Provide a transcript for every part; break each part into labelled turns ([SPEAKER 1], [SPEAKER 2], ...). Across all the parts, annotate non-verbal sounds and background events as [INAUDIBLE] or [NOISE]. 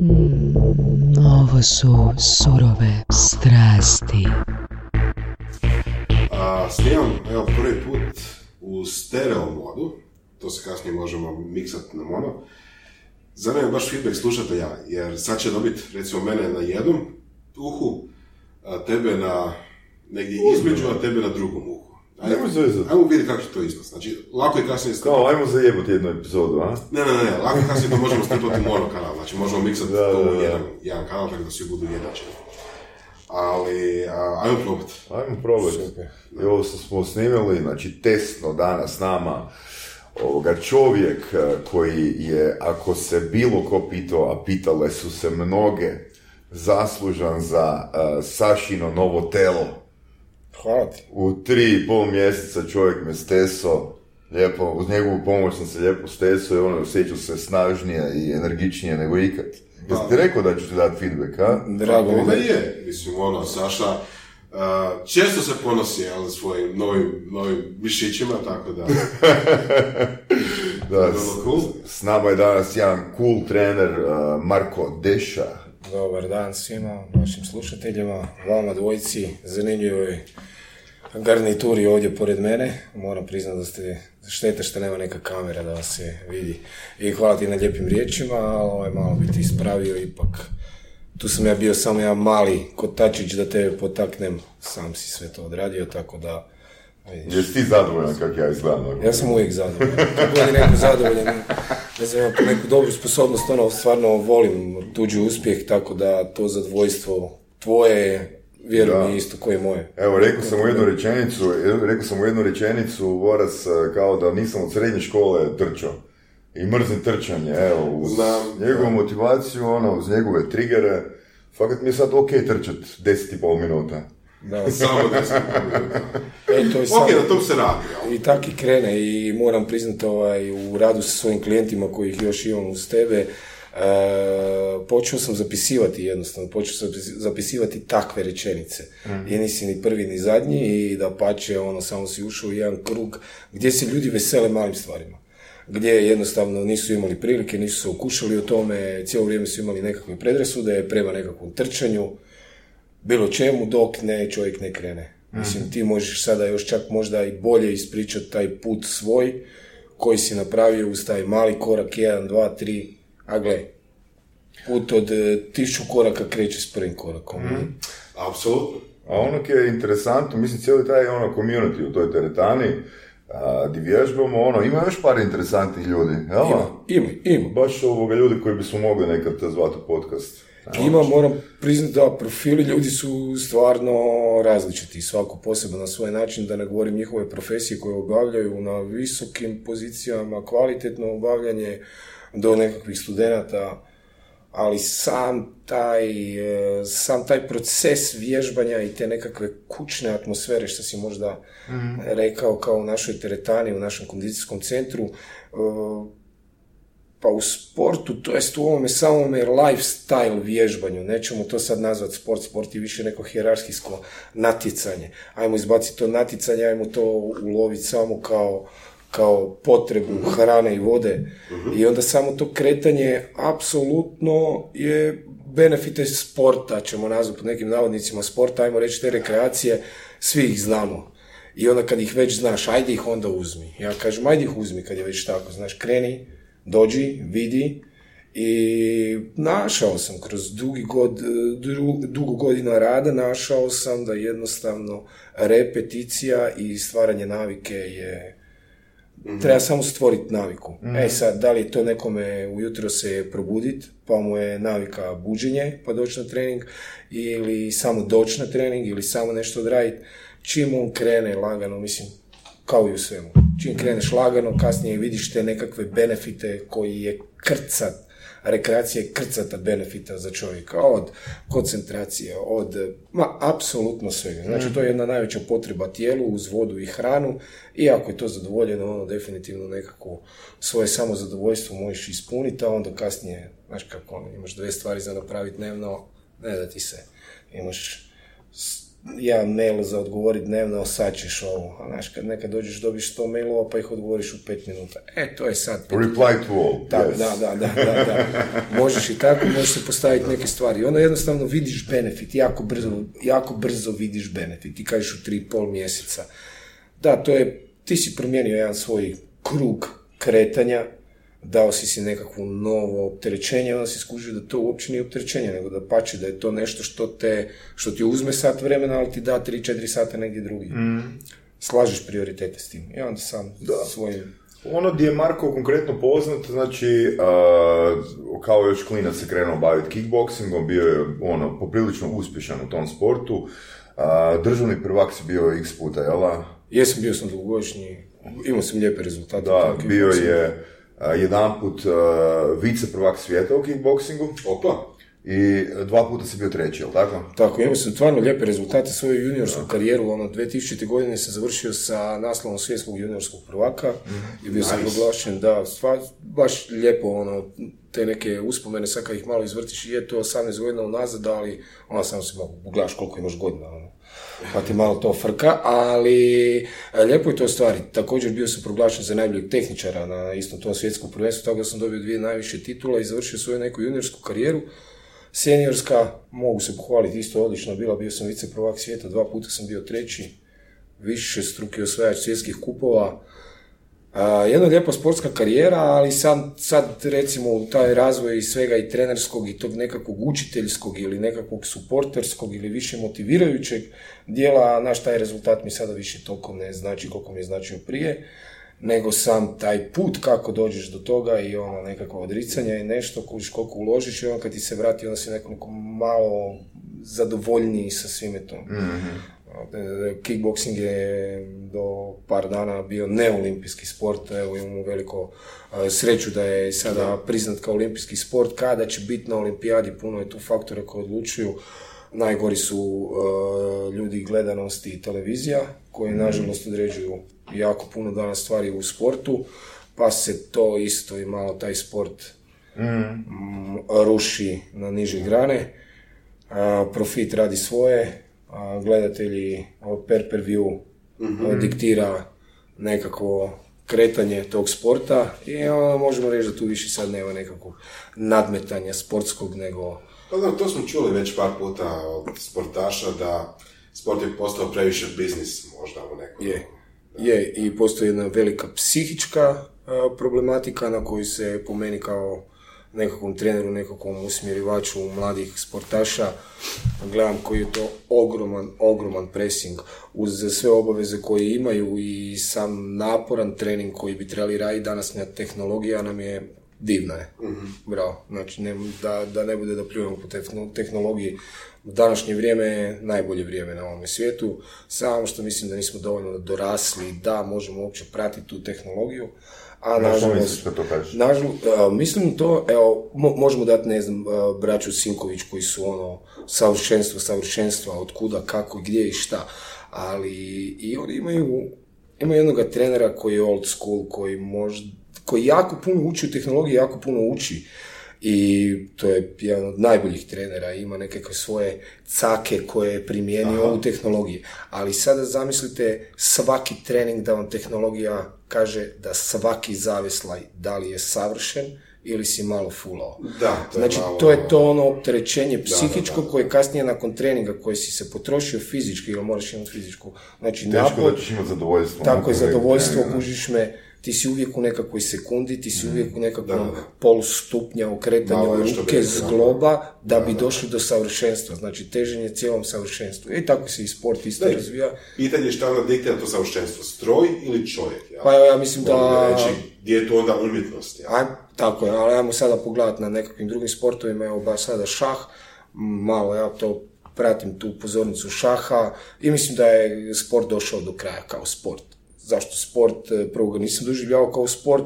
[SPEAKER 1] Mm, ovo su surove strasti.
[SPEAKER 2] A, snimam, evo, prvi put u stereo modu, to se kasnije možemo miksati na mono. Zanima baš feedback slušatelja, jer sad će dobiti, recimo, mene na jednom uhu, a tebe na negdje između, a tebe na drugom uhu.
[SPEAKER 3] Zezat.
[SPEAKER 2] ajmo vidjeti kako će to ispast. Znači, lako je kasnije
[SPEAKER 3] Kao, ajmo zajebati jednu epizodu, a?
[SPEAKER 2] Ne, ne, ne, lako je kasnije to možemo strpati u mono kanal, znači možemo miksati
[SPEAKER 3] Da,
[SPEAKER 2] to u
[SPEAKER 3] da.
[SPEAKER 2] jedan, jedan kanal, tako da svi budu jednačeni. Ali, a, ajmo probati.
[SPEAKER 3] Ajmo probati. I ovo što smo snimili, znači testno danas nama, ovoga čovjek eh, koji je, ako se bilo ko pitao, a pitale su se mnoge, zaslužan za eh, Sašino novo telo.
[SPEAKER 4] Hvala ti.
[SPEAKER 3] U tri i pol mjeseca čovjek me steso, lijepo, uz njegovu pomoć sam se lijepo steso i ono, osjećao se snažnije i energičnije nego ikad. Jesi ti rekao da ću ti dati feedback, a?
[SPEAKER 4] Drago mi
[SPEAKER 2] Onda
[SPEAKER 4] je.
[SPEAKER 2] je, mislim, ono, Saša, a, često se ponosi, ali svojim novim, novim mišićima, tako da, [LAUGHS]
[SPEAKER 3] Da, s,
[SPEAKER 2] cool.
[SPEAKER 3] s nama je danas jedan cool trener, uh, Marko Deša.
[SPEAKER 4] Dobar dan svima, našim slušateljima, vama dvojici, zanimljivoj garnituri ovdje pored mene. Moram priznati da ste, šteta što nema neka kamera da vas se vidi. I hvala ti na lijepim riječima, ali ovaj malo bi ti ispravio ipak. Tu sam ja bio samo jedan mali kotačić da tebe potaknem, sam si sve to odradio, tako da.
[SPEAKER 3] Jesi ti zadovoljan kako ja izgledam?
[SPEAKER 4] Ja sam uvijek zadovoljan. Kako je neko zadovoljan, ne znam, neku dobru sposobnost, ono, stvarno volim tuđi uspjeh, tako da to zadovoljstvo tvoje je, vjeruj
[SPEAKER 3] Da.
[SPEAKER 4] mi, isto koje moje.
[SPEAKER 3] Evo, rekao sam u jednu rečenicu, rekao sam u jednu rečenicu, Voras, uh, kao da nisam od srednje škole trčao. I mrzim trčanje, evo, uz
[SPEAKER 2] Znam,
[SPEAKER 3] njegovu motivaciju, ono, uz njegove trigere, fakat mi je sad ok trčat 10 i pol minuta.
[SPEAKER 4] Da. [LAUGHS]
[SPEAKER 2] samo da sam
[SPEAKER 4] E, to je
[SPEAKER 2] Ok, na tom se radi, ali.
[SPEAKER 4] I tak i krene i moram priznati ovaj, u radu sa svojim klijentima kojih još imam uz tebe, e, počeo sam zapisivati jednostavno, počeo sam zapis- zapisivati takve rečenice. I nisi ni prvi ni zadnji i da pače, ono, samo si ušao u jedan krug gdje se ljudi vesele malim stvarima. Gdje jednostavno nisu imali prilike, nisu se okušali o tome, cijelo vrijeme su imali nekakve predrasude prema nekakvom trčanju, bilo čemu dok ne čovjek ne krene. Mislim, ti možeš sada još čak možda i bolje ispričati taj put svoj koji si napravio uz taj mali korak, 1, 2, 3, a gle, put od e, tisuću koraka kreće s prvim korakom.
[SPEAKER 2] Apsolutno.
[SPEAKER 3] A ono koje je interesantno, mislim cijeli taj ono community u toj teretani, a, di vježbamo, ono, ima još par interesantnih ljudi, jel?
[SPEAKER 4] Ima, ima, ima.
[SPEAKER 3] Baš ovoga ljudi koji bismo mogli nekad zvati u podcast.
[SPEAKER 4] Ima, moram priznati da profili ljudi su stvarno različiti, svako posebno na svoj način, da ne govorim njihove profesije koje obavljaju na visokim pozicijama, kvalitetno obavljanje do nekakvih studenata, ali sam taj, e, sam taj proces vježbanja i te nekakve kućne atmosfere, što si možda rekao kao u našoj teretani, u našem kondicijskom centru, e, pa u sportu, to jest u ovome samome lifestyle vježbanju, nećemo to sad nazvati sport, sport je više neko hijerarhijsko natjecanje. Ajmo izbaciti to natjecanje, ajmo to uloviti samo kao, kao potrebu hrane i vode. I onda samo to kretanje apsolutno je benefite sporta, ćemo nazvati pod nekim navodnicima sporta, ajmo reći te rekreacije, svi ih znamo. I onda kad ih već znaš, ajde ih onda uzmi. Ja kažem, ajde ih uzmi kad je već tako, znaš, kreni, dođi, vidi i našao sam kroz dugi god, dru- dugo godina rada, našao sam da jednostavno repeticija i stvaranje navike je Treba samo stvoriti naviku. E sad, da li je to nekome ujutro se probudit, pa mu je navika buđenje, pa doći na trening, ili samo doći na trening, ili samo nešto odraditi. Čim on krene lagano, mislim, kao i u svemu. Čim kreneš lagano, kasnije vidiš te nekakve benefite koji je krcat, rekreacija je krcata benefita za čovjeka, od koncentracije, od, ma, apsolutno svega. Znači, to je jedna najveća potreba tijelu uz vodu i hranu i ako je to zadovoljeno, ono definitivno nekako svoje samozadovoljstvo možeš ispuniti, a onda kasnije, znaš kako, ono, imaš dve stvari za napraviti dnevno, ne da ti se, imaš jedan mail za odgovoriti dnevno, sad ćeš ovo. A znaš, kad nekad dođeš, dobiš 100 mailova, pa ih odgovoriš u 5 minuta. E, to je sad...
[SPEAKER 3] Reply to all.
[SPEAKER 4] Da,
[SPEAKER 3] yes.
[SPEAKER 4] da, da, da, da, da. [LAUGHS] Možeš i tako, možeš se postaviti neke stvari. I onda jednostavno vidiš benefit, jako brzo, jako brzo vidiš benefit. I kažeš u tri i pol mjeseca. Da, to je, ti si promijenio jedan svoj krug kretanja, dao si si nekakvo novo opterećenje, onda si skužio da to uopće nije opterećenje, nego da pače da je to nešto što, te, što ti uzme sat vremena, ali ti da 3-4 sata negdje drugi. Slažeš prioritete s tim. I onda sam svojim...
[SPEAKER 3] Ono gdje je Marko konkretno poznat, znači, a, kao još klinac se krenuo baviti kickboxingom, bio je ono, poprilično uspješan u tom sportu. A, državni prvak si bio x puta, jel da?
[SPEAKER 4] Jesam, bio sam dugogodišnji, imao sam lijepe rezultate.
[SPEAKER 3] Da, bio je a, jedanput a, vice prvak svijeta u kickboxingu
[SPEAKER 2] Opa,
[SPEAKER 3] i dva puta si bio treći, jel tako?
[SPEAKER 4] Tako, imao sam stvarno lijepe rezultate svoju juniorsku karijeru, ono, 2000. godine sam završio sa naslovom svjetskog juniorskog prvaka i bio sam proglašen, da, stvar, baš lijepo, ono, te neke uspomene, sad kad ih malo izvrtiš, je to 18 godina unazad, ali ono, samo si mogu, koliko imaš godina, ono, pa ti malo to frka, ali e, lijepo je to stvari. Također bio sam proglašen za najboljeg tehničara na istom tom svjetskom prvenstvu, tako da sam dobio dvije najviše titula i završio svoju neku juniorsku karijeru. Seniorska, mogu se pohvaliti, isto odlično bila, bio sam vice prvak svijeta, dva puta sam bio treći, više struki osvajač svjetskih kupova. A, jedna lijepa sportska karijera, ali sad, sad recimo taj razvoj i svega i trenerskog i tog nekakvog učiteljskog ili nekakvog suporterskog ili više motivirajućeg dijela, naš taj rezultat mi sada više toliko ne znači koliko mi je značio prije, nego sam taj put kako dođeš do toga i ono nekakvo odricanje i nešto, kužiš koliko uložiš i onda kad ti se vrati, onda si nekoliko malo zadovoljniji sa svime tom. E, Kickboxing je do par dana bio neolimpijski sport, evo imamo veliko e, sreću da je sada priznat kao olimpijski sport, kada će biti na olimpijadi, puno je tu faktora koji odlučuju. Najgori su e, ljudi gledanosti i televizija, koji nažalost određuju jako puno danas stvari u sportu, pa se to isto i malo taj sport mm, ruši na niže grane. A, profit radi svoje, gledatelji per per view a, diktira nekakvo kretanje tog sporta i onda možemo reći da tu više sad nema nekakvog nadmetanja sportskog nego
[SPEAKER 2] pa znam, to smo čuli već par puta od sportaša da sport je postao previše biznis možda u nekom.
[SPEAKER 4] je. Je, i postoji jedna velika psihička problematika na koju se po meni kao nekakvom treneru, nekakvom usmjerivaču mladih sportaša gledam koji je to ogroman, ogroman pressing uz sve obaveze koje imaju i sam naporan trening koji bi trebali raditi današnja tehnologija nam je divna je. Bravo. Znači, ne, da, da ne bude da pljujemo po tehno- tehnologiji. Današnje vrijeme je najbolje vrijeme na ovome svijetu, samo što mislim da nismo dovoljno dorasli da možemo uopće pratiti tu tehnologiju, a
[SPEAKER 3] Na što
[SPEAKER 4] nažalost,
[SPEAKER 3] misliš kad to kažeš?
[SPEAKER 4] Nažal, a, mislim to, evo, mo- možemo dati, ne znam, a, braću Sinković koji su ono, savršenstvo, savršenstva, od kuda, kako, gdje i šta, ali i oni imaju, imaju jednog trenera koji je old school, koji možda, koji jako puno uči u tehnologiji, jako puno uči i to je jedan od najboljih trenera, ima nekakve svoje cake koje je primijenio u tehnologiji. Ali sada zamislite svaki trening da vam tehnologija kaže da svaki zaveslaj da li je savršen ili si malo fulao.
[SPEAKER 2] Da, to je
[SPEAKER 4] znači,
[SPEAKER 2] malo-
[SPEAKER 4] to je to ono opterećenje
[SPEAKER 2] da,
[SPEAKER 4] psihičko
[SPEAKER 2] da.
[SPEAKER 4] koje kasnije nakon treninga koje si se potrošio fizički ili moraš imati fizičku. Znači,
[SPEAKER 3] Teško
[SPEAKER 4] napor,
[SPEAKER 3] da ćeš imati zadovoljstvo.
[SPEAKER 4] tako je zadovoljstvo, kužiš me, ti si uvijek u nekakvoj sekundi, ti si uvijek u nekakvom polu stupnja okretanja ruke
[SPEAKER 2] bi
[SPEAKER 4] s
[SPEAKER 2] rekao.
[SPEAKER 4] globa da bi došli do savršenstva. Znači, teženje cijelom savršenstvu. I tako se i sport isto
[SPEAKER 2] Da,
[SPEAKER 4] razvija.
[SPEAKER 2] Pitanje je šta onda diktira to savršenstvo, stroj ili čovjek? Ja?
[SPEAKER 4] Pa ja mislim da...
[SPEAKER 2] Reći, gdje je tu onda umjetnost? Ja?
[SPEAKER 4] Aj, tako je, ali ajmo sada pogledati na nekakvim drugim sportovima, evo baš sada šah, malo ja to pratim tu pozornicu šaha i mislim da je sport došao do kraja kao sport. Zašto sport? E, Prvo ga nisam doživljavao kao sport,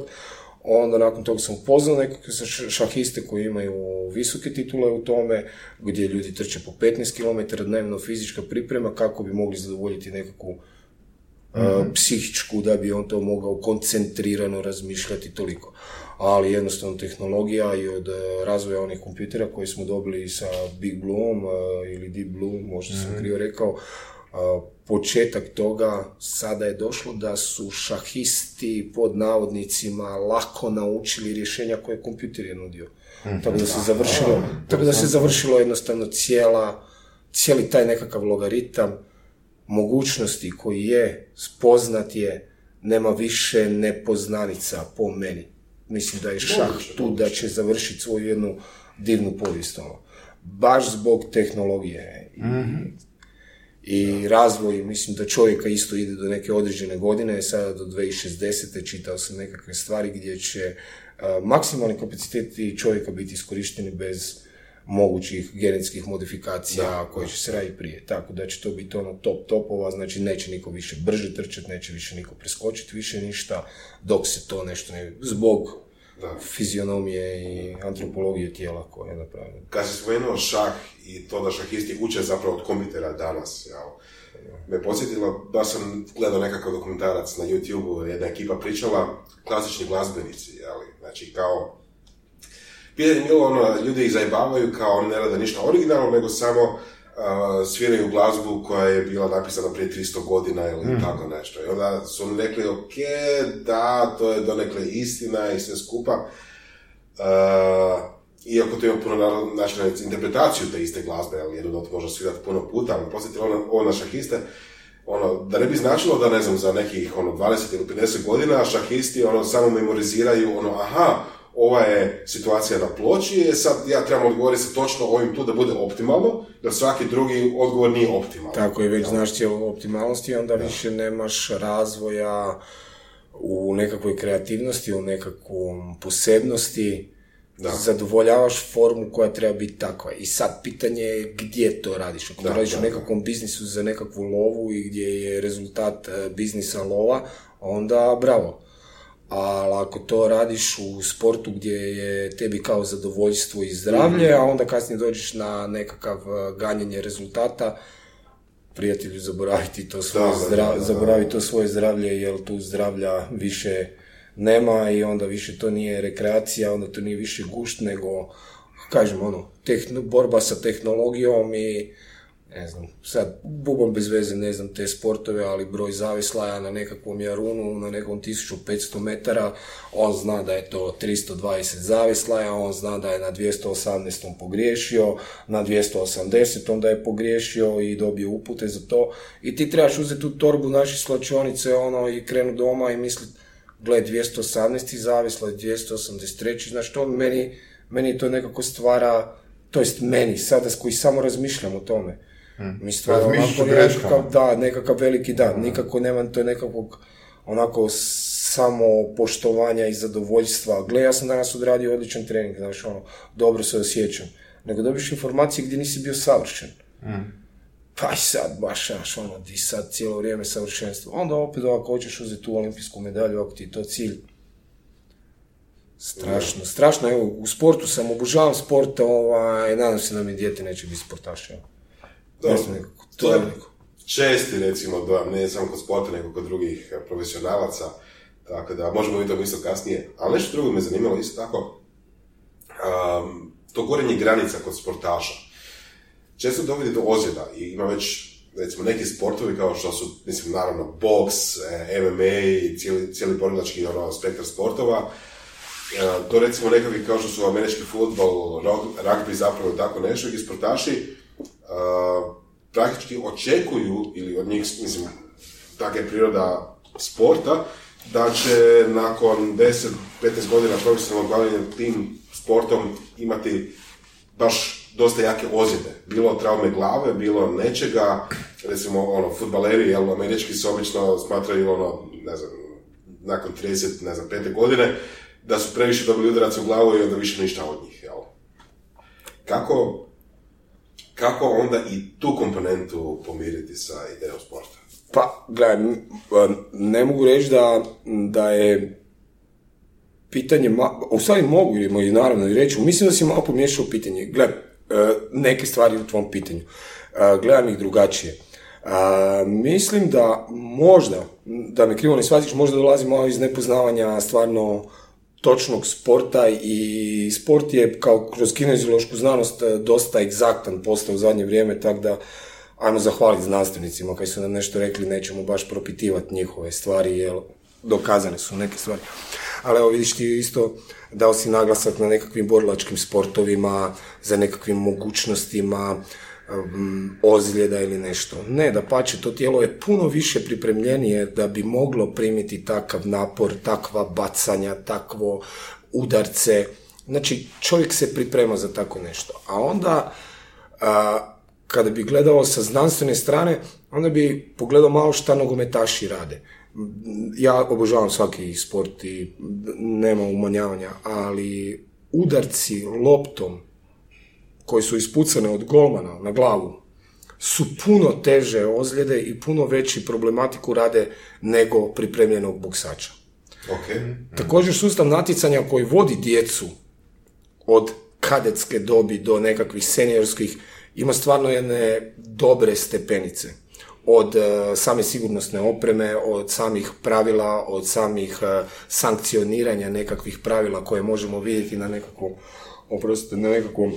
[SPEAKER 4] onda nakon toga sam upoznao nekakve šahiste koji imaju visoke titule u tome, gdje ljudi trče po 15 km dnevno fizička priprema kako bi mogli zadovoljiti nekakvu e, psihičku da bi on to mogao koncentrirano razmišljati toliko. ali jednostavno tehnologija i od e, razvoja onih kompjutera koji smo dobili sa Big Bloom ili Deep Blue, možda sam
[SPEAKER 3] Mhm.
[SPEAKER 4] krivo rekao, početak toga sada je došlo da su šahisti pod navodnicima lako naučili rješenja koje kompjuter je nudio.
[SPEAKER 3] Mhm.
[SPEAKER 4] Tako da se završilo, tako da se završilo jednostavno cijela, cijeli taj nekakav logaritam mogućnosti koji je, spoznat je, nema više nepoznanica po meni. Mislim da je šah tu da će završiti svoju jednu divnu povijest. ono. Baš zbog tehnologije. I, i razvoj, mislim da čovjeka isto ide do neke određene godine, sada do 2060. čitao sam nekakve stvari gdje će a, maksimalni kapaciteti čovjeka biti iskorišteni bez mogućih genetskih modifikacija koje će se raditi prije. Tako da će to biti ono top topova, znači neće niko više brže trčati, neće više niko preskočiti više ništa, dok se to nešto ne... zbog
[SPEAKER 2] Da.
[SPEAKER 4] fizionomije i antropologije tijela koje je napravljeno.
[SPEAKER 2] Kad si spomenuo šah i to da šahisti uče zapravo od kompjutera danas, jel? me podsjetilo, da sam gledao nekakav dokumentarac na YouTube-u, jedna ekipa pričala, klasični glazbenici, jel? znači kao, pitanje je bilo ono, ljudi ih zajebavaju kao oni ne rade ništa originalno, nego samo a, sviraju glazbu koja je bila napisana prije 300 godina ili tako nešto. I onda su oni rekli, ok, da, to je donekle istina i sve skupa. Uh, iako to ima puno načina za interpretaciju te iste glazbe, ali jednu notu može svirati puno puta, ali posjetilo ono, ovo na šahiste, ono, da ne bi značilo da, ne znam, za nekih ono, 20 ili 50 godina šahisti ono, samo memoriziraju, ono, aha, ova je situacija na ploči, je sad ja trebam odgovoriti sa točno ovim tu da bude optimalno, da svaki drugi odgovor nije optimalan.
[SPEAKER 4] Tako je, već znaš cijelu optimalnosti, onda više nemaš razvoja u nekakvoj kreativnosti, u nekakvom posebnosti,
[SPEAKER 2] Da.
[SPEAKER 4] zadovoljavaš formu koja treba biti takva. I sad pitanje je gdje to radiš. Ako
[SPEAKER 2] Da,
[SPEAKER 4] to radiš
[SPEAKER 2] da,
[SPEAKER 4] u nekakvom biznisu za nekakvu lovu i gdje je rezultat e, biznisa lova, onda bravo. Ali ako to radiš u sportu gdje je tebi kao zadovoljstvo i zdravlje, a onda kasnije dođeš na nekakav e, ganjanje rezultata, prijatelju zaboraviti to svoje,
[SPEAKER 2] Da, da,
[SPEAKER 4] zdra-
[SPEAKER 2] da, da.
[SPEAKER 4] zaboravi to svoje zdravlje, jer tu zdravlja više nema i onda više to nije rekreacija, onda to nije više gušt, nego, kažem, ono, tehn- borba sa tehnologijom i ne znam, sad bubam bez veze, ne znam te sportove, ali broj zavislaja na nekakvom jarunu, na nekom 1500 metara, on zna da je to 320 zavislaja, on zna da je na 218. pogriješio, na 280. da je pogriješio i dobio upute za to. I ti trebaš uzeti tu torbu naše slačionice ono, i krenu doma i misliti, gle, 218. zavisla, 283. Znači to meni, meni to nekako stvara, to jest meni, sada koji samo razmišljam o tome. Mi stvara
[SPEAKER 3] Razmišljaš
[SPEAKER 4] onako nekakav, da, nekakav veliki dan. Nikako nemam to nekakvog onako samo poštovanja i zadovoljstva. Gle, ja sam danas odradio odličan trening, znaš, ono, dobro se osjećam. Nego dobiš informacije gdje nisi bio savršen. Pa i sad, baš, znaš, ono, di sad cijelo vrijeme savršenstvo. Onda opet, ako hoćeš uzeti tu olimpijsku medalju, ako ti je to cilj, Strašno, strašno, evo, u sportu sam, obožavam sport, ovaj, nadam se da mi dijete neće biti sportaš, evo. Nekako,
[SPEAKER 2] to je česti, recimo, dojam, ne samo kod sporta, nego kod drugih eh, profesionalaca, tako da možemo vidjeti to kasnije. Ali nešto drugo me zanimalo isto tako, um, to gorenje granica kod sportaša. Često dovodi do ozljeda i ima već, recimo, neki sportovi kao što su, mislim, naravno, boks, eh, MMA i cijeli, cijeli porilački ono, spektar sportova, E, to recimo nekakvi kao što su američki futbol, rugby zapravo i tako nešto, gdje sportaši e, praktički očekuju, ili od njih, mislim, takva je priroda sporta, da će nakon 10-15 godina profesionalnog bavljenja tim sportom imati baš dosta jake ozljede. Bilo traume glave, bilo nečega, recimo, ono, futbaleri, jel, američki se obično smatraju, ono, ne znam, nakon 30, ne znam, pete godine, da su previše dobili udarac u glavu i onda više ništa od njih, jel? Kako, kako onda i tu komponentu pomiriti sa idejom sporta?
[SPEAKER 4] Pa, gledaj, ne mogu reći da, da je pitanje, ma, u stvari mogu i naravno i reći, mislim da si malo pomiješao pitanje. Gle, e, neke stvari u tvom pitanju. E, Gledam ih drugačije. E, mislim da možda, da me krivo ne shvatiš, možda dolazi malo iz nepoznavanja stvarno točnog sporta i sport je kao kroz kineziološku znanost e, dosta egzaktan postao u zadnje vrijeme, tako da ajmo zahvaliti znanstvenicima koji su nam nešto rekli, nećemo baš propitivati njihove stvari, jer dokazane su neke stvari. Ali evo vidiš ti isto dao si naglasak na nekakvim borilačkim sportovima, za nekakvim mogućnostima, ozljeda ili nešto. Ne, da pače, to tijelo je puno više pripremljenije da bi moglo primiti takav napor, takva bacanja, takvo udarce. Znači, čovjek se priprema za tako nešto. A onda, a, kada bi gledao sa znanstvene strane, onda bi pogledao malo šta nogometaši rade. Ja obožavam svaki sport i nema umanjavanja, ali udarci loptom koji su ispucane od golmana na glavu su puno teže ozljede i puno veći problematiku rade nego pripremljenog boksača.
[SPEAKER 2] Ok.
[SPEAKER 4] Također sustav natjecanja koji vodi djecu od kadetske dobi do nekakvih seniorskih ima stvarno jedne dobre stepenice. Od e, same sigurnosne opreme, od samih pravila, od samih e, sankcioniranja nekakvih pravila koje možemo vidjeti na nekakvom, oprostite, na nekakvom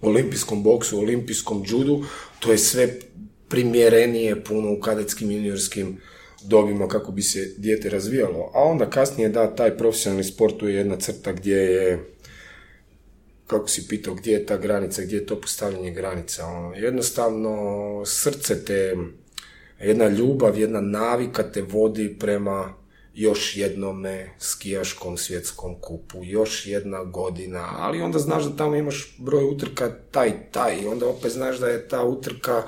[SPEAKER 4] olimpijskom boksu, olimpijskom judu, to je sve primjerenije puno u kadetskim juniorskim dobima kako bi se dijete razvijalo. A onda kasnije da, taj profesionalni sport tu je jedna crta gdje je kako si pitao, gdje je ta granica, gdje je to postavljanje granica. Ono, jednostavno, srce te, jedna ljubav, jedna navika te vodi prema još jednome skijaškom svjetskom kupu, još jedna godina, ali onda znaš da tamo imaš broj utrka taj, taj, i onda opet znaš da je ta utrka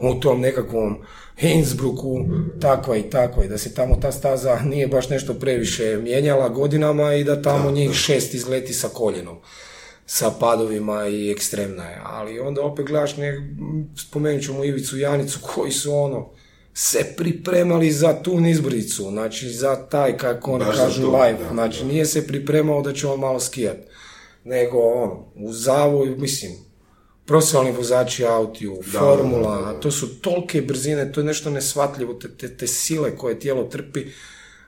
[SPEAKER 4] u tom nekakvom Innsbrucku takva i takva i da se tamo ta staza nije baš nešto previše mijenjala godinama i da tamo njih šest izleti sa koljenom sa padovima i ekstremna je. Ali onda opet gledaš, ne, spomenut ćemo Ivicu Janicu koji su ono, se pripremali za tu nizbricu, znači za taj, kako oni kažu, live. Znači nije se pripremao da će on malo skijat, nego ono, u zavoj, mislim, profesionalni vozači autiju, formula, to su tolike brzine, to je nešto nesvatljivo, te, te, te sile koje tijelo trpi,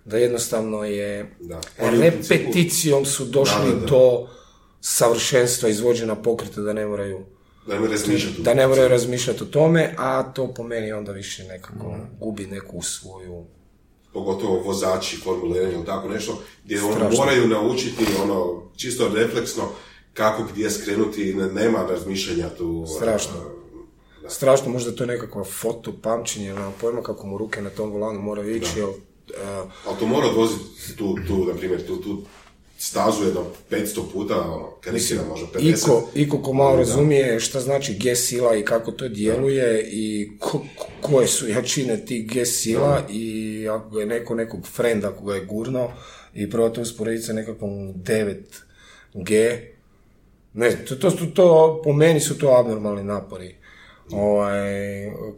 [SPEAKER 4] da jednostavno je
[SPEAKER 2] Da.
[SPEAKER 4] repeticijom su došli
[SPEAKER 2] Da, da, da.
[SPEAKER 4] do savršenstva izvođena pokreta da ne moraju
[SPEAKER 2] Da ne razmišljati.
[SPEAKER 4] da ne moraju razmišljati o tome, a to po meni onda više nekako gubi neku svoju
[SPEAKER 2] Pogotovo vozači Formule 1 ili tako nešto, gdje ono
[SPEAKER 4] Strašno.
[SPEAKER 2] moraju naučiti ono, čisto refleksno kako gdje skrenuti, ne- nema razmišljanja tu.
[SPEAKER 4] Strašno.
[SPEAKER 2] a,
[SPEAKER 4] strašno, možda to je nekakva foto pamćenje, nemam pojma kako mu ruke na tom volanu moraju ići, jer uh,
[SPEAKER 2] Ali to mora odvoziti tu, tu, na primjer, tu, tu stazu jedno 500 puta, ono, karikira možda 50.
[SPEAKER 4] Iko, iko ko malo
[SPEAKER 2] Da.
[SPEAKER 4] razumije šta znači G sila i kako to djeluje i ko- ko- koje su jačine tih G sila i ako je neko nekog frenda ako ga je gurno i prvo to usporediti sa nekakvom 9G, ne znam, to, to, to, to, po meni su to abnormalni napori. Ovaj,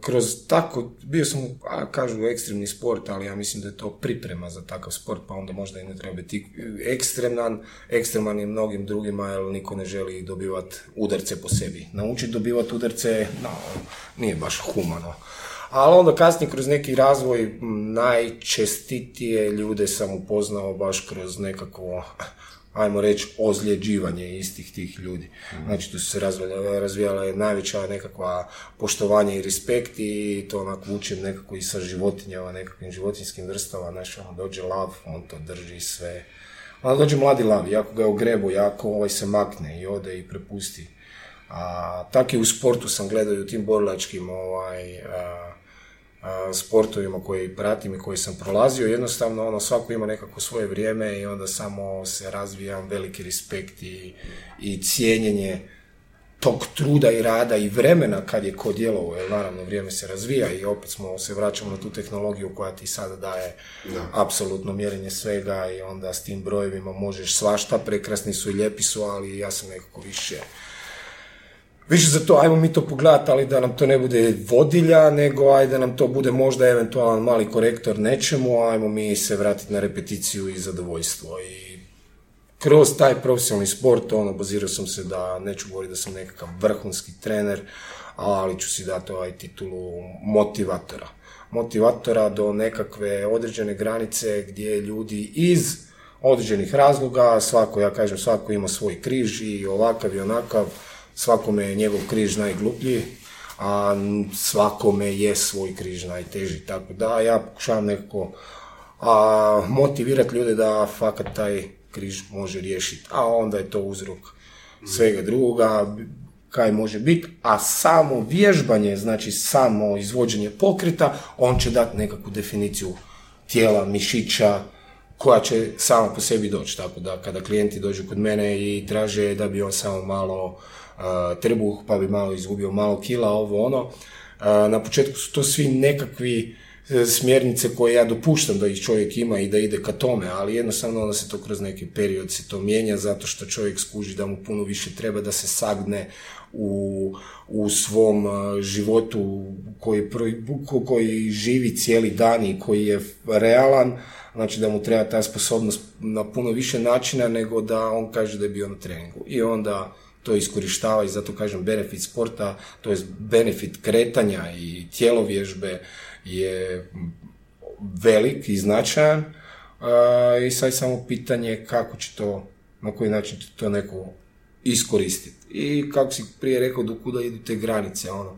[SPEAKER 4] kroz tako, bio sam, a, kažu ekstremni sport, ali ja mislim da je to priprema za takav sport, pa onda možda i ne treba biti ekstreman, ekstreman je mnogim drugima, jer niko ne želi dobivati udarce po sebi. Naučiti dobivati udarce, no, nije baš humano. Ali onda kasnije kroz neki razvoj najčestitije ljude sam upoznao baš kroz nekakvo ajmo reći, ozljeđivanje istih tih ljudi. Znači, tu se razvijala, je najveća nekakva poštovanje i respekt i to onak vučem nekako i sa životinjama, nekakvim životinskim vrstama, znači, ono, dođe lav, on to drži sve. Onda dođe mladi lav, jako ga je ogrebu, jako ovaj se makne i ode i prepusti. A, tak i u sportu sam gledao i u tim borilačkim ovaj, sportovima koji pratim i koji sam prolazio, jednostavno ono, svako ima nekako svoje vrijeme i onda samo se razvija veliki respekt i, i cijenjenje tog truda i rada i vremena kad je ko djelovo, jer naravno vrijeme se razvija i opet smo se vraćamo na tu tehnologiju koja ti sada daje
[SPEAKER 2] Da.
[SPEAKER 4] apsolutno mjerenje svega i onda s tim brojevima možeš svašta, prekrasni su i lijepi su, ali ja sam nekako više više za to, ajmo mi to pogledati, ali da nam to ne bude vodilja, nego ajde da nam to bude možda eventualan mali korektor nečemu, ajmo mi se vratiti na repeticiju i zadovoljstvo. I kroz taj profesionalni sport, ono, bazirao sam se da, neću govoriti da sam nekakav vrhunski trener, ali ću si dati ovaj titulu motivatora. Motivatora do nekakve određene granice gdje ljudi iz određenih razloga, svako, ja kažem, svako ima svoj križ i ovakav i onakav, svakome je njegov križ najgluplji, a svakome je svoj križ najteži. Tako da ja pokušavam nekako a, motivirati ljude da fakat taj križ može riješiti, a onda je to uzrok svega drugoga, kaj može biti, a samo vježbanje, znači samo izvođenje pokreta, on će dati nekakvu definiciju tijela, mišića, koja će samo po sebi doći. Tako da kada klijenti dođu kod mene i traže da bi on samo malo trbuh, pa bi malo izgubio malo kila, ovo ono, na početku su to svi nekakvi e, smjernice koje ja dopuštam da ih čovjek ima i da ide ka tome, ali jednostavno onda se to kroz neki period se to mijenja zato što čovjek skuži da mu puno više treba da se sagne u, u svom životu koji, koji živi cijeli dan i koji je realan, znači da mu treba ta sposobnost na puno više načina nego da on kaže da je bio na treningu. I onda to iskorištava i zato kažem benefit sporta, to je benefit kretanja i tjelovježbe je velik i značajan i sad samo pitanje kako će to, na koji način će to neko iskoristiti. I kako si prije rekao, do kuda idu te granice, ono.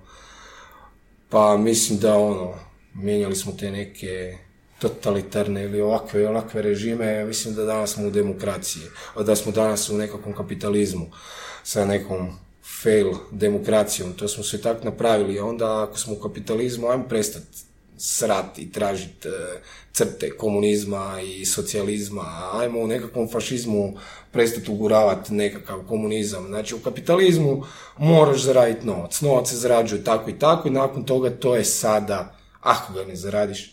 [SPEAKER 4] Pa mislim da, ono, mijenjali smo te neke totalitarne ili ovakve i onakve režime, mislim da danas smo u demokraciji, da smo danas u nekakvom kapitalizmu sa nekom fail demokracijom, to smo sve tako napravili, onda ako smo u kapitalizmu, ajmo prestati srati i tražiti e, crte komunizma i socijalizma, ajmo u nekakvom fašizmu prestati uguravati nekakav komunizam. Znači u kapitalizmu moraš zaraditi novac, novac se zarađuje tako i tako i nakon toga to je sada, ako ga ne zaradiš,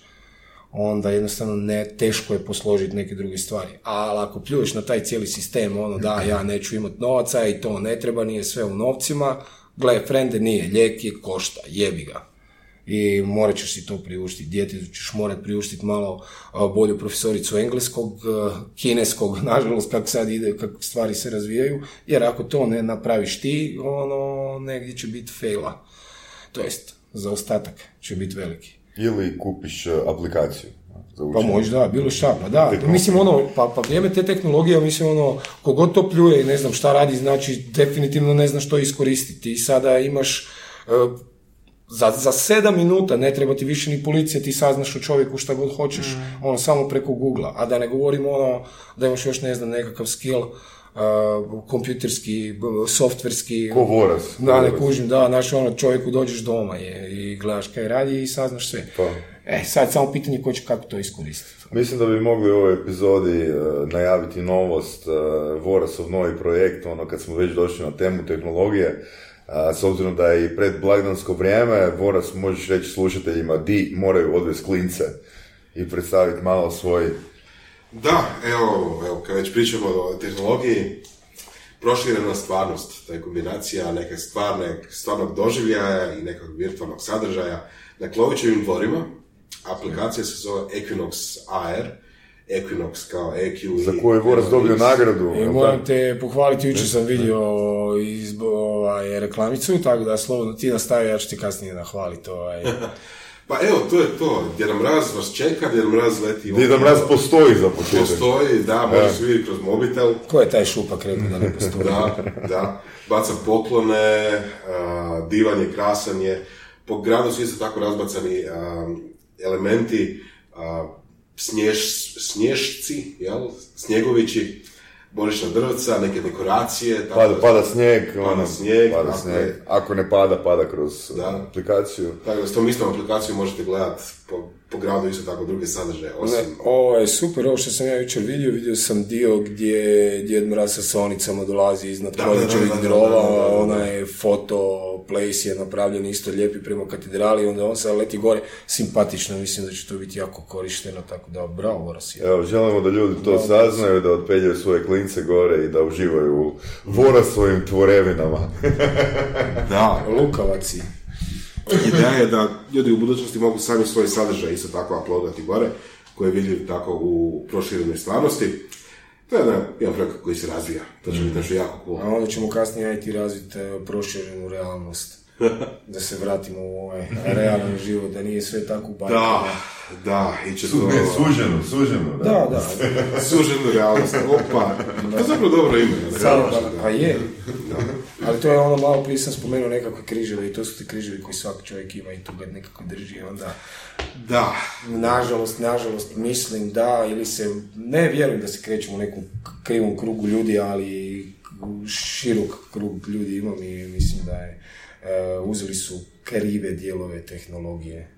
[SPEAKER 4] onda jednostavno ne, teško je posložiti neke druge stvari. Ali ako pljuješ na taj cijeli sistem, ono da ja neću imati novaca i to ne treba, nije sve u novcima, gle, frende nije, lijek je košta, jebi ga. I morat ćeš si to priuštiti. Djetetu ćeš morat priuštiti malo bolju profesoricu engleskog, kineskog, [LAUGHS] nažalost kako sad ide, kako stvari se razvijaju, jer ako to ne napraviš ti, ono, negdje će biti fejla. To jest, za ostatak će biti veliki
[SPEAKER 3] ili kupiš e, aplikaciju.
[SPEAKER 4] Za pa možda, bilo šta, pa da. Mislim ono, pa, pa vrijeme te tehnologije, mislim ono, kogod to pljuje i ne znam šta radi, znači definitivno ne zna što iskoristiti. I sada imaš, e, za, za sedam minuta ne treba ti više ni policija, ti saznaš o čovjeku šta god hoćeš, mm. ono, samo preko Google. A da ne govorimo ono, da imaš još ne znam nekakav skill, uh, kompjuterski, softverski...
[SPEAKER 3] Ko voraz.
[SPEAKER 4] Da, ne kužim, da, znaš, ono, čovjeku dođeš doma je, i gledaš kaj radi i saznaš sve. Pa. E, sad samo pitanje ko će kako to iskoristiti.
[SPEAKER 3] Mislim da bi mogli u ovoj epizodi uh, najaviti novost, uh, Vorasov novi projekt, ono kad smo već došli na temu tehnologije, a, s obzirom da je i pred blagdansko vrijeme, Voras možeš reći slušateljima di moraju odvesti klince i predstaviti malo svoj
[SPEAKER 2] da, evo, evo, kad već pričamo o tehnologiji, proširena stvarnost, ta je kombinacija neke stvarne, stvarnog doživljaja i nekog virtualnog sadržaja. Na Klovićevim dvorima aplikacija se zove Equinox AR, Equinox kao EQ.
[SPEAKER 3] Za koju je Vorac dobio nagradu.
[SPEAKER 4] I moram te pohvaliti, jučer sam vidio iz, ovaj, reklamicu, tako da slobodno ti nastavi, ja ću ti kasnije nahvaliti. Ovaj. [LAUGHS]
[SPEAKER 2] Pa evo, to je to. Djeda Mraz vas čeka, Djeda Mraz leti...
[SPEAKER 3] Djeda Mraz postoji za početak.
[SPEAKER 2] Postoji, da, može se vidjeti kroz mobitel.
[SPEAKER 4] Ko je taj šupak rekao da ne postoji?
[SPEAKER 2] da, da. Baca poklone, divan je, krasan je. Po gradu su isto tako razbacani elementi, snjež, snježci, jel? snjegovići, božićna drvca, neke dekoracije.
[SPEAKER 3] Tako pada, pada snijeg.
[SPEAKER 2] Pada ono, snijeg.
[SPEAKER 3] Pada snijeg. Ako ne pada, pada kroz da. aplikaciju.
[SPEAKER 2] Tako da s tom istom aplikaciju možete gledati po, po gradu isto tako druge sadržaje. Osim... Ne,
[SPEAKER 4] ovo je super, ovo što sam ja jučer vidio, vidio sam dio gdje Djed Mraz sa sonicama dolazi iznad proljećevih drova, onaj foto place je napravljen isto lijepi prema katedrali, onda on se leti gore, simpatično, mislim da će to biti jako korišteno, tako da bravo Voras
[SPEAKER 3] Evo, želimo da ljudi to saznaju, da otpeljaju svoje klince gore i da uživaju u Vorasovim tvorevinama. [LAUGHS]
[SPEAKER 2] da,
[SPEAKER 4] lukavaci.
[SPEAKER 2] Ideja je da ljudi u budućnosti mogu sami svoj sadržaj isto tako uploadati gore, koji je vidljiv tako u proširenoj stvarnosti. To je jedan projekt koji se razvija. To će biti nešto jako cool.
[SPEAKER 4] A onda ćemo kasnije IT razviti e, proširenu realnost. [LAUGHS] da se vratimo u ovaj realni život, da nije sve tako bajka.
[SPEAKER 2] Da, da, i će to...
[SPEAKER 3] Ne, suženo, suženo. Da,
[SPEAKER 4] Da, da. [LAUGHS]
[SPEAKER 2] Suženu realnost. Opa, to je zapravo dobro ime.
[SPEAKER 4] Pa je. Ali to je ono, malo prije sam spomenuo nekakve križeve i to su ti križevi koji svaki čovjek ima i tu ga nekako drži. Onda,
[SPEAKER 2] Da,
[SPEAKER 4] nažalost, nažalost, mislim da, ili se, ne vjerujem da se krećemo u nekom krivom krugu ljudi, ali širok krug ljudi imam i mislim da je, e, uzeli su krive dijelove tehnologije.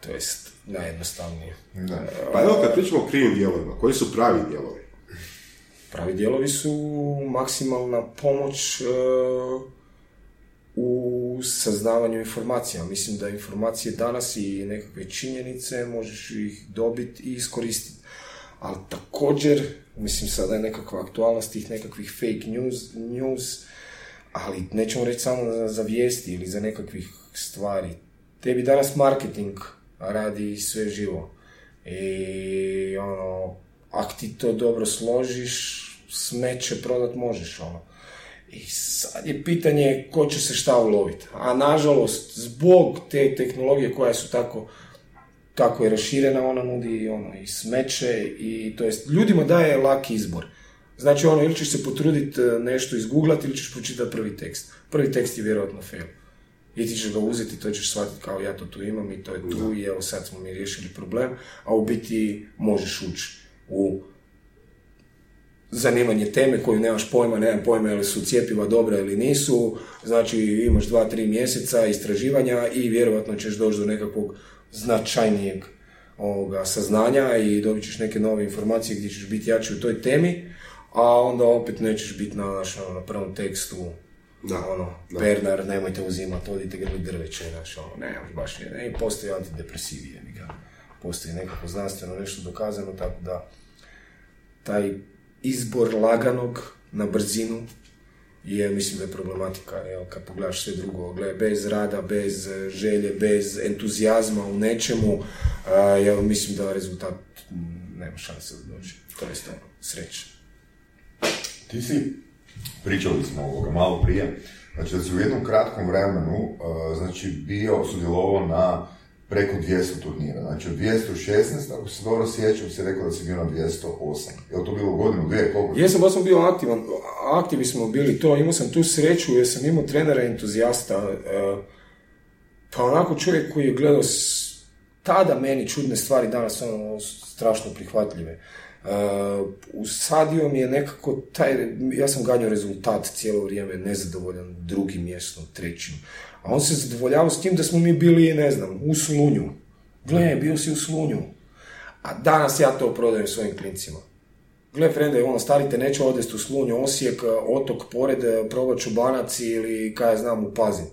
[SPEAKER 4] To jest, najjednostavnije.
[SPEAKER 3] Da.
[SPEAKER 2] pa evo kad pričamo o krivim dijelovima, koji su pravi dijelovi?
[SPEAKER 4] Pravi dijelovi su maksimalna pomoć e, u saznavanju informacija. Mislim da informacije danas i nekakve činjenice možeš ih dobiti i iskoristiti. Ali također, mislim sada je nekakva aktualnost tih nekakvih fake news, news ali nećemo reći samo za, za vijesti ili za nekakvih stvari. Tebi danas marketing radi sve živo. I ono, ako ti to dobro složiš, smeće prodat možeš, ono. I sad je pitanje ko će se šta uloviti. A nažalost, zbog te tehnologije koja su tako tako je raširena, ona nudi i ono, i smeće, i to jest, ljudima daje laki izbor. Znači ono, ili ćeš se potruditi e, nešto izgooglati ili ćeš pročitati prvi tekst. Prvi tekst je vjerojatno fail. I ti ćeš ga uzeti, to ćeš shvatiti kao ja to tu imam i to je tu i evo sad smo mi riješili problem, a u biti možeš ući u zanimanje teme koju nemaš pojma, nemam pojma ili su cijepiva dobra ili nisu, znači imaš dva, tri mjeseca istraživanja i vjerojatno ćeš doći do nekakvog značajnijeg ovoga, saznanja i dobit ćeš neke nove informacije gdje ćeš biti jači u toj temi, a onda opet nećeš biti na, ono, na prvom tekstu
[SPEAKER 2] Da,
[SPEAKER 4] ono,
[SPEAKER 2] da.
[SPEAKER 4] Pernar, nemojte uzimati, odite grli drveće, znaš, ono, ne, baš ne, i postoji antidepresivi, postoji nekako znanstveno nešto dokazano, tako da taj izbor laganog na brzinu je, mislim da je problematika, jel, kad pogledaš sve drugo, gle, bez rada, bez e, želje, bez entuzijazma u nečemu, jel, mislim da rezultat nema šanse da dođe, to je ono, sreća.
[SPEAKER 3] Ti si, pričali smo ovoga malo prije, znači da si u jednom kratkom vremenu, uh, znači bio sudjelovao na preko 200 turnira, znači od 216, ako se dobro sjećam, si rekao da si bio na 208. Je to bilo godinu, dvije, koliko?
[SPEAKER 4] Jesam, baš sam bio aktivan, aktivni smo bili to, imao sam tu sreću jer sam imao trenera entuzijasta, e, pa onako čovjek koji je gledao tada meni čudne stvari, danas ono strašno prihvatljive. Uh, usadio mi je nekako taj, ja sam ganjao rezultat cijelo vrijeme, nezadovoljan drugim mjestom, trećim. A on se zadovoljavao s tim da smo mi bili, ne znam, u Slunju. Gle, bio si u Slunju. A danas ja to prodajem svojim klincima. Gle, frende, ono, starite, neću odesti u Slunju, Osijek, otok pored, probat ću Banac ili, kaj ja znam, u Pazin.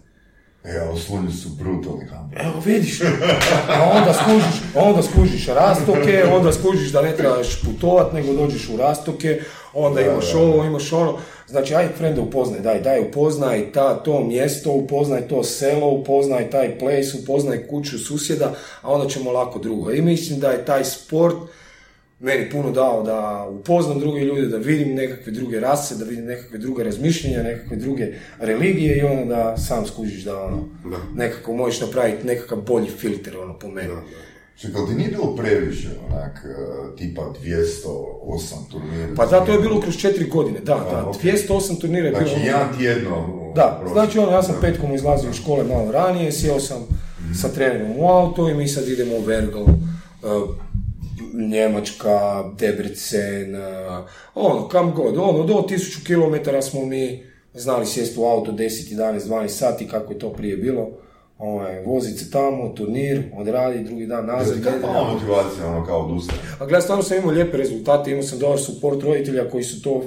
[SPEAKER 3] E, ali Slunji su brutalni hamburgeri.
[SPEAKER 4] Evo vidiš, [LAUGHS] a onda skužiš, onda skužiš rastoke, onda skužiš da ne trebaš putovat, nego dođeš u rastoke, onda
[SPEAKER 3] Da,
[SPEAKER 4] imaš
[SPEAKER 3] da,
[SPEAKER 4] ovo, imaš ono. Znači, aj frende upoznaj, daj, daj, upoznaj ta, to mjesto, upoznaj to selo, upoznaj taj place, upoznaj kuću susjeda, a onda ćemo lako drugo. I mislim da je taj sport meni puno dao da upoznam druge ljude, da vidim nekakve druge rase, da vidim nekakve druge razmišljenja, nekakve druge religije i onda da sam skužiš da ono,
[SPEAKER 2] Da.
[SPEAKER 4] nekako možeš napraviti nekakav bolji filter ono po meni.
[SPEAKER 3] Čekaj, ali ti nije bilo previše, onak, e, tipa 208 turnira?
[SPEAKER 4] Pa da, to je bilo kroz četiri godine, da,
[SPEAKER 3] A,
[SPEAKER 4] da,
[SPEAKER 3] ok.
[SPEAKER 4] 208 turnira je bilo.
[SPEAKER 3] Znači, jedan tjedno...
[SPEAKER 4] Da, znači ono, ja sam petkom izlazio iz škole malo ranije, sjeo sam sa trenerom u auto i mi sad idemo u Vergal, uh, Njemačka, Debrecen, uh, ono, kam god, ono, do 1000 km smo mi znali sjesti u auto 10, 11, 12 sati, kako je to prije bilo, ovaj, vozit se tamo, turnir, odradi, drugi dan nazad,
[SPEAKER 3] Kakva
[SPEAKER 4] nedjelja.
[SPEAKER 3] je motivacija, ono, kao odustanje?
[SPEAKER 4] A gledaj, stvarno sam imao lijepe rezultate, imao sam dobar support roditelja koji su to uh,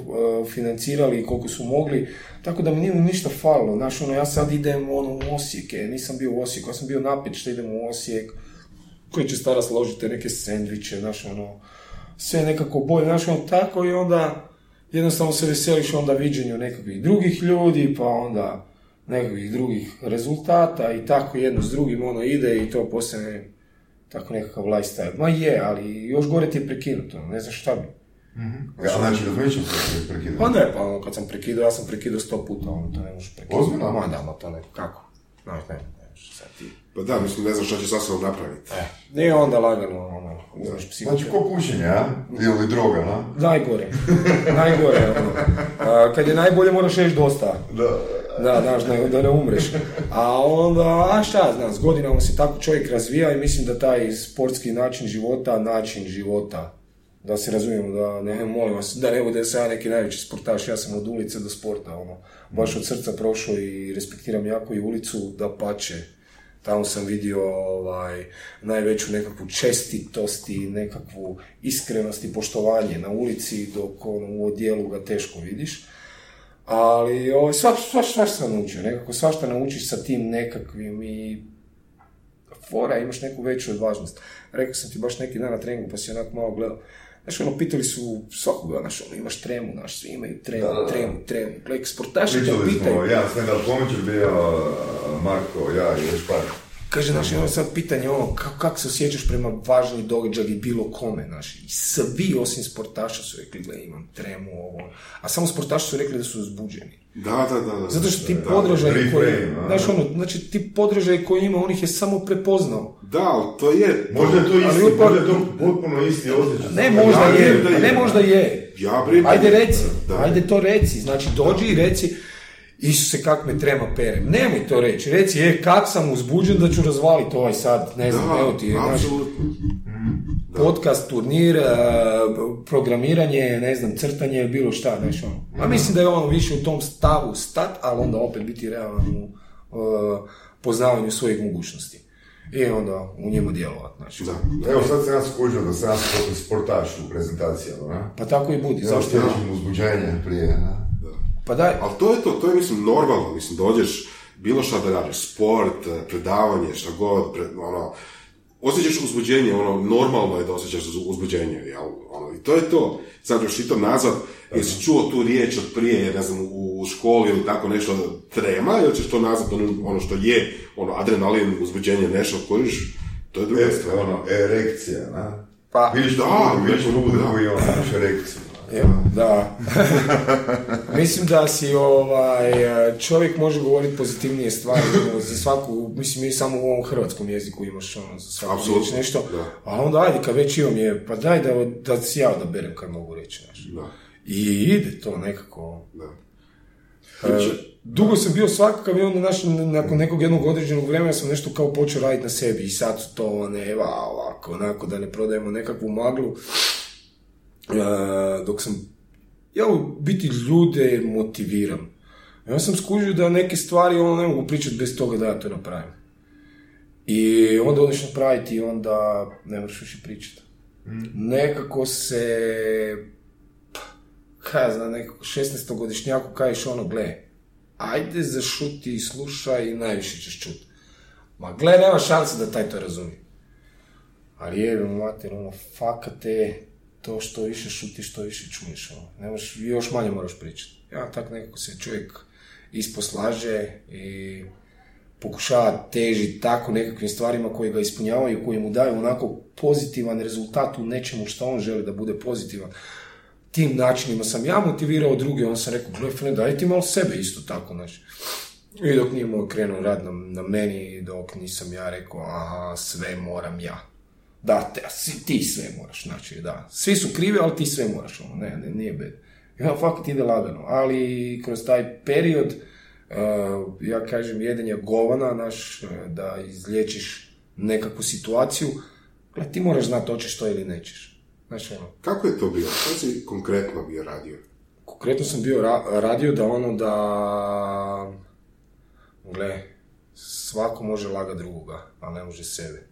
[SPEAKER 4] financirali koliko su mogli, tako da mi nije ništa falilo. Znaš, ono, ja sad idem ono, u Osijek, e, nisam bio u Osijeku, ja sam bio napet što idem u Osijek, koji će stara složiti neke sendviče, znaš, ono, sve nekako bolje, znaš, ono, tako i onda jednostavno se veseliš onda viđenju nekakvih drugih ljudi, pa onda nekakvih drugih rezultata i tako jedno s drugim ono ide i to postane tako nekakav lifestyle. Ma je, ali još gore ti je prekinuto, ne znaš šta bi.
[SPEAKER 3] Ja, znači, razmišljam se prekidati.
[SPEAKER 4] Pa ne, pa ono, kad sam prekidao, ja sam prekidao sto puta, ono, to ne možeš prekidati.
[SPEAKER 3] Ozbiljno?
[SPEAKER 4] Ma da, ma to ne, kako? Znaš, ne, ne, sad ti.
[SPEAKER 2] Pa da, mislim, ne znam što će sa sobom napraviti.
[SPEAKER 4] E, nije onda lagano, ono, uzmeš psihoterapiju.
[SPEAKER 3] Znači, ko pušenje, a? Ili droga, a?
[SPEAKER 4] Najgore, najgore, ono. A, kad je najbolje moraš reći dosta.
[SPEAKER 3] Da.
[SPEAKER 4] Da, znaš, da, da ne umreš. A onda, a šta znam, s godinama se tako čovjek razvija i mislim da taj sportski način života, način života, da se razumijemo, da ne, molim vas, da ne bude sam ja neki najveći sportaš, ja sam od ulice do sporta, ono, baš od srca prošao i respektiram jako i ulicu, da pače. Tamo sam vidio ovaj, najveću nekakvu čestitost i nekakvu iskrenost i poštovanje na ulici, dok ono, u odijelu ga teško vidiš. Ali ovaj, sva, sva, svašta sam naučio, nekako svašta naučiš sa tim nekakvim i fora, imaš neku veću odvažnost. Rekao sam ti baš neki dan na treningu, pa si onako malo gledao. Znaš, ono, pitali su svakoga, znaš, ono, imaš tremu, znaš, svi imaju tremu,
[SPEAKER 3] Da, da, da.
[SPEAKER 4] tremu, tremu. Gle, sportaši te pitaju,
[SPEAKER 3] smo, ja, Pomić je bio, Marko, ja i još par.
[SPEAKER 4] Kaže, znaš, ono sad pitanje, ono, kako kak se osjećaš prema važnoj događaju i bilo kome, znaš, i svi osim sportaša su rekli, gle, imam tremu, ovo, a samo sportaši su rekli da su uzbuđeni.
[SPEAKER 2] Da, da, da. da.
[SPEAKER 4] Zato što ti
[SPEAKER 3] reframe,
[SPEAKER 4] koji, znaš, ono, znači ti podražaj koji ima, on ih je samo prepoznao.
[SPEAKER 2] Da, ali to je...
[SPEAKER 3] Možda je to
[SPEAKER 4] Ali
[SPEAKER 3] isti,
[SPEAKER 4] upravo-
[SPEAKER 3] možda je to potpuno isti osjećaj.
[SPEAKER 4] Ne, možda
[SPEAKER 2] Ja
[SPEAKER 4] je,
[SPEAKER 2] da
[SPEAKER 4] a ne
[SPEAKER 2] je.
[SPEAKER 4] možda je.
[SPEAKER 2] Ja da
[SPEAKER 4] Ajde
[SPEAKER 2] je.
[SPEAKER 4] reci,
[SPEAKER 2] Da.
[SPEAKER 4] ajde to reci, znači dođi i reci, Isuse, kak me trema perem. Nemoj to reći, reci, je, kak sam uzbuđen da ću razvaliti ovaj sad, ne znam, evo ti,
[SPEAKER 2] Da,
[SPEAKER 4] znaš,
[SPEAKER 2] apsolutno.
[SPEAKER 4] podcast, turnir, e, programiranje, ne znam, crtanje, bilo šta, znaš, ono. A mislim da je ono više u tom stavu stat, ali onda opet biti realan u e, poznavanju svojih mogućnosti. I onda u njemu djelovati, znači.
[SPEAKER 2] Da.
[SPEAKER 3] Evo sad sam ja skužio da sam ja sport- sportaš u prezentacijama, ne?
[SPEAKER 4] Pa tako i budi,
[SPEAKER 3] Zašto
[SPEAKER 4] zašto
[SPEAKER 3] ja uzbuđenje prije, ne?
[SPEAKER 4] Pa daj,
[SPEAKER 2] Ali to je to, to je mislim normalno, mislim dođeš bilo šta da radiš, sport, predavanje, šta god, pre, ono, osjećaš uzbuđenje, ono, normalno je da osjećaš uz- uzbuđenje, jel, ono, i to je to. Sad još čitam nazad, jesi čuo tu riječ od prije, ne znam, u školi ili tako nešto trema, ili ćeš to nazvat ono, ono što je, ono, adrenalin, uzbuđenje, nešto kojiš, to je druga
[SPEAKER 3] Jeste,
[SPEAKER 2] stvar.
[SPEAKER 3] ono, erekcija, ne?
[SPEAKER 4] Pa,
[SPEAKER 3] Vidiš
[SPEAKER 2] da,
[SPEAKER 3] da, vidiš
[SPEAKER 2] da.
[SPEAKER 3] koji ono, imaš erekciju.
[SPEAKER 4] Evo, da. [LAUGHS] mislim da si ovaj, čovjek može govoriti pozitivnije stvari [LAUGHS] ono, za svaku, mislim i samo u ovom hrvatskom jeziku imaš ono, za svaku riječ nešto,
[SPEAKER 2] da.
[SPEAKER 4] a onda ajde kad već imam je, pa daj da, da si ja odaberem kad mogu reći, znaš.
[SPEAKER 2] Da,
[SPEAKER 4] I ide to nekako.
[SPEAKER 2] da.
[SPEAKER 4] E, dugo sam bio svakakav i onda znaš, nakon nekog jednog određenog vremena sam nešto kao počeo raditi na sebi i sad to ne, va, ovako, onako, da ne prodajemo nekakvu maglu. E, dok sam, ja u biti ljude motiviram. Ja sam skužio da neke stvari ono ne mogu pričati bez toga da ja to napravim. I onda odeš napraviti i onda ne moraš više pričati. Nekako se kaj ja znam, nekako 16-godišnjaku kažeš ono, gle, ajde zašuti i slušaj i najviše ćeš čuti. Ma gle, nema šanse da taj to razumije. Ali je, mater, ono, fakate, to što više šutiš, što više čuješ, ono. Nemaš, još manje moraš pričati. Ja tak nekako se čovjek isposlaže i pokušava težiti tako nekakvim stvarima koji ga ispunjavaju, koji mu daju onako pozitivan rezultat u nečemu što on želi da bude pozitivan. Tim načinima sam ja motivirao druge, on sam rekao, gle, Fred, daj ti malo sebe isto tako, znači. I dok nije moj krenuo rad na, na meni, dok nisam ja rekao, aha, sve moram ja. Da, ti sve moraš, znači, da. Svi su krivi, ali ti sve moraš, ono, ne, ne, nije bed. Onda fakat ide lagano, ali kroz taj period, uh, ja kažem, jedenja govana, naš, uh, da izliječiš nekakvu situaciju, gle, ti moraš znati hoćeš to ili nećeš. Znači, ono,
[SPEAKER 2] Kako je to bilo? Što si konkretno bio radio?
[SPEAKER 4] konkretno sam bio ra- radio da ono da, gle, svako može laga drugoga, ali ne može sebe.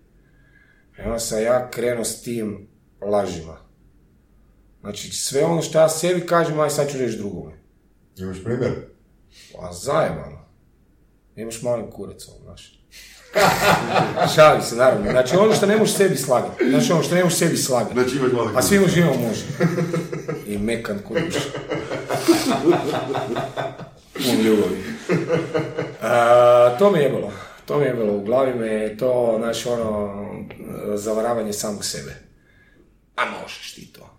[SPEAKER 4] I onda sam ja krenuo s tim lažima. Znači, sve ono što ja sebi kažem, aj sad ću reći drugome.
[SPEAKER 3] Imaš primjer?
[SPEAKER 4] A zajebano. Imaš mali kurac, ovo, znaš. [LAUGHS] Šalim se, naravno. Znači, ono što ne možeš sebi slagati. Znači, ono što ne možeš sebi slagati.
[SPEAKER 3] Znači imaš mali
[SPEAKER 4] A svima živimo može. I mekan duša. [LAUGHS] Pun ljubavi. A, to me je bilo. To mi je bilo u glavi me je to, znaš, ono, zavaravanje samog sebe. A možeš ti to.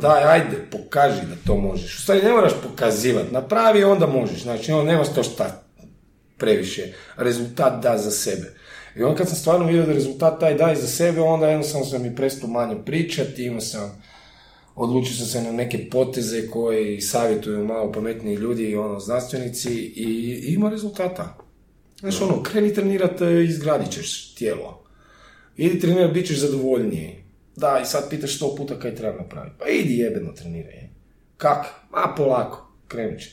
[SPEAKER 4] Daj, ajde, pokaži da to možeš. U stvari ne moraš pokazivati. Napravi, onda možeš. Znači, ono, nemaš to šta previše. Rezultat da za sebe. I onda kad sam stvarno vidio da rezultat taj daje za sebe, onda jednostavno sam mi prestao manje pričati, imao sam, odlučio sam se na neke poteze koje savjetuju malo pametniji ljudi ono, znanstvenici i ima rezultata. Znaš, ono, kreni trenirati, izgradit ćeš tijelo. Idi trenirat, bit ćeš zadovoljniji. Da, i sad pitaš sto puta kaj treba napraviti. Pa idi jebeno treniraj. Kak? Ma polako, krenut će.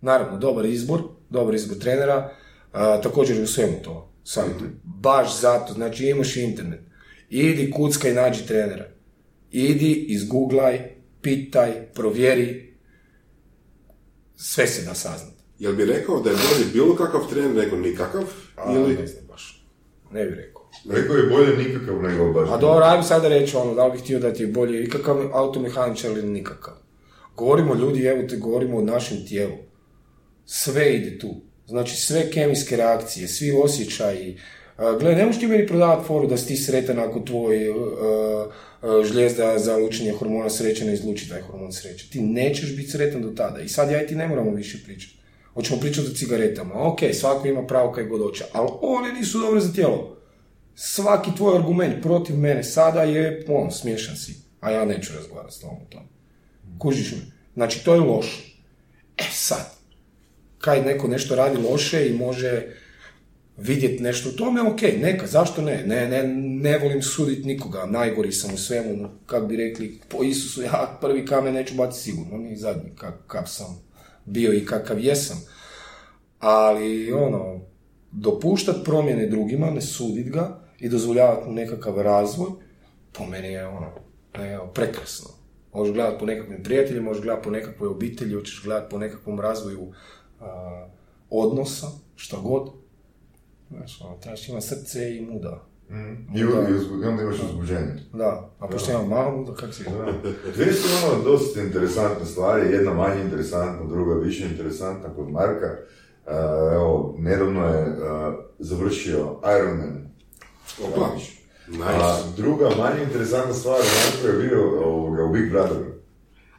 [SPEAKER 4] Naravno, dobar izbor, dobar izbor trenera, a, također i u svemu to savjetujem. Baš zato, znači imaš internet. Idi kuckaj, nađi trenera. Idi, izgooglaj, pitaj, provjeri. Sve se da saznat.
[SPEAKER 2] Jel bi rekao da je bolji bilo kakav trener nego nikakav?
[SPEAKER 4] A,
[SPEAKER 2] ili...
[SPEAKER 4] ne znam baš. Ne bi rekao.
[SPEAKER 3] Rekao je bolje nikakav nego baš.
[SPEAKER 4] A dobro, ajmo sada reći ono, da li bih htio da ti je bolje ikakav automehaničar ili nikakav. Govorimo ljudi, evo te govorimo o našem tijelu. Sve ide tu. Znači sve kemijske reakcije, svi osjećaji. Uh, gle, ne možeš ti meni prodavati foru da si ti sretan ako tvoj uh, uh, žljezda za lučenje hormona sreće ne izluči taj hormon sreće. Ti nećeš biti sretan do tada. I sad ja i ti ne moramo više pričati. Hoćemo pričati o cigaretama. Ok, svako ima pravo kaj god hoće, ali one nisu dobre za tijelo. Svaki tvoj argument protiv mene sada je, on, smiješan si. A ja neću razgovarati s tobom o tom. Kužiš me? Znači, to je loše. E sad, kaj neko nešto radi loše i može vidjeti nešto u tome, ok, neka, zašto ne? Ne, ne, ne volim suditi nikoga, najgori sam u svemu, kako bi rekli, po Isusu, ja prvi kamen neću baciti sigurno, ni zadnji, kakav sam bio i kakav jesam. Ali, ono, dopuštat promjene drugima, ne sudit ga i dozvoljavati mu nekakav razvoj, po meni je ono, evo, prekrasno. Možeš gledati po nekakvim prijateljima, možeš gledati po nekakvoj obitelji, hoćeš gledati po nekakvom razvoju a, odnosa, šta god. Znaš, ono, trebaš imati srce i muda.
[SPEAKER 3] Mm. I, i, uzbu- i onda imaš uzbuđenje.
[SPEAKER 4] Da, a pošto imam malo muda, kako si [LAUGHS]
[SPEAKER 3] Dvije su ono dosta interesantne stvari, jedna manje interesantna, druga više interesantna kod Marka. Uh, evo, nedavno je uh, završio Ironman.
[SPEAKER 2] Opa,
[SPEAKER 3] A
[SPEAKER 2] nice.
[SPEAKER 3] druga manje interesantna stvar, Marko je bio ovoga, u Big Brotheru.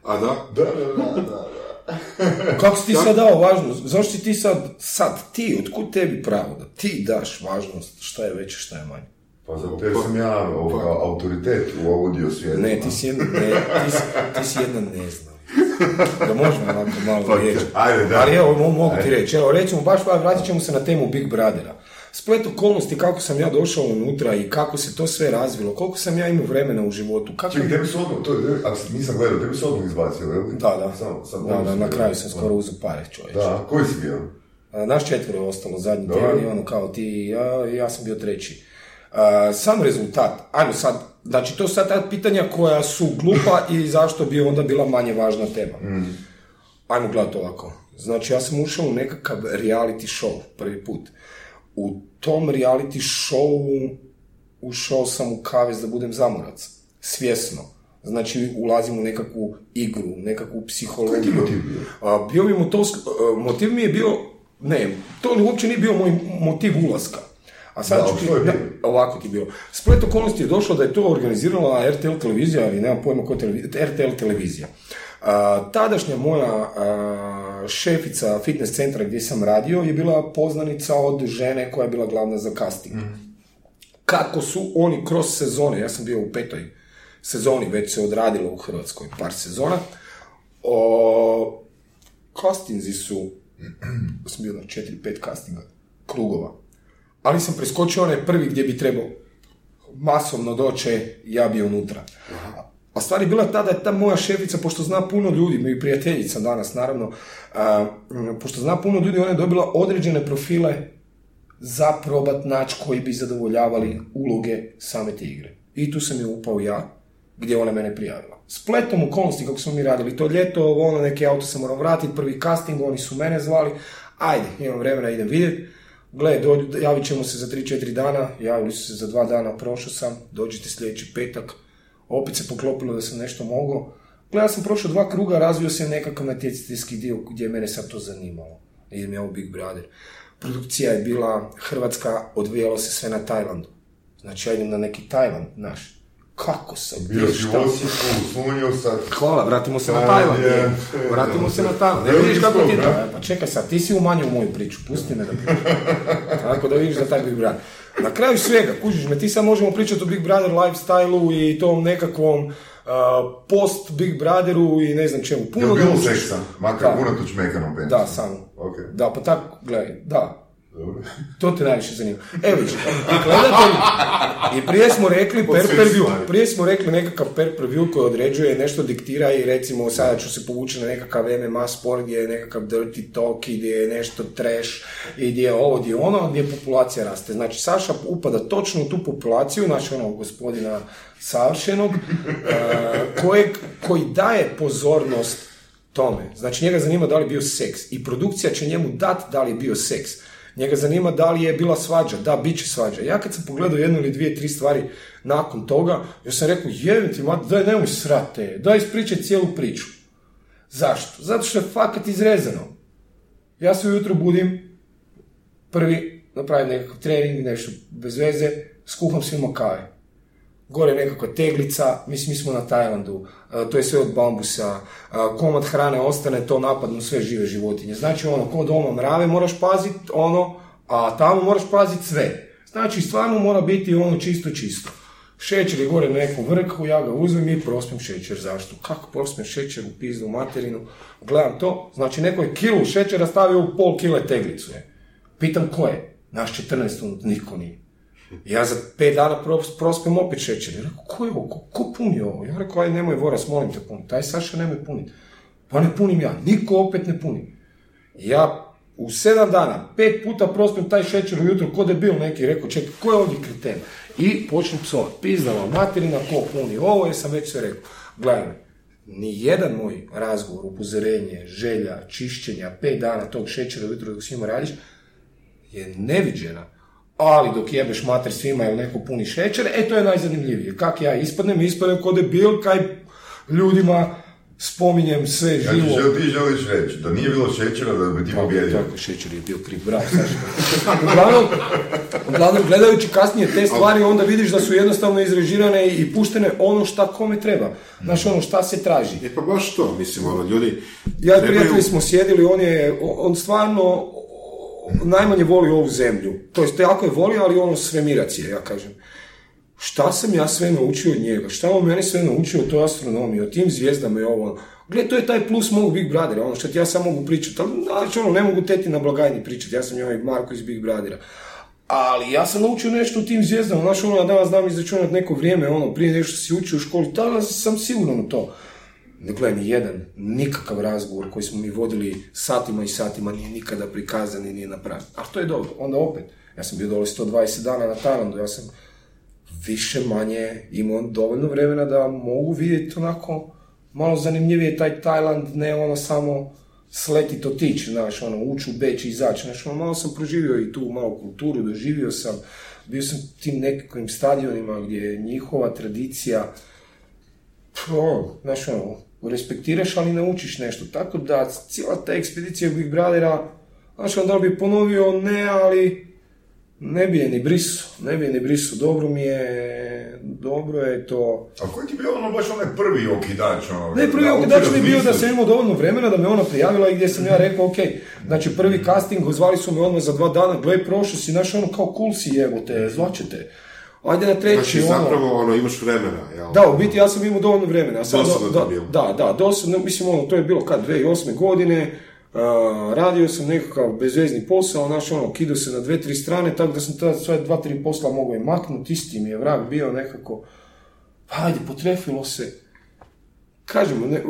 [SPEAKER 2] A da?
[SPEAKER 3] Da, da, da, da. [LAUGHS]
[SPEAKER 4] Kako si ti sad dao važnost? Zašto si ti sad, sad, ti, otkud tebi pravo da ti daš važnost šta je veće, šta je manje?
[SPEAKER 3] Pa zato jer sam ja ovoga, autoritet u audio svijetu.
[SPEAKER 4] Ne, ti si jedna, ne, ti si, ti si jedna neznalica. Da možemo onako malo
[SPEAKER 3] Pa,
[SPEAKER 4] riječi.
[SPEAKER 3] ajde, da.
[SPEAKER 4] Ali evo, mo- mogu ti reći, evo, recimo, baš vratit ćemo se na temu Big Brothera. Splet okolnosti kako sam ja došao unutra i kako se to sve razvilo, koliko sam ja imao vremena u životu, kako...
[SPEAKER 3] Čekaj, tebi su odmah, to, je- ako nisam gledao, tebi su odmah izbacili, jel?
[SPEAKER 4] Da, da,
[SPEAKER 3] Samo, samo
[SPEAKER 4] da, da, na kraju sam skoro uzeo pare, čovječe.
[SPEAKER 3] Da, koji si bio?
[SPEAKER 4] Naš četvero je ostalo zadnji tjedan i ono kao ti i ja, i ja sam bio treći. Sam rezultat, ajmo sad, znači to su sad ta pitanja koja su glupa i zašto bi onda bila manje važna tema. Ajmo gledati ovako. Znači ja sam ušao u nekakav reality show prvi put. U tom reality showu ušao sam u kavez da budem zamorac. Svjesno. Znači ulazim u nekakvu igru, nekakvu psihologiju.
[SPEAKER 3] Koji ti motiv bio?
[SPEAKER 4] A, bio mi motiv, motiv mi je bio, ne, to uopće nije bio moj motiv ulaska. A sad
[SPEAKER 3] Da,
[SPEAKER 4] ću ti, da, ovako ti bio. Splet okolnosti je došlo da je to organizirala RTL televizija, ali nemam pojma koja televizija, RTL televizija. A, tadašnja moja a, šefica fitness centra gdje sam radio je bila poznanica od žene koja je bila glavna za casting. Kako su oni kroz sezone, ja sam bio u petoj sezoni, već se odradilo u Hrvatskoj par sezona, o, castingzi su, [CLEARS THROAT] sam bio na 4-5 castinga, krugova, ali sam preskočio onaj prvi gdje bi trebao masovno doći, ja bi unutra. A stvar je bila ta da je ta moja šefica, pošto zna puno ljudi, mi prijateljica danas naravno, a, pošto zna puno ljudi, ona je dobila određene profile za probat naći koji bi zadovoljavali uloge same te igre. I tu sam je upao ja, gdje je ona mene prijavila. Spletom okolnosti kako smo mi radili to ljeto, ono neki auto se moram vratiti, prvi casting, oni su mene zvali, ajde, imam vremena, idem vidjeti. Gle, javit ćemo se za 3-4 dana, javili su se za dva dana, prošao sam, dođite sljedeći petak, opet se poklopilo da sam nešto mogao. Gle, ja sam prošao dva kruga, razvio se nekakav natjecateljski dio gdje je mene sad to zanimalo. Idem ja u Big Brother. Produkcija je bila Hrvatska, odvijalo se sve na Tajlandu. Znači ja idem na neki Tajland, naš. Kako sam
[SPEAKER 3] Bio
[SPEAKER 4] bio,
[SPEAKER 3] si
[SPEAKER 4] šta
[SPEAKER 3] slunio sad.
[SPEAKER 4] Hvala, vratimo se na
[SPEAKER 3] Aj,
[SPEAKER 4] Tajland.
[SPEAKER 3] je.
[SPEAKER 4] Vratimo se na Tajland. Ne
[SPEAKER 3] Evo
[SPEAKER 4] vidiš kako ti? Pa čekaj sad, ti si umanjio moju priču, pusti me da pričam. [LAUGHS] Tako da vidiš da taj Big Brother. Na kraju svega, kužiš me, ti sad možemo pričati o Big Brother lifestyle i tom nekakvom uh, post Big Brotheru i ne znam čemu. Puno
[SPEAKER 3] Jel bilo seksa? Makar
[SPEAKER 4] Da.
[SPEAKER 3] unatoč mekanom.
[SPEAKER 4] Da, samo.
[SPEAKER 3] Ok.
[SPEAKER 4] Da, pa tako, gledaj, da,
[SPEAKER 3] Dobro.
[SPEAKER 4] to te najviše zanima. Evo vidiš, i prije smo rekli per per view, prije smo rekli nekakav per per view koji određuje, nešto diktira i recimo sada ću se povući na nekakav MMA sport gdje je nekakav dirty talk i gdje je nešto trash i gdje je ovo, gdje je ono, gdje populacija raste. Znači Saša upada točno u tu populaciju, znači onog gospodina savršenog, eh, kojeg, koji daje pozornost tome. Znači njega zanima da li je bio seks i produkcija će njemu dati da li je bio seks. Njega zanima da li je bila svađa, da, bit će svađa. Ja kad sam pogledao jednu ili dvije, tri stvari nakon toga, ja sam rekao, jebim ti, mat, daj nemoj srate, daj ispričaj cijelu priču. Zašto? Zato što je fakat izrezano. Ja se ujutro budim, prvi napravim nekakav trening, nešto bez veze, skuham svima kave. Gore nekakva teglica, mislim mi smo na Tajlandu, a, to je sve od bambusa, a, komad hrane ostane, to napadnu sve žive životinje. Znači ono, ko doma mrave moraš pazit ono, a tamo moraš pazit sve. Znači stvarno mora biti ono čisto čisto. Šećer je gore na nekom vrhu, ja ga uzmem i prospem šećer. Zašto? Kako prospem šećer u pizdu, u materinu? Gledam to, znači neko je kilu šećera stavio u pol kile teglicu. Je. Pitam ko je? Naš 14 unutra, niko nije. Ja za pet dana pros- prospem opet šećer. Ja rekao, ko je ovo? Ko, ko puni ovo? Ja rekao, aj nemoj Voras, molim te puni. Taj Saša nemoj puniti. Pa ne punim ja. Niko opet ne puni. Ja u sedam dana, pet puta prospem taj šećer ujutro, ko debil neki, rekao, čekaj, ko je ovdje kreten? I počnem psovat. Pizdala materina, ko puni ovo, jer sam već sve rekao. Gledaj ni jedan moj razgovor, upozorenje, želja, čišćenja, pet dana tog šećera ujutro dok svima radiš, je neviđena. Ali dok jebeš mater svima ili neko puni šećer, e to je najzanimljivije. Kak ja ispadnem, ispadnem kod debil, kaj ljudima spominjem sve
[SPEAKER 3] Ja
[SPEAKER 4] živo.
[SPEAKER 3] žel, ti želiš reći da nije bilo šećera da bi ti pobjedio.
[SPEAKER 4] Tako, šećer je bio kriv, bravo, uglavnom, uglavnom, gledajući kasnije te stvari, onda vidiš da su jednostavno izrežirane i puštene ono šta kome treba. Znaš, ono šta se traži.
[SPEAKER 2] E pa baš to, mislim, ono, ljudi...
[SPEAKER 4] Ja i
[SPEAKER 2] trebaju-
[SPEAKER 4] prijatelji smo sjedili, on je, on stvarno najmanje voli ovu zemlju. To jest, jako je voli, ali ono svemirac je, ja kažem. Šta sam ja sve naučio od njega? Šta on mene sve naučio o toj astronomiji, o tim zvijezdama i ovo? Gle, to je taj plus mog Big Brothera, ono što ti ja sam mogu pričati. Ali, znači, ono, ne mogu teti na blagajni pričati, ja sam i Marko iz Big Brothera. Ali ja sam naučio nešto o tim zvijezdama, znaš, ono, ja danas znam izračunati neko vrijeme, ono, prije nešto si učio u školi, tada sam siguran u to. Gledaj, ni jedan, nikakav razgovor koji smo mi vodili satima i satima nije nikada prikazan i nije napravljen. Ali to je dobro, onda opet, ja sam bio dole 120 dana na Tajlandu, ja sam više manje imao dovoljno vremena da mogu vidjeti onako malo zanimljivije taj Tajland, ne ono samo sletit otići, znaš, ono, ući u Beč i izaći, znaš, ono, malo sam proživio i tu malo kulturu, doživio sam, bio sam tim nekakvim stadionima gdje je njihova tradicija, ono, znaš, ono, respektiraš, ali naučiš nešto. Tako da, cijela ta ekspedicija Big Brothera, znaš, li bi ponovio, ne, ali ne bi je ni brisu, ne bi je ni brisu. Dobro mi je, dobro je to.
[SPEAKER 3] A koji ti bio ono baš onaj prvi okidač? Ono,
[SPEAKER 4] Ne, prvi
[SPEAKER 3] da
[SPEAKER 4] okidač mi je bio da sam imao dovoljno vremena da me ona prijavila i gdje sam ja rekao, ok, znači prvi casting, zvali su me odmah za dva dana, gle, prošao si, znaš, ono, kao cool si, jebote, zvaćete. Ajde na treći,
[SPEAKER 2] Znači,
[SPEAKER 4] ono.
[SPEAKER 2] zapravo, ono, imaš vremena, jel?
[SPEAKER 4] Da, u biti ja sam imao dovoljno vremena. Ja sam
[SPEAKER 2] Dosadno
[SPEAKER 4] da,
[SPEAKER 2] bilo.
[SPEAKER 4] da, da, dosadno, mislim, ono, to je bilo kad, 2008. godine, a, radio sam nekakav bezvezni posao, znaš, ono, kidao se na dve, tri strane, tako da sam tada svoje dva, tri posla mogao i maknuti, isti mi je vrag bio nekako, pa ajde, potrefilo se. Kažemo, ne,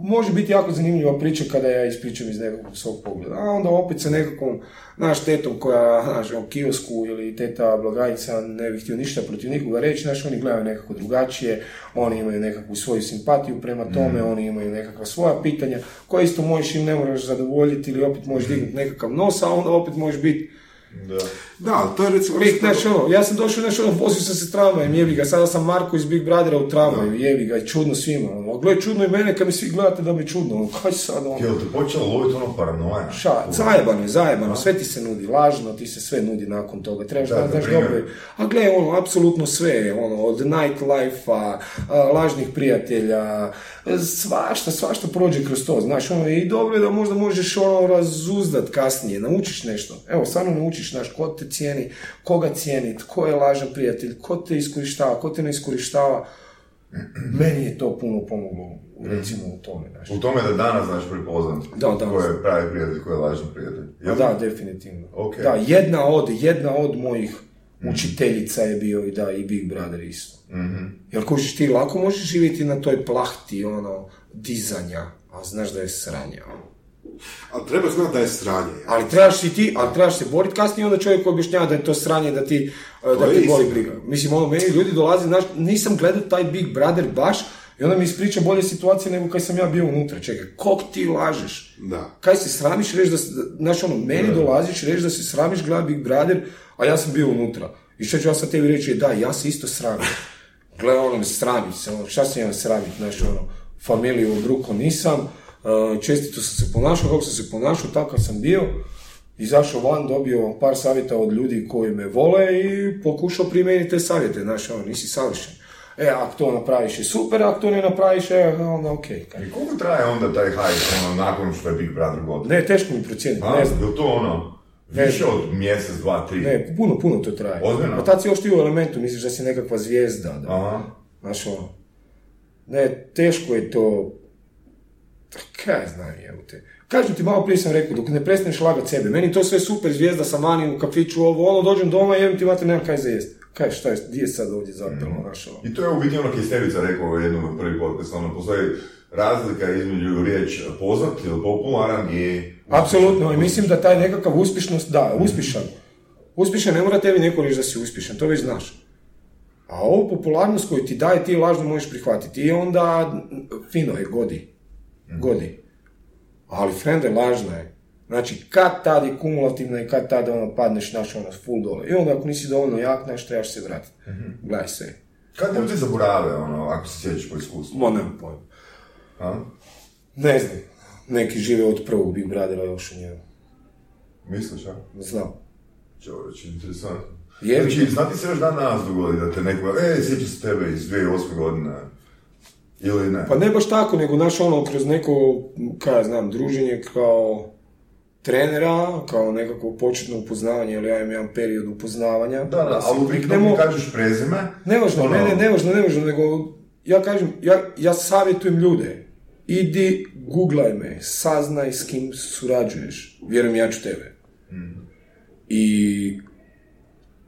[SPEAKER 4] može biti jako zanimljiva priča kada ja ispričam iz nekakvog svog pogleda, a onda opet sa nekakvom, znaš, tetom koja, znaš, u kiosku ili teta blagajnica, ne bih htio ništa protiv nikoga reći, znaš, oni gledaju nekako drugačije, oni imaju nekakvu svoju simpatiju prema tome, oni imaju nekakva svoja pitanja, koje isto možeš im ne moraš zadovoljiti ili opet možeš dignuti nekakav nos, a onda opet možeš biti
[SPEAKER 3] Da.
[SPEAKER 2] Da, ali to je recimo... Isto-
[SPEAKER 4] znaš, ono, ja sam došao, znaš, ono, vozio sam se tramvajem, jebi ga, sada sam Marko iz Big Brothera u tramvaju, jebi ga, čudno svima, ono, gle, čudno i mene kad mi svi gledate da mi je čudno, ono, kaj sad, ono,
[SPEAKER 3] Jel te počelo loviti ono paranoja?
[SPEAKER 4] Ša, zajebano je, zajebano, sve ti se nudi, lažno ti se sve nudi nakon toga, trebaš
[SPEAKER 3] Da,
[SPEAKER 4] da,
[SPEAKER 3] na
[SPEAKER 4] znaš
[SPEAKER 3] primjer.
[SPEAKER 4] dobro. A gle, ono, apsolutno sve, ono, od nightlife-a, a, lažnih prijatelja, svašta, svašta prođe kroz to, znaš, ono, i dobro je da možda možeš ono razuzdat kasnije, naučiš nešto, evo, stvarno naučiš, znaš, ko te cijeni, koga cijeni, tko je lažan prijatelj, ko te iskorištava, ko te ne iskorištava, meni je to puno pomoglo, recimo, u tome, znaš.
[SPEAKER 3] U tome da danas znaš prepoznat
[SPEAKER 4] Da, da.
[SPEAKER 3] ko je pravi prijatelj, ko je lažni prijatelj. Jel?
[SPEAKER 4] Da, definitivno.
[SPEAKER 3] Ok.
[SPEAKER 4] Da, jedna od, jedna od mojih učiteljica je bio i da, i Big Brother isto. Jer kužiš, ti lako možeš živjeti na toj plahti, ono, dizanja, a znaš da je sranje,
[SPEAKER 2] Ali treba znati da je sranje.
[SPEAKER 4] Ali trebaš i ti, ali trebaš se boriti kasnije, onda čovjek objašnjava da je to sranje, da ti, uh, da
[SPEAKER 2] je
[SPEAKER 4] ti boli briga. Mislim, ono, meni ljudi dolaze, znaš, nisam gledao taj Big Brother baš, i onda mi ispriča bolje situacije nego kad sam ja bio unutra. Čekaj, kog ti lažeš?
[SPEAKER 2] Da.
[SPEAKER 4] Kaj se sramiš reći da, da- znaš ono, meni dolaziš reći da se sramiš gledati Big Brother, a ja sam bio unutra. I što ću ja sad tebi reći, da, ja se isto sramim. Gle, ono, sramit se, ono, šta se imam sramit, znaš, ono, familiju obruko nisam, čestito sam se ponašao, kako sam se ponašao, takav sam bio, izašao van, dobio par savjeta od ljudi koji me vole i pokušao primijeniti te savjete, znaš, ono, nisi savršen. E, ako to napraviš je super, ako to ne napraviš, e, onda okej.
[SPEAKER 3] I koliko traje onda taj hype, ono, nakon što je Big Brother gotov?
[SPEAKER 4] Ne, teško mi procijeniti,
[SPEAKER 3] A,
[SPEAKER 4] ne znam.
[SPEAKER 3] je to ono, više od mjesec, dva, tri?
[SPEAKER 4] Ne, puno, puno to traje.
[SPEAKER 3] Ozbiljno?
[SPEAKER 4] A tad si još ti u elementu, misliš da si nekakva zvijezda. Da.
[SPEAKER 3] Aha.
[SPEAKER 4] Znaš ono, ne, teško je to, kaj znam, evo te. Kažem ti, malo prije sam rekao, dok ne prestaneš lagat sebe, meni to sve super, zvijezda sam vani u kafiću, ovo, ono, dođem doma i jebim ti vate, nemam kaj za jest. Kaj, šta je, di je sad ovdje zapelo, znaš ono.
[SPEAKER 3] I to je u biti ono Kisterica rekao u jednom od prvih podcast, ono, postoji razlika između riječ poznat ili popularan i...
[SPEAKER 4] Apsolutno, i mislim da taj nekakav uspješnost, da, uspješan. Uspješan ne mora tebi neko reći da si uspješan, to već znaš. A ovu popularnost koju ti daje, ti lažno možeš prihvatiti. I onda, fino je, godi. Godi. Ali, frende, lažna je. Znači, kad tad je kumulativna i kad tad ono padneš naš ono full dole. I onda ako nisi dovoljno jak, znaš, trebaš se vratiti. Gledaj se.
[SPEAKER 3] Kad ljudi zaborave, ono, ako se sjećaš po iskustvu?
[SPEAKER 4] Mo, nemam pojma.
[SPEAKER 3] A?
[SPEAKER 4] Ne znam. Neki žive od prvog Big Brothera još u njemu.
[SPEAKER 3] Misliš, a?
[SPEAKER 4] Znam.
[SPEAKER 3] Čovječ, interesantno.
[SPEAKER 4] Je,
[SPEAKER 3] znači, zna ti se još dan danas dogodi da te neko, e, sjeća se tebe iz 2008. godine, ili ne?
[SPEAKER 4] Pa ne baš tako, nego naš ono kroz neko, kaj ja znam, druženje kao trenera, kao nekako početno upoznavanje, ili ja imam jedan period upoznavanja.
[SPEAKER 3] da, da, ali uvijek mi kažeš prezime,
[SPEAKER 4] Nevažno,
[SPEAKER 3] ono,
[SPEAKER 4] ne, ne, nevažno, nevažno, nego ja kažem, ja, ja savjetujem ljude, idi, googlaj me, saznaj s kim surađuješ, vjerujem ja ću tebe. I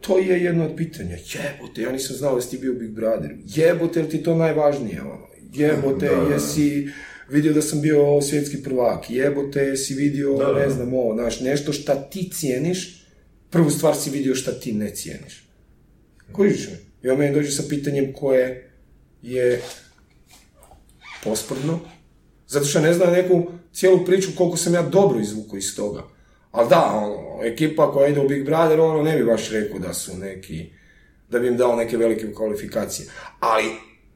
[SPEAKER 4] to je jedno od pitanja, jebote, ja nisam znao da si ti bio Big Brother, jebote, jel ti to najvažnije, ono, jebote,
[SPEAKER 3] Da, da, da.
[SPEAKER 4] jesi vidio da sam bio svjetski prvak, jebote, jesi vidio,
[SPEAKER 3] Da,
[SPEAKER 4] ne znam, ovo, znaš, nešto šta ti cijeniš, prvu stvar si vidio šta ti ne cijeniš. Kužiš me? I on meni dođe sa pitanjem koje je posprdno, zato što ne zna neku cijelu priču koliko sam ja dobro izvukao iz toga. Ali da, ono, ekipa koja ide u Big Brother, ono, ne bi baš rekao da su neki, da bi im dao neke velike kvalifikacije. Ali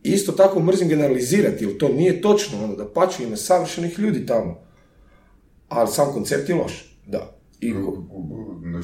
[SPEAKER 4] isto tako mrzim generalizirati, jer to nije točno, ono, da pače ima savršenih ljudi tamo. Ali sam koncept je loš, da. I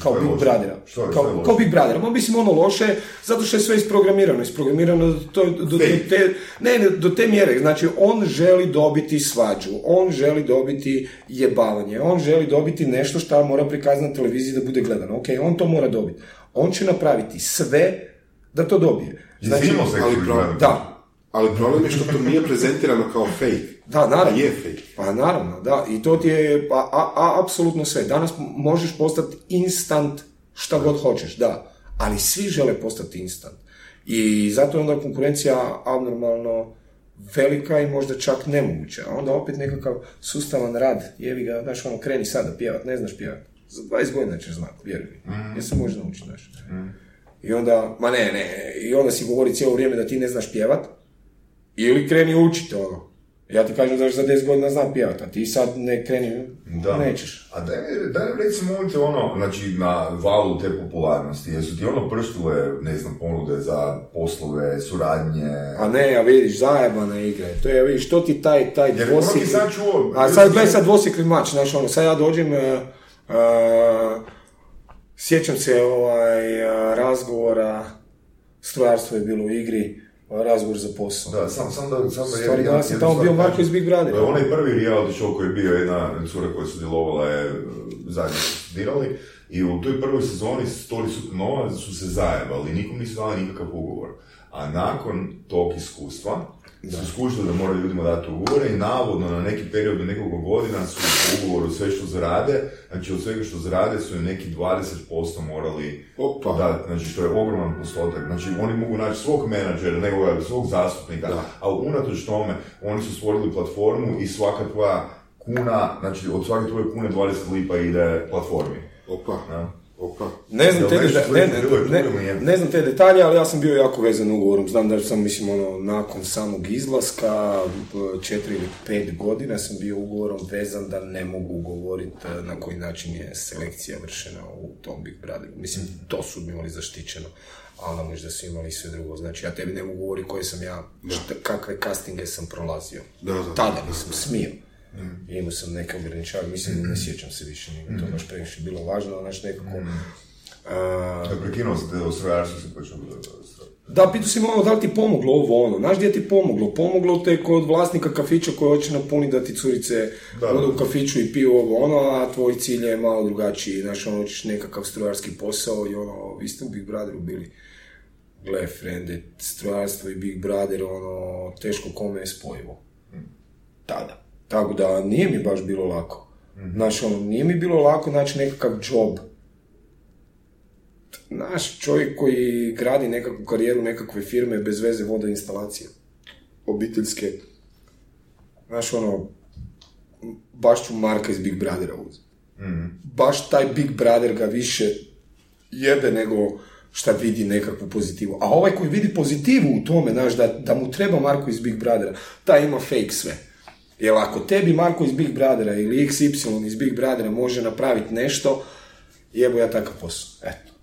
[SPEAKER 4] kao Big? Brothera. Kao, kao Big Brothera. Ma mislim ono loše, zato što je sve isprogramirano. Isprogramirano do, to, do, do, te, ne, ne, do te mjere. Znači, on želi dobiti svađu, on želi dobiti jebavanje, on želi dobiti nešto što mora prikazati na televiziji da bude gledano. Ok, on to mora dobiti. On će napraviti sve da to dobije.
[SPEAKER 3] Seksi
[SPEAKER 2] ali pro-?
[SPEAKER 4] Da,
[SPEAKER 2] Ali problem je što to nije prezentirano kao fake.
[SPEAKER 4] Da, naravno.
[SPEAKER 2] A je fake.
[SPEAKER 4] Pa naravno, da. I to ti je pa, a, a, apsolutno sve. Danas možeš postati instant šta god hoćeš, da. Ali svi žele postati instant. I zato je onda konkurencija abnormalno velika i možda čak nemoguća. A onda opet nekakav sustavan rad. Jevi ga, znaš, ono, kreni sada pjevat, ne znaš pjevat. Za 20 godina ćeš znati, vjeruj mi. Jer se može naučiti, znaš. I onda, ma ne, ne, i onda si govori cijelo vrijeme da ti ne znaš pjevat, ili kreni učiti ono. Ja ti kažem da za 10 godina znam pjevati, a ti sad ne kreni,
[SPEAKER 3] Da.
[SPEAKER 4] nećeš.
[SPEAKER 3] A daj, mi- daj mi recimo te ono, znači na valu te popularnosti, jesu ti ono prštile, ne znam, ponude za poslove, suradnje?
[SPEAKER 4] A ne, a vidiš, zajebane igre. To je, vidiš, to ti taj, taj
[SPEAKER 3] Jer ti
[SPEAKER 4] dvosjekli...
[SPEAKER 3] sad čuo...
[SPEAKER 4] A sad, gledaj sad dvosjekli mač, znaš, ono, sad ja dođem, e, e, sjećam se ovaj, e, razgovora, strojarstvo je bilo u igri, razgovor za posao.
[SPEAKER 3] Da, sam, sam da, sam da
[SPEAKER 4] Stvari, danas je tamo bio Marko iz Big
[SPEAKER 3] je onaj prvi reality show koji je bio jedna cura koja je sudjelovala je zajedno su studirali i u toj prvoj sezoni Story su nova su se zajebali, nikom nisu dali nikakav ugovor. A nakon tog iskustva su skušali da moraju ljudima dati ugovore i navodno na neki period od nekoliko godina su po ugovoru sve što zarade, znači od svega što zarade su im neki 20% morali
[SPEAKER 2] Opa.
[SPEAKER 3] da, znači što je ogroman postotak. Znači oni mogu naći svog menadžera, nego svog zastupnika, ali unatoč tome oni su stvorili platformu i svaka tvoja kuna, znači od svake tvoje kune 20 lipa ide platformi.
[SPEAKER 2] Opa,
[SPEAKER 3] Da.
[SPEAKER 4] Ne znam, te deta- ne, ne,
[SPEAKER 3] nije?
[SPEAKER 4] ne znam te detalje, ali ja sam bio jako vezan ugovorom. Znam da sam, mislim, ono, nakon samog izlaska, četiri ili pet godina sam bio ugovorom vezan da ne mogu govoriti na koji način je selekcija vršena u tom Big Brotheru. Mislim, to su imali zaštićeno. A onda možda su imali sve drugo. Znači, ja tebi ne mogu govoriti koje sam ja, šta, kakve castinge sam prolazio.
[SPEAKER 2] Da, da,
[SPEAKER 4] Tada
[SPEAKER 2] da,
[SPEAKER 4] nisam smio. I imao sam neke ograničavanja, mislim, ne sjećam se više, nije to baš previše bilo važno, znači nekako... a,
[SPEAKER 3] Da prekinuo se te o strojarstvu se počeo
[SPEAKER 4] da, pitao si me ono, da li ti pomoglo ovo ono, znaš gdje ti pomoglo? Pomoglo te kod vlasnika kafića koji hoće napuniti da ti curice odu u kafiću i piju ovo ono, a tvoj cilj je malo drugačiji, znaš, ono, hoćeš nekakav strojarski posao i ono, vi ste u Big Brotheru bili. Gle, frende, strojarstvo i Big Brother, ono, teško kome je spojivo. Tada. Tako da nije mi baš bilo lako. Znaš, ono, nije mi bilo lako naći nekakav job. Naš čovjek koji gradi nekakvu karijeru, nekakve firme bez veze vode instalacije. Obiteljske. Znaš, ono, baš ću Marka iz Big Brothera uzeti. Baš taj Big Brother ga više jebe nego šta vidi nekakvu pozitivu. A ovaj koji vidi pozitivu u tome, znaš, da, da mu treba Marko iz Big Brothera, taj ima fake sve. Jer ako tebi Marko iz Big Brothera ili XY iz Big Brothera može napraviti nešto, jebo ja takav posao. Eto.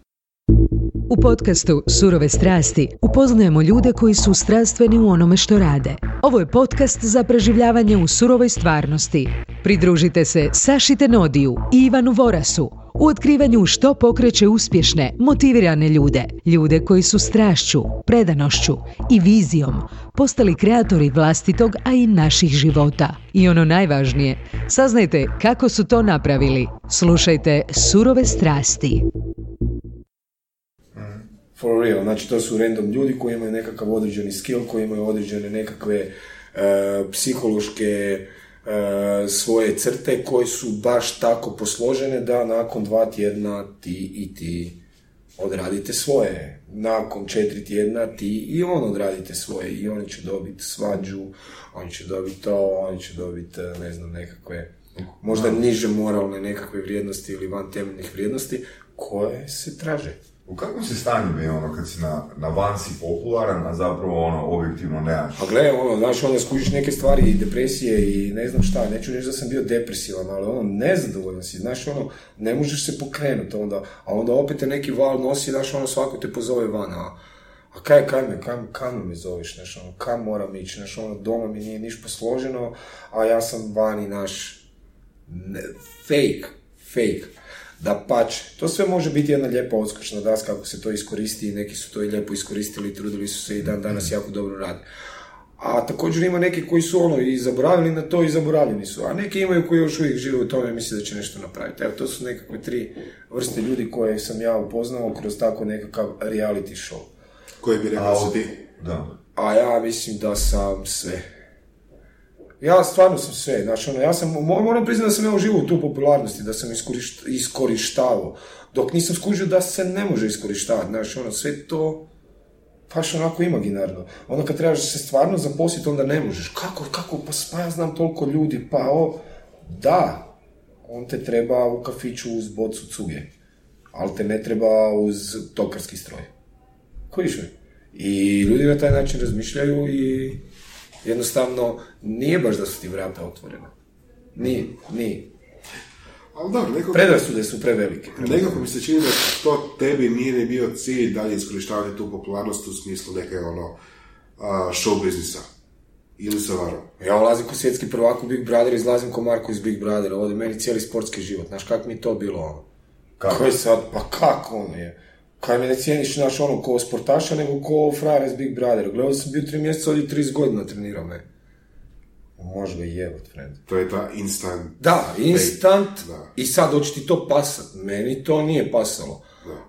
[SPEAKER 1] U podcastu Surove strasti upoznajemo ljude koji su strastveni u onome što rade. Ovo je podcast za preživljavanje u surovoj stvarnosti. Pridružite se Saši Tenodiju i Ivanu Vorasu u otkrivanju što pokreće uspješne, motivirane ljude. Ljude koji su strašću, predanošću i vizijom postali kreatori vlastitog, a i naših života. I ono najvažnije, saznajte kako su to napravili. Slušajte Surove strasti.
[SPEAKER 4] For real, znači to su random ljudi koji imaju nekakav određeni skill, koji imaju određene nekakve e, psihološke svoje crte koje su baš tako posložene da nakon dva tjedna ti i ti odradite svoje. Nakon četiri tjedna ti i on odradite svoje i oni će dobiti svađu, oni će dobiti to, oni će dobiti, e, ne znam, nekakve možda niže moralne nekakve vrijednosti ili van temeljnih vrijednosti koje se traže.
[SPEAKER 3] U kakvom si stanju bi ono kad si na, na van si popularan, a zapravo ono objektivno nemaš?
[SPEAKER 4] A gle, ono, znaš, onda skužiš neke stvari i depresije i ne znam šta, neću reći da sam bio depresivan, ali ono, nezadovoljan si, znaš, ono, ne možeš se pokrenuti onda, a onda opet te neki val nosi, znaš, ono, svako te pozove van, a, a kaj, kaj me, kaj, kam me zoveš, znaš, ono, kam moram ići, znaš, ono, doma mi nije niš posloženo, a ja sam vani, naš, ne, fake, fake. Da pač, to sve može biti jedna lijepa odskočna daska ako se to iskoristi i neki su to i lijepo iskoristili i trudili su se i dan danas jako dobro rade. A također ima neki koji su ono i zaboravili na to i zaboravljeni su, a neki imaju koji još uvijek žive u tome i misle da će nešto napraviti. Evo, to su nekakve tri vrste ljudi koje sam ja upoznao kroz tako nekakav reality show.
[SPEAKER 2] Koji bi rekao
[SPEAKER 3] A,
[SPEAKER 2] si ti?
[SPEAKER 3] Da.
[SPEAKER 4] A ja mislim da sam sve. Ja stvarno sam sve, znači ono, ja sam, mo- moram priznati da sam ja uživao u tu popularnosti, da sam iskorišt, iskorištavao, dok nisam skužio da se ne može iskorištavati, znači ono, sve to baš onako imaginarno. Onda kad trebaš se stvarno zaposliti, onda ne možeš. Kako, kako, pa, pa ja znam toliko ljudi, pa o, da, on te treba u kafiću uz bocu cuge, ali te ne treba uz tokarski stroj. Kojiš me? I ljudi na taj način razmišljaju i Jednostavno, nije baš da su ti vrata otvorena. Nije, nije.
[SPEAKER 2] Ali dobro, nekako,
[SPEAKER 4] Predrasude su prevelike.
[SPEAKER 2] nekako mi se čini da to tebi nije ni bio cilj dalje iskorištavati tu popularnost u smislu neke ono show biznisa. Ili se varam.
[SPEAKER 4] Ja ulazim ko svjetski prvak u Big Brother, izlazim ko Marko iz Big Brothera, ovdje meni cijeli sportski život, znaš kak mi je to bilo ono.
[SPEAKER 3] Kako?
[SPEAKER 4] Koji sad, pa kako on je? Kaj me ne cijeniš, naš ono, ko sportaša, nego ko frajer iz Big Brothera. Gledao sam bio tri mjeseca, ovdje 30 godina trenirao me. Može ga jebot, friend.
[SPEAKER 2] To je ta instant...
[SPEAKER 4] Da, instant,
[SPEAKER 2] Da.
[SPEAKER 4] i sad hoće ti to pasat. Meni to nije pasalo.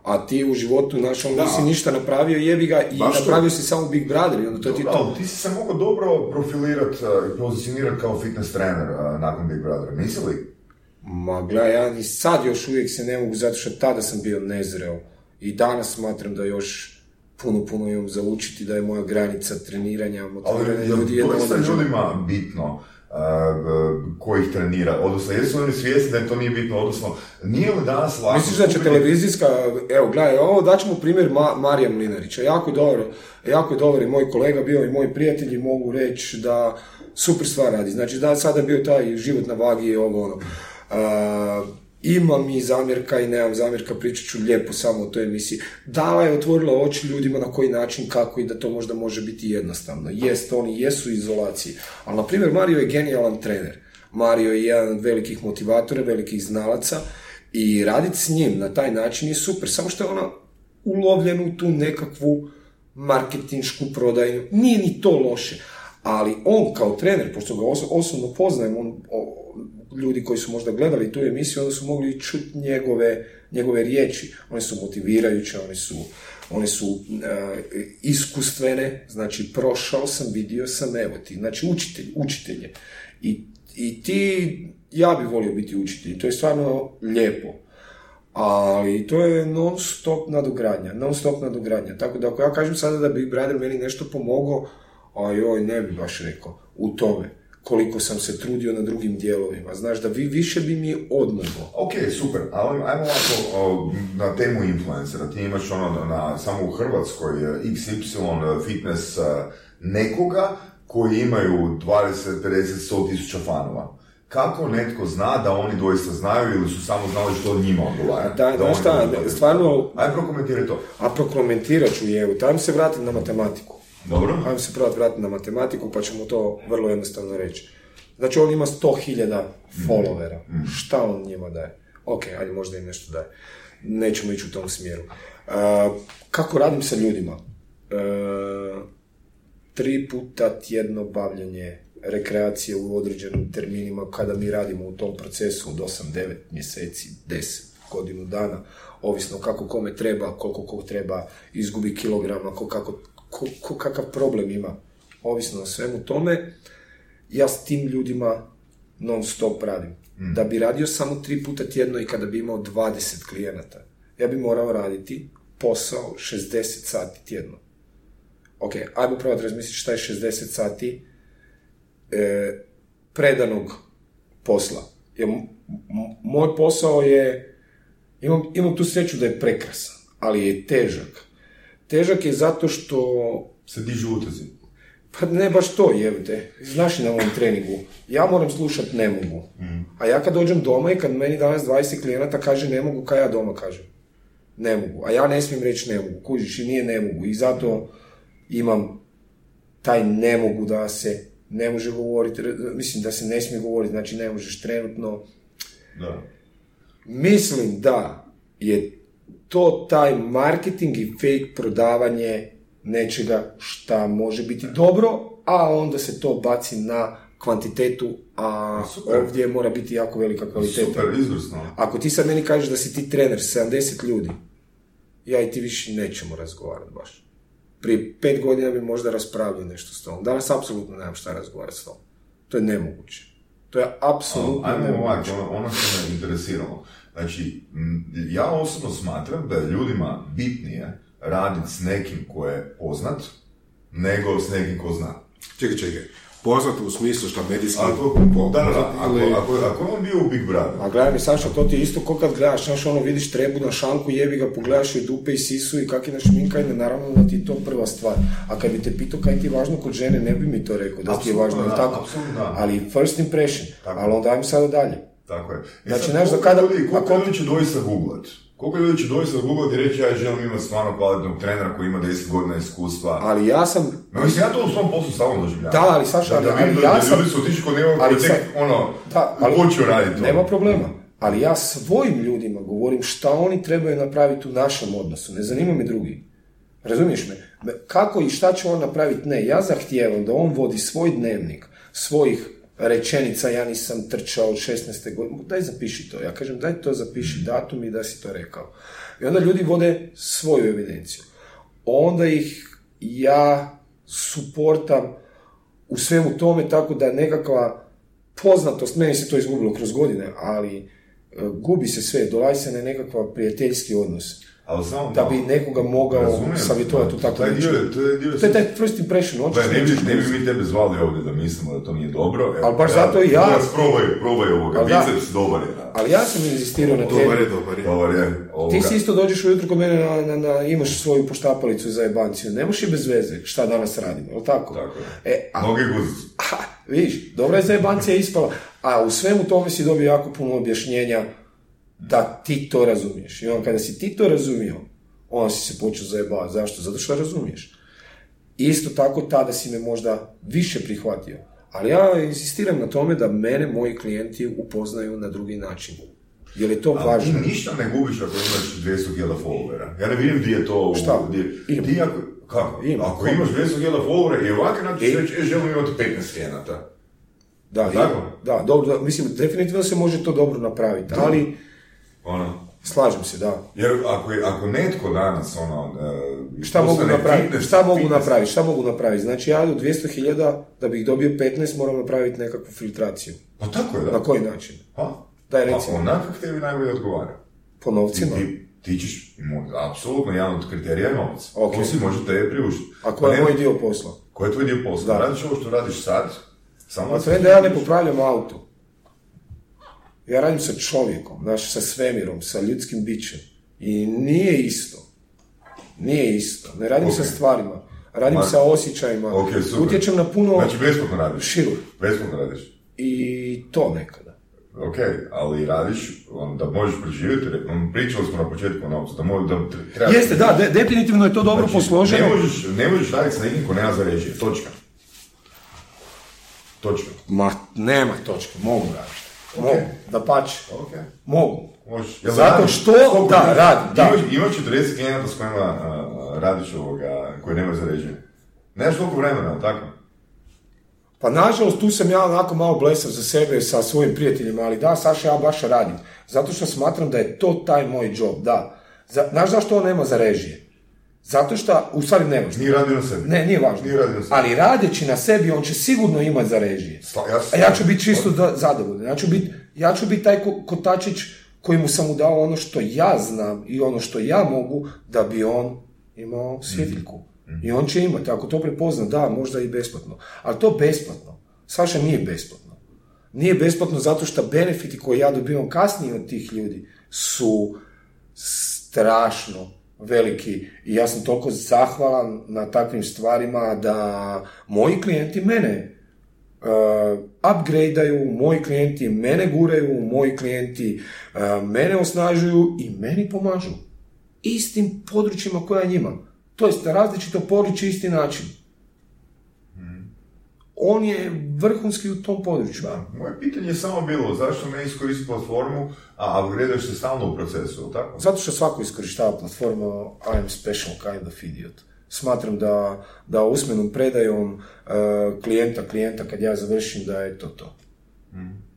[SPEAKER 4] A ti u životu, znaš,
[SPEAKER 2] Da.
[SPEAKER 4] nisi ništa napravio, jebi ga, i
[SPEAKER 2] Baš to.
[SPEAKER 4] napravio si samo Big Brother, i onda to ti to...
[SPEAKER 3] ali ti si se mogao dobro profilirati i pozicionirati kao fitness trener a, nakon Big Brothera, nisi li?
[SPEAKER 4] Ma gledaj, ja ni sad još uvijek se ne mogu, zato što tada sam bio nezreo. I danas smatram da još puno, puno imam za učiti, da je moja granica treniranja,
[SPEAKER 3] Ali
[SPEAKER 4] motiviranja
[SPEAKER 3] je
[SPEAKER 4] ljudi jedna određena.
[SPEAKER 3] ljudima bitno a, b- ko ih trenira, odnosno jesu oni svjesni da im to nije bitno, odnosno nije li danas lako...
[SPEAKER 4] Misliš da će
[SPEAKER 3] skupiti-
[SPEAKER 4] televizijska, evo gledaj, ovo daćemo primjer Ma, Marija Mlinarića, jako je dobro, jako je dobar i moj kolega bio i moji prijatelji mogu reći da super stvar radi, znači da sada je bio taj život na vagi i ovo ono. Imam i zamjerka i nemam zamjerka, pričat ću lijepo samo o toj emisiji. Dala je otvorila oči ljudima na koji način, kako i da to možda može biti jednostavno. Jest, oni jesu u izolaciji, ali na primjer Mario je genijalan trener. Mario je jedan od velikih motivatora, velikih znalaca i raditi s njim na taj način je super, samo što je ona ulovljen u tu nekakvu marketinšku prodaju. Nije ni to loše, ali on kao trener, pošto ga oso- osobno poznajem, on, o- ljudi koji su možda gledali tu emisiju, onda su mogli čuti njegove, njegove riječi. One su motivirajuće, one su, one su e, iskustvene, znači prošao sam, vidio sam, evo ti, znači učitelj, učitelj je. I, I ti, ja bi volio biti učitelj, to je stvarno lijepo. Ali to je non stop nadogradnja, non stop nadogradnja. Tako da ako ja kažem sada da Big Brother meni nešto pomogao, a joj, ne bi baš rekao u tome koliko sam se trudio na drugim dijelovima. Znaš, da vi više bi mi odmoglo.
[SPEAKER 3] Ok, super, ali ajmo ovako na temu influencera. Ti imaš ono na, samo u Hrvatskoj e, XY fitness e, nekoga koji imaju 20, 50, 100 tisuća fanova. Kako netko zna da oni doista znaju ili su samo znali što njima odgovara?
[SPEAKER 4] Da, znaš
[SPEAKER 3] oni
[SPEAKER 4] šta, stvarno,
[SPEAKER 3] Ajde prokomentiraj to.
[SPEAKER 4] a prokomentirat ću evo, tajmo se vratiti na matematiku.
[SPEAKER 3] Dobro.
[SPEAKER 4] Ajmo se prvo vratiti na matematiku, pa ćemo to vrlo jednostavno reći. Znači, on ima 100.000 followera. Šta on njima daje? Ok, ajde, možda im nešto daje. Nećemo ići u tom smjeru. A, kako radim sa ljudima? A, tri puta tjedno bavljanje rekreacije u određenim terminima kada mi radimo u tom procesu od 8-9 mjeseci, 10 godinu dana, ovisno kako kome treba, koliko ko treba izgubi kilograma, ko, kako, ko, ko kakav problem ima, ovisno o svemu tome, ja s tim ljudima non stop radim. Da bi radio samo tri puta tjedno i kada bi imao 20 klijenata, ja bi morao raditi posao 60 sati tjedno. Ok, ajmo probati razmisliti šta je 60 sati e, predanog posla. Jer m- m- moj posao je, imam, imam tu sreću da je prekrasan, ali je težak. Težak je zato što
[SPEAKER 3] Se dižu utezi.
[SPEAKER 4] pa ne baš to, jevite. Znaš na ovom treningu. Ja moram slušat ne mogu. A ja kad dođem doma i kad meni danas 20 klijenata kaže ne mogu, kaj ja doma kažem? Ne mogu. A ja ne smijem reći ne mogu. Kužiš i nije ne mogu. I zato imam taj ne mogu da se ne može govoriti, mislim da se ne smije govoriti, znači ne možeš trenutno.
[SPEAKER 3] Da.
[SPEAKER 4] Mislim da je to taj marketing i fake prodavanje nečega šta može biti dobro, a onda se to baci na kvantitetu, a
[SPEAKER 3] Super.
[SPEAKER 4] ovdje mora biti jako velika kvaliteta.
[SPEAKER 3] Super, izvrsno.
[SPEAKER 4] Ako ti sad meni kažeš da si ti trener 70 ljudi, ja i ti više nećemo razgovarati baš. Prije pet godina bi možda raspravio nešto s tom. Danas apsolutno nemam šta razgovarati s tom. To je nemoguće. To je apsolutno
[SPEAKER 3] Ajmo
[SPEAKER 4] nemoguće.
[SPEAKER 3] ovako, ono, ono što me interesiralo. Znači, ja osobno smatram da je ljudima bitnije raditi s nekim ko je poznat, nego s nekim ko zna.
[SPEAKER 2] Čekaj, čekaj. poznat u smislu šta medijski
[SPEAKER 3] Ako, da, da, ako,
[SPEAKER 2] ili-
[SPEAKER 3] ako, ako je on bio u Big Brother,
[SPEAKER 4] A gledaj mi, Saša, to ti je isto ko kad gledaš, znaš, ono, vidiš trebu na šanku, jebi ga, pogledaš joj dupe i sisu i kak je našminkajne, naravno da ti je to prva stvar. A kad bi te pitao kaj ti je važno kod žene, ne bi mi to rekao, da ti je važno,
[SPEAKER 3] da,
[SPEAKER 4] tako?
[SPEAKER 3] da.
[SPEAKER 4] Ali first impression,
[SPEAKER 3] Tako.
[SPEAKER 4] ali onda ajmo sada dalje.
[SPEAKER 3] Tako je. E
[SPEAKER 4] Znači,
[SPEAKER 3] sad, koliko
[SPEAKER 4] kada-
[SPEAKER 3] ljudi, koliko ljudi će doista googlat? Koliko ljudi će doista googlat i reći ja želim imati stvarno kvalitetnog trenera koji ima 10 godina iskustva?
[SPEAKER 4] Ali ja sam,
[SPEAKER 3] No, mislim, ja to u svom poslu stalno doživljavam.
[SPEAKER 4] Da, ali Saša,
[SPEAKER 3] da, da
[SPEAKER 4] ali- ja sam-
[SPEAKER 3] ljudi su otišli kod
[SPEAKER 4] ali
[SPEAKER 3] koji tek,
[SPEAKER 4] sad-
[SPEAKER 3] ono,
[SPEAKER 4] Da, ali-
[SPEAKER 3] počeo raditi to.
[SPEAKER 4] nema problema. Ali ja svojim ljudima govorim šta oni trebaju napraviti u našem odnosu. Ne zanima me drugi. Razumiješ? Me- Kako i šta će on napraviti? Ne, ja zahtijevam da on vodi svoj dnevnik, svojih rečenica, ja nisam trčao od 16. godine, daj zapiši to. Ja kažem, daj to zapiši datum i da si to rekao. I onda ljudi vode svoju evidenciju. Onda ih ja suportam u svemu tome tako da nekakva poznatost, meni se to izgubilo kroz godine, ali e, gubi se sve, dolazi se na nekakva prijateljski odnos.
[SPEAKER 3] Ali samo
[SPEAKER 4] Da bi nekoga mogao savjetovati u
[SPEAKER 3] taj
[SPEAKER 4] tako
[SPEAKER 3] dio je- To je dio
[SPEAKER 4] To je taj first impression,
[SPEAKER 3] ne, bi, ne bi mi tebe zvali ovdje da mislimo da to nije dobro. Evo,
[SPEAKER 4] Ali baš zato i ja-
[SPEAKER 3] vas, probaj, probaj ovoga, biceps dobar je. Da.
[SPEAKER 4] Ali ja sam inzistirao na
[SPEAKER 2] Dobar je,
[SPEAKER 4] tebi.
[SPEAKER 2] dobar je.
[SPEAKER 3] Dobar je, ovoga.
[SPEAKER 4] Ti si isto dođeš ujutro kod mene na, na, na, imaš svoju poštapalicu za jebanciju. Ne možeš i bez veze šta danas radimo, jel tako?
[SPEAKER 3] Tako je.
[SPEAKER 4] E, a,
[SPEAKER 3] Noge
[SPEAKER 4] a, [LAUGHS] vidiš, dobra je za jebancija ispala. A u svemu tome si dobio jako puno objašnjenja da ti to razumiješ. I onda kada si ti to razumio, onda si se počeo zajebavati. Zašto? Zato što razumiješ. Isto tako tada si me možda više prihvatio. Ali ja insistiram na tome da mene moji klijenti upoznaju na drugi način. Jer je to
[SPEAKER 3] Ali
[SPEAKER 4] važno.
[SPEAKER 3] ti ništa ne gubiš ako imaš 200.000 followera. Ja ne vidim gdje je to...
[SPEAKER 4] Šta?
[SPEAKER 3] Gdje, ti ako, kako?
[SPEAKER 4] Imam.
[SPEAKER 3] Ako imaš 200.000 followera i ovakav način ćeš reći, e, želim imati 15 klijenata.
[SPEAKER 4] Da,
[SPEAKER 3] Tako?
[SPEAKER 4] da, dobro, da, mislim, definitivno se može to dobro napraviti, ali
[SPEAKER 3] Ono,
[SPEAKER 4] slažem se, da.
[SPEAKER 3] jer ako, je, ako netko danas, ono... e,
[SPEAKER 4] Šta mogu napraviti?
[SPEAKER 3] fitness-
[SPEAKER 4] Šta mogu napraviti? Šta mogu napraviti? Znači ja od 200.000 da bih dobio 15 moram napraviti nekakvu filtraciju.
[SPEAKER 3] Pa tako je, da.
[SPEAKER 4] Na koji način?
[SPEAKER 3] Pa,
[SPEAKER 4] Daj,
[SPEAKER 3] pa
[SPEAKER 4] recimo.
[SPEAKER 3] onako kako tebi najbolje odgovara.
[SPEAKER 4] Po novcima?
[SPEAKER 3] ti, ti ćeš, apsolutno, jedan od kriterija je novac.
[SPEAKER 4] Ok.
[SPEAKER 3] To si može te priuštiti.
[SPEAKER 4] A koji je
[SPEAKER 3] Pa
[SPEAKER 4] moj dio posla?
[SPEAKER 3] Koji je tvoj dio posla?
[SPEAKER 4] Da.
[SPEAKER 3] Radiš ovo što radiš sad, samo
[SPEAKER 4] A
[SPEAKER 3] da
[SPEAKER 4] to je da ja ne popravljam auto. Ja radim sa čovjekom, znaš, sa svemirom, sa ljudskim bićem. I nije isto. Nije isto. Ne radim
[SPEAKER 3] Ok.
[SPEAKER 4] sa stvarima. Radim
[SPEAKER 3] Ma-
[SPEAKER 4] sa osjećajima.
[SPEAKER 3] Ok, super.
[SPEAKER 4] Utječem na puno
[SPEAKER 3] Znači, besplatno radiš.
[SPEAKER 4] širu.
[SPEAKER 3] Besplatno radiš.
[SPEAKER 4] I to nekada.
[SPEAKER 3] Ok, ali radiš, on, da možeš preživjeti, pričali smo na početku o novcu, da, da tre- treba...
[SPEAKER 4] Jeste, da, de- definitivno je to dobro
[SPEAKER 3] Znači,
[SPEAKER 4] posloženo.
[SPEAKER 3] Ne možeš, ne možeš raditi sa nekim ko nema za režije, točka. Točka.
[SPEAKER 4] Ma, nema točke, mogu raditi. Mogu, da pače.
[SPEAKER 3] Ok.
[SPEAKER 4] Mogu.
[SPEAKER 3] Možeš. Jel
[SPEAKER 4] Zato što-
[SPEAKER 3] Koliko
[SPEAKER 4] da, radim, da.
[SPEAKER 3] Imaš, imaš 40 klijenata s kojima a, radiš ovoga, koji nemaju za režije. Nemaš toliko vremena, ali tako?
[SPEAKER 4] Pa nažalost, tu sam ja onako malo blesav za sebe sa svojim prijateljima, ali da, Saša, ja baš radim. Zato što smatram da je to taj moj job, da. Znaš zašto on nema za režije? Zato što, u stvari ne važno.
[SPEAKER 3] Nije radio na sebi.
[SPEAKER 4] Ne, nije važno.
[SPEAKER 3] Nije radio na sebi.
[SPEAKER 4] Ali radeći na sebi, on će sigurno imati za režije.
[SPEAKER 3] Sla- ja
[SPEAKER 4] A ja ću biti čisto da- zadovoljan. Ja ću biti, ja ću biti taj ko- kotačić kojemu sam mu dao ono što ja znam i ono što ja mogu da bi on imao svjetiljku. I on će imati, ako to prepozna, da, možda i besplatno. Ali to besplatno. Saša nije besplatno. Nije besplatno zato što benefiti koje ja dobivam kasnije od tih ljudi su strašno veliki i ja sam toliko zahvalan na takvim stvarima da moji klijenti mene uh, upgradeaju, moji klijenti mene guraju, moji klijenti uh, mene osnažuju i meni pomažu. Istim područjima koja njima. To jest različito područje, isti način. On je vrhunski u tom području.
[SPEAKER 3] Moje pitanje je samo bilo, zašto ne iskoristiti platformu, a upgradeš se stalno u procesu, tako?
[SPEAKER 4] Zato što svako iskorištava platformu I am special kind of idiot. Smatram da, da usmenom predajom uh, klijenta, klijenta kad ja završim da je to to.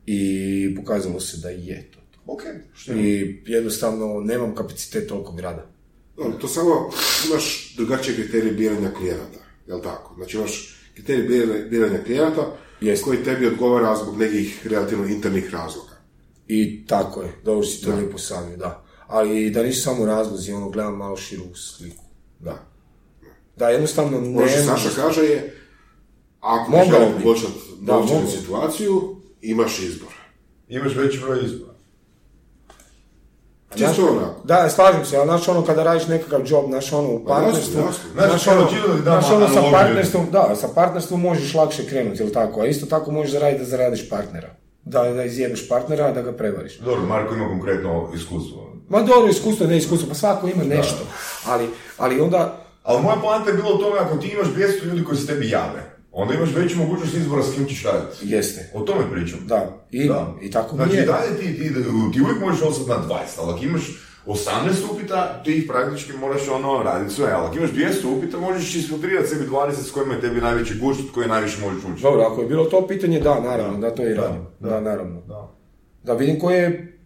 [SPEAKER 4] I pokazalo se da je to to.
[SPEAKER 3] Ok, što
[SPEAKER 4] I jednostavno nemam kapacitet toliko grada.
[SPEAKER 2] To samo imaš drugačije kriterije biranja klijenata, jel tako? Znači imaš kriterij biranja, klijenata
[SPEAKER 4] Jest.
[SPEAKER 2] koji tebi odgovara zbog nekih relativno internih razloga.
[SPEAKER 4] I tako je, dobro si to lijepo savio, da. Ali da nisu samo razlozi, ono, gledam malo širu sliku. Da. Da, jednostavno
[SPEAKER 2] Ono što
[SPEAKER 4] ne...
[SPEAKER 2] Saša kaže je, Ako
[SPEAKER 4] bi.
[SPEAKER 2] poboljšati situaciju, imaš izbor.
[SPEAKER 3] Imaš veći broj izbora.
[SPEAKER 2] Čisto onako.
[SPEAKER 4] Da, slažem se, ali znaš ono kada radiš nekakav job, znaš ono u
[SPEAKER 2] Pa
[SPEAKER 4] partnerstvu, znaš ono, znaš ono sa
[SPEAKER 3] analogiju.
[SPEAKER 4] partnerstvom, da, sa partnerstvom možeš lakše krenuti, ili tako, a isto tako možeš zaraditi da zaradiš partnera. Da, da izjebeš partnera, a da ga prevariš.
[SPEAKER 3] Dobro, Marko ima konkretno iskustvo.
[SPEAKER 4] Ma dobro, iskustvo, ne iskustvo, pa svako ima nešto. Ali, ali onda,
[SPEAKER 3] Ali moja poanta je bila u tome, ako ti imaš 200 ljudi koji se tebi jave, onda imaš veću mogućnost izbora s kim ćeš raditi.
[SPEAKER 4] jeste.
[SPEAKER 3] O tome pričam.
[SPEAKER 4] Da, i,
[SPEAKER 3] Da.
[SPEAKER 4] i tako mi
[SPEAKER 3] Znači,
[SPEAKER 4] je.
[SPEAKER 3] dalje ti, ti, ti uvijek možeš ostati na 20, ali ako imaš 18 upita, ti ih praktički moraš ono raditi sve, ali ako imaš 200 upita, možeš isfiltrirati sebi 20 s kojima je tebi najveći gušt, koji najviše možeš učiti.
[SPEAKER 4] Dobro, ako je bilo to pitanje, da, naravno, da,
[SPEAKER 3] Da,
[SPEAKER 4] to i
[SPEAKER 3] da,
[SPEAKER 4] radim. Da,
[SPEAKER 3] da.
[SPEAKER 4] naravno.
[SPEAKER 3] Da.
[SPEAKER 4] Da vidim koje je,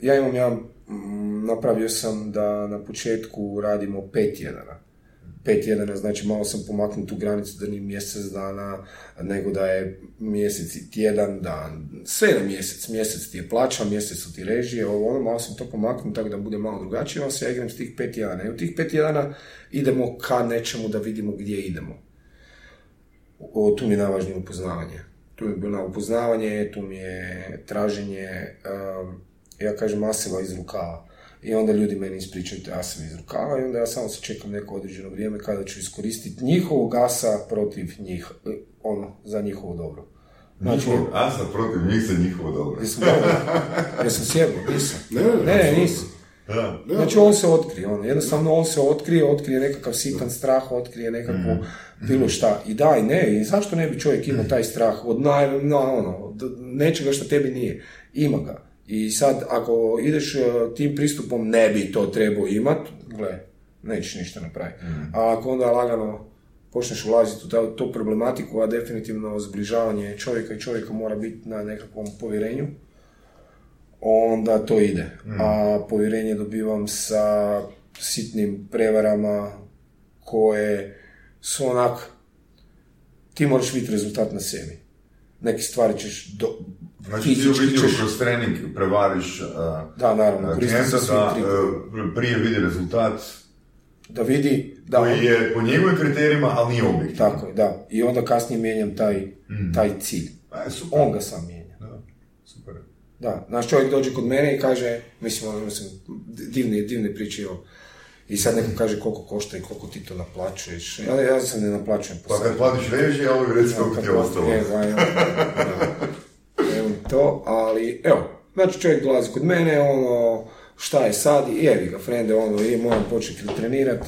[SPEAKER 4] ja imam jedan, mm, napravio sam da na početku radimo pet tjedana. Pet tjedana, znači malo sam pomaknut tu granicu da nije mjesec dana, nego da je mjesec i tjedan dan. Sve na mjesec, mjesec ti je plaća, mjesec su ti režije, ovo ono, malo sam to pomaknut tako da bude malo drugačije, onda se ja igram s tih pet tjedana. I u tih pet tjedana idemo ka nečemu da vidimo gdje idemo. O, tu mi je najvažnije upoznavanje. Tu je bilo upoznavanje, tu mi je traženje, um, ja kažem aseva iz rukava. I onda ljudi meni ispričaju te aseve iz rukava i onda ja samo se čekam neko određeno vrijeme kada ću iskoristiti njihovog asa protiv njih, e, ono, za njihovo dobro. Znači,
[SPEAKER 3] Njihov, a sam protiv njih za njihovo dobro.
[SPEAKER 4] jesam dobro, jesam sjebao, nisam.
[SPEAKER 2] Ne, ne,
[SPEAKER 4] nisam.
[SPEAKER 3] Da.
[SPEAKER 4] Znači on se otkrije, on, jednostavno on se otkrije, otkrije nekakav sitan strah, otkrije nekakvo bilo šta. I da, i ne, i zašto ne bi čovjek imao taj strah od naj, no, ono, d- nečega što tebi nije. Ima ga. I sad, ako ideš e, tim pristupom, ne bi to trebao imat, gle, nećeš ništa napraviti. A ako onda lagano počneš ulaziti u ta- tu problematiku, a definitivno zbližavanje čovjeka i čovjeka mora biti na nekakvom povjerenju, onda to ide. A povjerenje dobivam sa sitnim prevarama koje su onak, ti moraš vidjeti rezultat na sebi. Neke stvari ćeš do,
[SPEAKER 3] Znači ti u kroz trening prevariš uh,
[SPEAKER 4] Da, naravno,
[SPEAKER 3] uh, klijenta
[SPEAKER 4] svim
[SPEAKER 3] da uh, prije vidi rezultat
[SPEAKER 4] da vidi, da,
[SPEAKER 3] koji je po njegovim kriterijima, ali nije objektivan.
[SPEAKER 4] tako je, da. I onda kasnije mijenjam taj, taj cilj.
[SPEAKER 3] A, super.
[SPEAKER 4] On ga sam mijenja.
[SPEAKER 3] Da, super.
[SPEAKER 4] Da, naš čovjek dođe kod mene i kaže, mislim, ono, mislim, divne, divne priče, evo. I sad neko kaže koliko košta i koliko ti to naplaćuješ. Ja, ja se ne naplaćujem
[SPEAKER 3] Pa kad platiš režije, ovo reci koliko ti je ostalo. [LAUGHS]
[SPEAKER 4] Evo, evo, da. Evo to, ali evo, znači čovjek dolazi kod mene, ono, šta je sad, i jevi ga, frende, ono, i moram početi trenirat,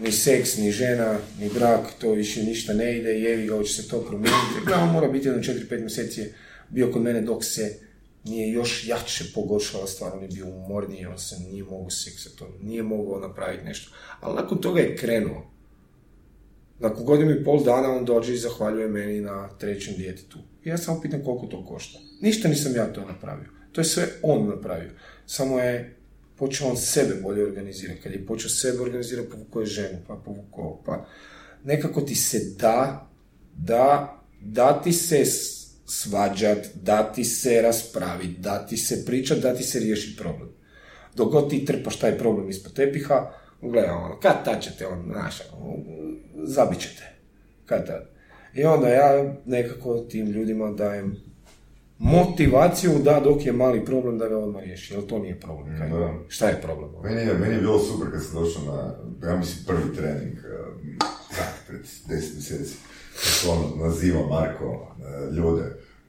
[SPEAKER 4] ni seks, ni žena, ni brak, to više ništa ne ide, jevi ga, hoće se to promijeniti. On mora biti jedno 4-5 mjeseci je bio kod mene dok se nije još jače pogoršala stvar, on je bio umorniji, on se nije mogao seksati, on nije mogao napraviti nešto. Ali nakon toga je krenuo. Nakon godinu i pol dana on dođe i zahvaljuje meni na trećem djetetu. I ja samo pitam koliko to košta. Ništa nisam ja to napravio. To je sve on napravio. Samo je počeo on sebe bolje organizirati. Kad je počeo sebe organizirati, povukao je ženu, pa povukao, pa nekako ti se da, da, da ti se svađat, da ti se raspravit, da ti se pričat, da ti se riješi problem. Dok god ti trpaš taj problem ispod tepiha, gledaj, ono, kad tad ćete, on, znaš, ono, zabit ćete. Kad tad. I onda ja nekako tim ljudima dajem motivaciju da dok je mali problem da ga odmah riješi, jer to nije problem. Kaj?
[SPEAKER 3] Da.
[SPEAKER 4] Šta je problem?
[SPEAKER 3] Meni je, meni je bilo super kad sam došao na, ja mislim, prvi trening, um, pred 10 mjeseci. Ono naziva Marko uh, ljude,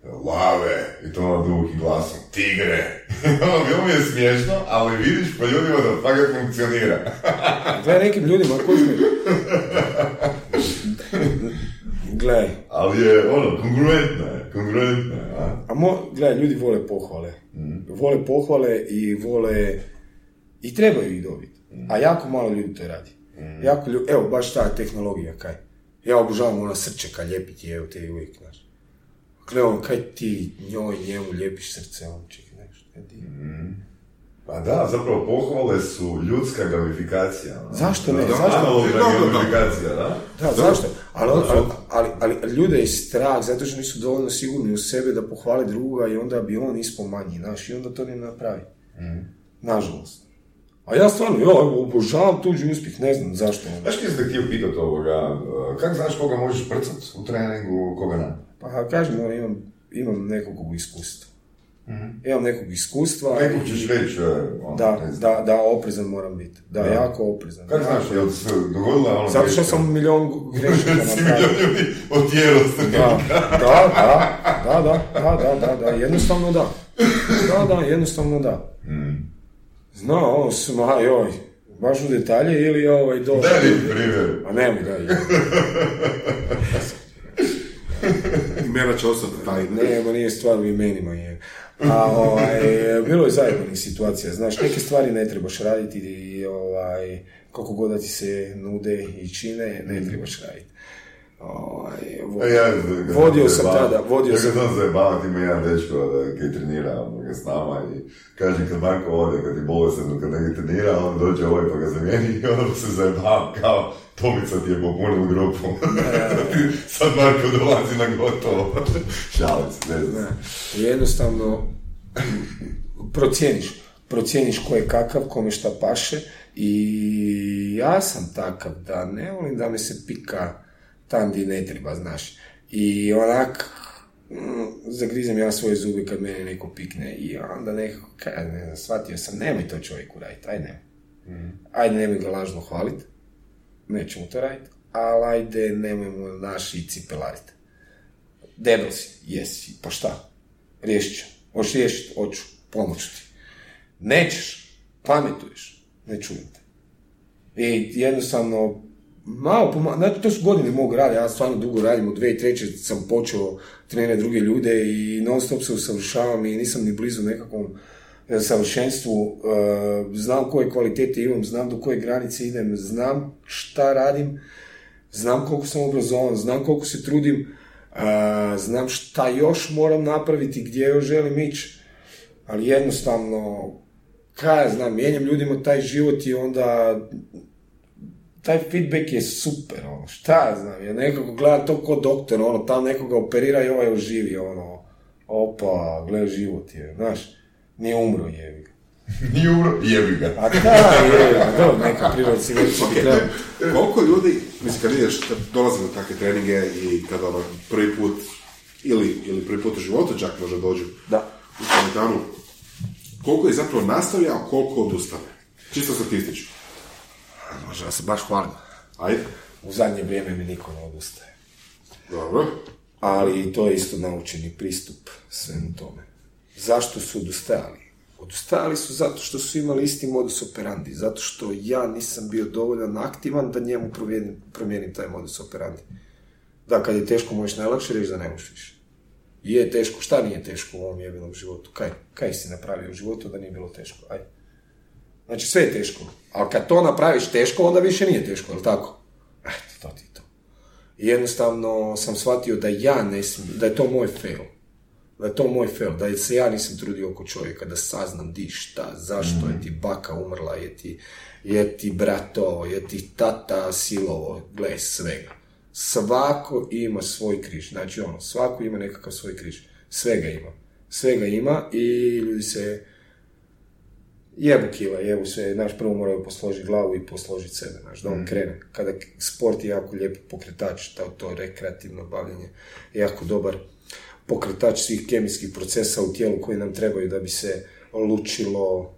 [SPEAKER 3] lave, i to ono dubokim glasom, tigre. [LAUGHS] Ono, bilo mi je smiješno, ali vidiš po ljudima da fakat funkcionira. [LAUGHS]
[SPEAKER 4] Gledaj nekim ljudima, smo... Gledaj,
[SPEAKER 3] ali je, ono, kongruentno je, kongruentno je, a?
[SPEAKER 4] A mo, gledaj, ljudi vole pohvale. Vole pohvale i vole... I trebaju ih dobiti. A jako malo ljudi to radi. Jako ljudi, evo, baš ta tehnologija, kaj. Ja obožavam ona srčeka ljepiti, evo te uvijek, Gledaj, on, kaj ti njoj, njemu ljepiš srce, on ček, nešto. je divno.
[SPEAKER 3] Pa da, zapravo pohvale su ljudska gamifikacija. ono.
[SPEAKER 4] Zašto ne?
[SPEAKER 3] Da,
[SPEAKER 4] Zašto?
[SPEAKER 3] Analogna
[SPEAKER 2] Da, da, da.
[SPEAKER 3] gamifikacija,
[SPEAKER 4] zašto? Ali, ali, ali, ljude je strah, zato što nisu dovoljno sigurni u sebe da pohvale druga i onda bi on ispao manji, znaš, i onda to ne napravi. Nažalost. A ja stvarno, ja obožavam tuđi uspjeh, ne znam zašto.
[SPEAKER 3] Znaš kje sam htio pitati ovoga, kako znaš koga možeš prcat u treningu, koga ne?
[SPEAKER 4] Pa kažem, ono, imam, imam nekog iskustva. Mm-hmm. Imam nekog iskustva.
[SPEAKER 3] Nekog ćeš reći,
[SPEAKER 4] ono, da, da, da, oprezan moram biti. Da, da. jako oprezan.
[SPEAKER 3] Kako znaš, jel se dogodila ono
[SPEAKER 4] Zato što sam milion [LAUGHS] grešaka
[SPEAKER 3] napravio. si milion ljudi otjerao
[SPEAKER 4] da, da, da, da, da, da, da, da, jednostavno da. Da, da, jednostavno da. Mm. Zna, ono, sma, joj, baš u detalje ili ovaj do...
[SPEAKER 3] Daj mi primjer.
[SPEAKER 4] A nemoj, daj.
[SPEAKER 2] Imena će ostati taj.
[SPEAKER 4] Ne, ma nije stvar u imenima. Je. A ovaj, bilo je zajednih situacija, znaš, neke stvari ne trebaš raditi i ovaj, koliko god da ti se nude i čine, ne trebaš raditi. Ovaj, vodio, ja, vodio sam tada, vodio sam...
[SPEAKER 3] Ja kad ima jedan dečko da, koji trenira onoga s nama i kaže kad Marko ode, kad je bolestan, kad negdje trenira, on dođe ovaj pa ga zamijeni i onda se zajebavam kao Tomica ti je popunila grupu. [LAUGHS] Sad Marko dolazi na gotovo. Šalic, ne znam.
[SPEAKER 4] Jednostavno, procijeniš. Procijeniš ko je kakav, kome šta paše i ja sam takav da ne volim da me se pika tam gdje ne treba, znaš. I onak, mm, zagrizem ja svoje zube kad mene neko pikne i onda nekako, kaj, ne znam, shvatio sam, nemoj to čovjeku raditi, aj ne. Mm. Ajde, nemoj ga lažno hvalit, nećemo to raditi, ali ajde, nemojmo naš i cipelarit. Debel si, jesi, pa šta? Riješit ću. Hoćeš riješiti, hoću, pomoću ti. Nećeš, pametuješ, ne čujem te. I jednostavno, malo pomalo, znači to su godine mog rada, ja stvarno dugo radim, od 2003. sam počeo trenirati druge ljude i non stop se usavršavam i nisam ni blizu nekakvom e, savršenstvu, e, znam koje kvalitete imam, znam do koje granice idem, znam šta radim, znam koliko sam obrazovan, znam koliko se trudim, e, znam šta još moram napraviti, gdje još želim ići, ali jednostavno, kaj ja znam, mijenjam ljudima taj život i onda taj feedback je super, ono, šta ja znam, ja nekako gleda to ko doktor, ono, tam nekoga operira i ovaj oživi, ono, opa, gleda život je, znaš, nije umro, jevi ga. [LAUGHS]
[SPEAKER 3] nije umro, jevi ga.
[SPEAKER 4] A da, je, a dobro, neka priroda si već
[SPEAKER 2] okay. Koliko ljudi, mislim, kad ideš, kad dolaze na takve treninge i kad ono, prvi put, ili, ili prvi put u životu čak možda dođu
[SPEAKER 4] da.
[SPEAKER 2] u komentanu, koliko je zapravo nastavlja, a koliko odustane? Čisto statistično.
[SPEAKER 4] Može, se baš hvalim.
[SPEAKER 2] Ajde.
[SPEAKER 4] U zadnje vrijeme mi niko ne odustaje.
[SPEAKER 2] Dobro.
[SPEAKER 4] Ali to je isto naučeni pristup svemu tome. Zašto su odustajali? Odustajali su zato što su imali isti modus operandi, zato što ja nisam bio dovoljno aktivan da njemu promijenim, promijenim taj modus operandi. Da, kad je teško možeš najlakše reći da ne možeš više. Je teško, šta nije teško u ovom jebenom životu? Kaj, kaj si napravio u životu da nije bilo teško? Ajde. Znači sve je teško. Ali kad to napraviš teško, onda više nije teško, jel tako? Eto, to ti to. I jednostavno sam shvatio da ja ne smijem, da je to moj fail. Da je to moj fail, da se ja nisam trudio oko čovjeka, da saznam di šta, zašto je ti baka umrla, je ti, je ti brato, je ti tata silovo, gle, svega. Svako ima svoj križ, znači ono, svako ima nekakav svoj križ. Svega ima. Svega ima i ljudi se jebu kila, jebu sve, znaš, prvo moraju posložiti glavu i posložiti sebe, znaš, da on mm. krene. Kada sport je jako lijep pokretač, to, to rekreativno bavljenje je jako dobar pokretač svih kemijskih procesa u tijelu koji nam trebaju da bi se lučilo,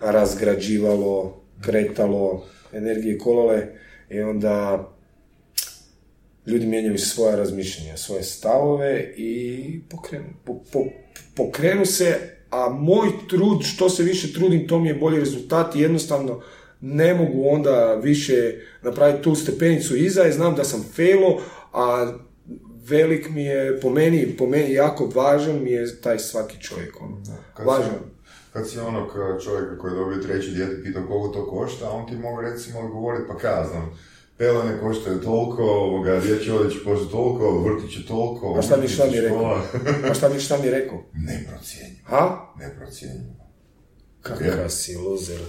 [SPEAKER 4] razgrađivalo, kretalo, energije kolale i onda ljudi mijenjaju svoja razmišljanja, svoje stavove i pokrenu, pokrenu se, a moj trud, što se više trudim, to mi je bolji rezultat i jednostavno ne mogu onda više napraviti tu stepenicu iza i znam da sam failo, a velik mi je, po meni, po meni jako važan mi je taj svaki čovjek. Ono. Kad važan.
[SPEAKER 3] kad si onog čovjeka koji je dobio treći dijete pitao koliko to košta, on ti mogu recimo govoriti pa kada znam, pelene koštaju toliko, ovoga, dječji odjeći košta toliko, vrtić je toliko.
[SPEAKER 4] A šta mi šta mi rekao? [LAUGHS] A šta mi šta mi rekao?
[SPEAKER 3] Neprocijenjivo.
[SPEAKER 4] Ha?
[SPEAKER 3] Neprocijenjivo.
[SPEAKER 4] Kakav si loser.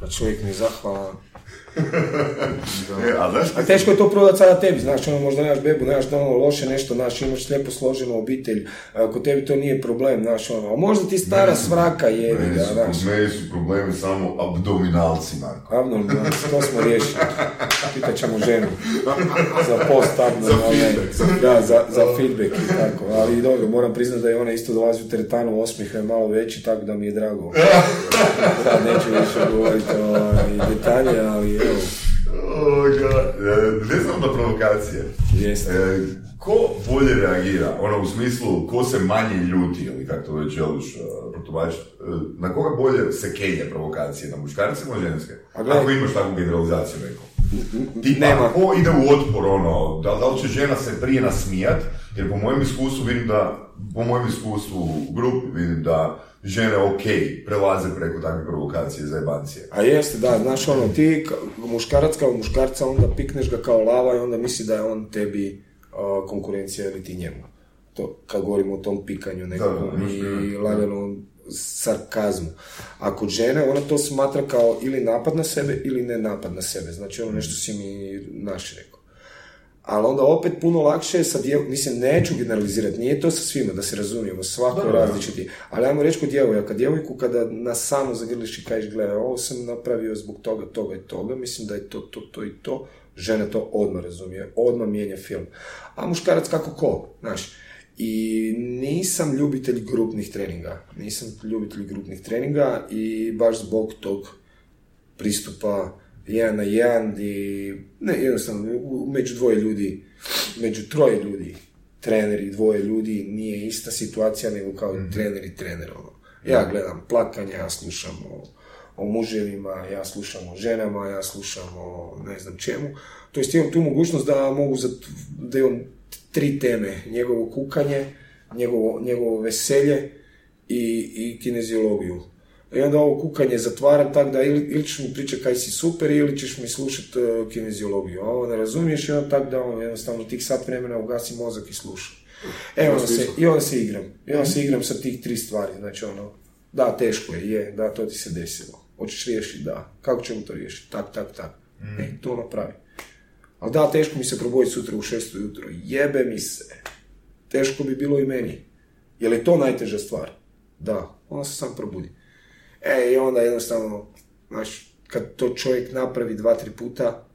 [SPEAKER 4] Pa čovjek mi zahvalan.
[SPEAKER 3] A znaš
[SPEAKER 4] A teško je to prodati sada tebi, znaš, ono, možda nemaš bebu, nemaš ono loše nešto, znaš, imaš lijepo složenu obitelj, a kod tebi to nije problem, znaš, ono, a možda ti stara svraka je,
[SPEAKER 3] Meni su,
[SPEAKER 4] znaš.
[SPEAKER 3] meni su problemi samo abdominalci, Marko.
[SPEAKER 4] Abnormalno, to smo riješili. Pitat ćemo ženu za post
[SPEAKER 2] za
[SPEAKER 4] Da, za, za feedback i tako. Ali dobro, moram priznati da je ona isto dolazi u teretanu, osmih je malo veći, tako da mi je drago. [LAUGHS] Sad neću više govoriti o detalje, ali
[SPEAKER 3] Ovoga, e, ne znam da provokacije.
[SPEAKER 4] jeste.
[SPEAKER 3] E, ko bolje reagira? Ono u smislu, ko se manje ljuti, ili kako to već želiš uh, protumačiti? E, na koga bolje se kenje provokacije? Na muškarce ili ženske?
[SPEAKER 4] A gledaj-
[SPEAKER 3] Ako imaš takvu generalizaciju neko. Tipa,
[SPEAKER 4] Nema.
[SPEAKER 3] ko ide u otpor, ono, da, da li će žena se prije nasmijat, jer po mojem iskustvu vidim da, po mojem iskustvu u grupi vidim da žene ok, prelaze preko takve provokacije za jebancije.
[SPEAKER 4] A jeste, da, znaš ono, ti ka- muškarac kao muškarca, onda pikneš ga kao lava i onda misli da je on tebi a, konkurencija ili ti njemu. To, kad govorimo o tom pikanju nekakvom i laganom sarkazmu. A kod žene ona to smatra kao ili napad na sebe ili ne napad na sebe. Znači ono nešto si mi naš rekao. Ali onda opet puno lakše je sa djev... Mislim, neću generalizirati, nije to sa svima, da se razumijemo, svako je različiti. Ali ajmo reći kod djevojaka, djevojku kada nas samo zagrliš i kažeš, gledaj, ovo sam napravio zbog toga, toga i toga, mislim da je to, to, to i to, žena to odmah razumije, odmah mijenja film. A muškarac kako ko, znaš. I nisam ljubitelj grupnih treninga, nisam ljubitelj grupnih treninga i baš zbog tog pristupa jedan na jedan gdje, ne jednostavno, među dvoje ljudi, među troje ljudi, trener i dvoje ljudi nije ista situacija nego kao trener i trener. Ono. Ja gledam plakanja, ja slušam o, o muževima, ja slušam o ženama, ja slušam o ne znam čemu. To jest imam tu mogućnost da mogu, za, da imam tri teme, njegovo kukanje, njegovo, njegovo veselje i, i kineziologiju. I onda ovo kukanje zatvaram tako da ili, ili ćeš mi pričati kaj si super ili ćeš mi slušati uh, kineziologiju. A ovo ne razumiješ i onda tako da on jednostavno tih sat vremena ugasi mozak i sluša. E, onda se, I onda se igram. I onda se igram sa tih tri stvari. Znači ono, da, teško je, je, da, to ti se desilo. Hoćeš riješiti, da. Kako ćemo to riješiti? Tak, tak, tak. E, to napravi. Ali da, teško mi se probuditi sutra u šesto jutro. Jebe mi se. Teško bi bilo i meni. Je li to najteža stvar? Da. Onda se sam probudi. E, i onda jednostavno, znaš, kad to čovjek napravi dva, tri puta,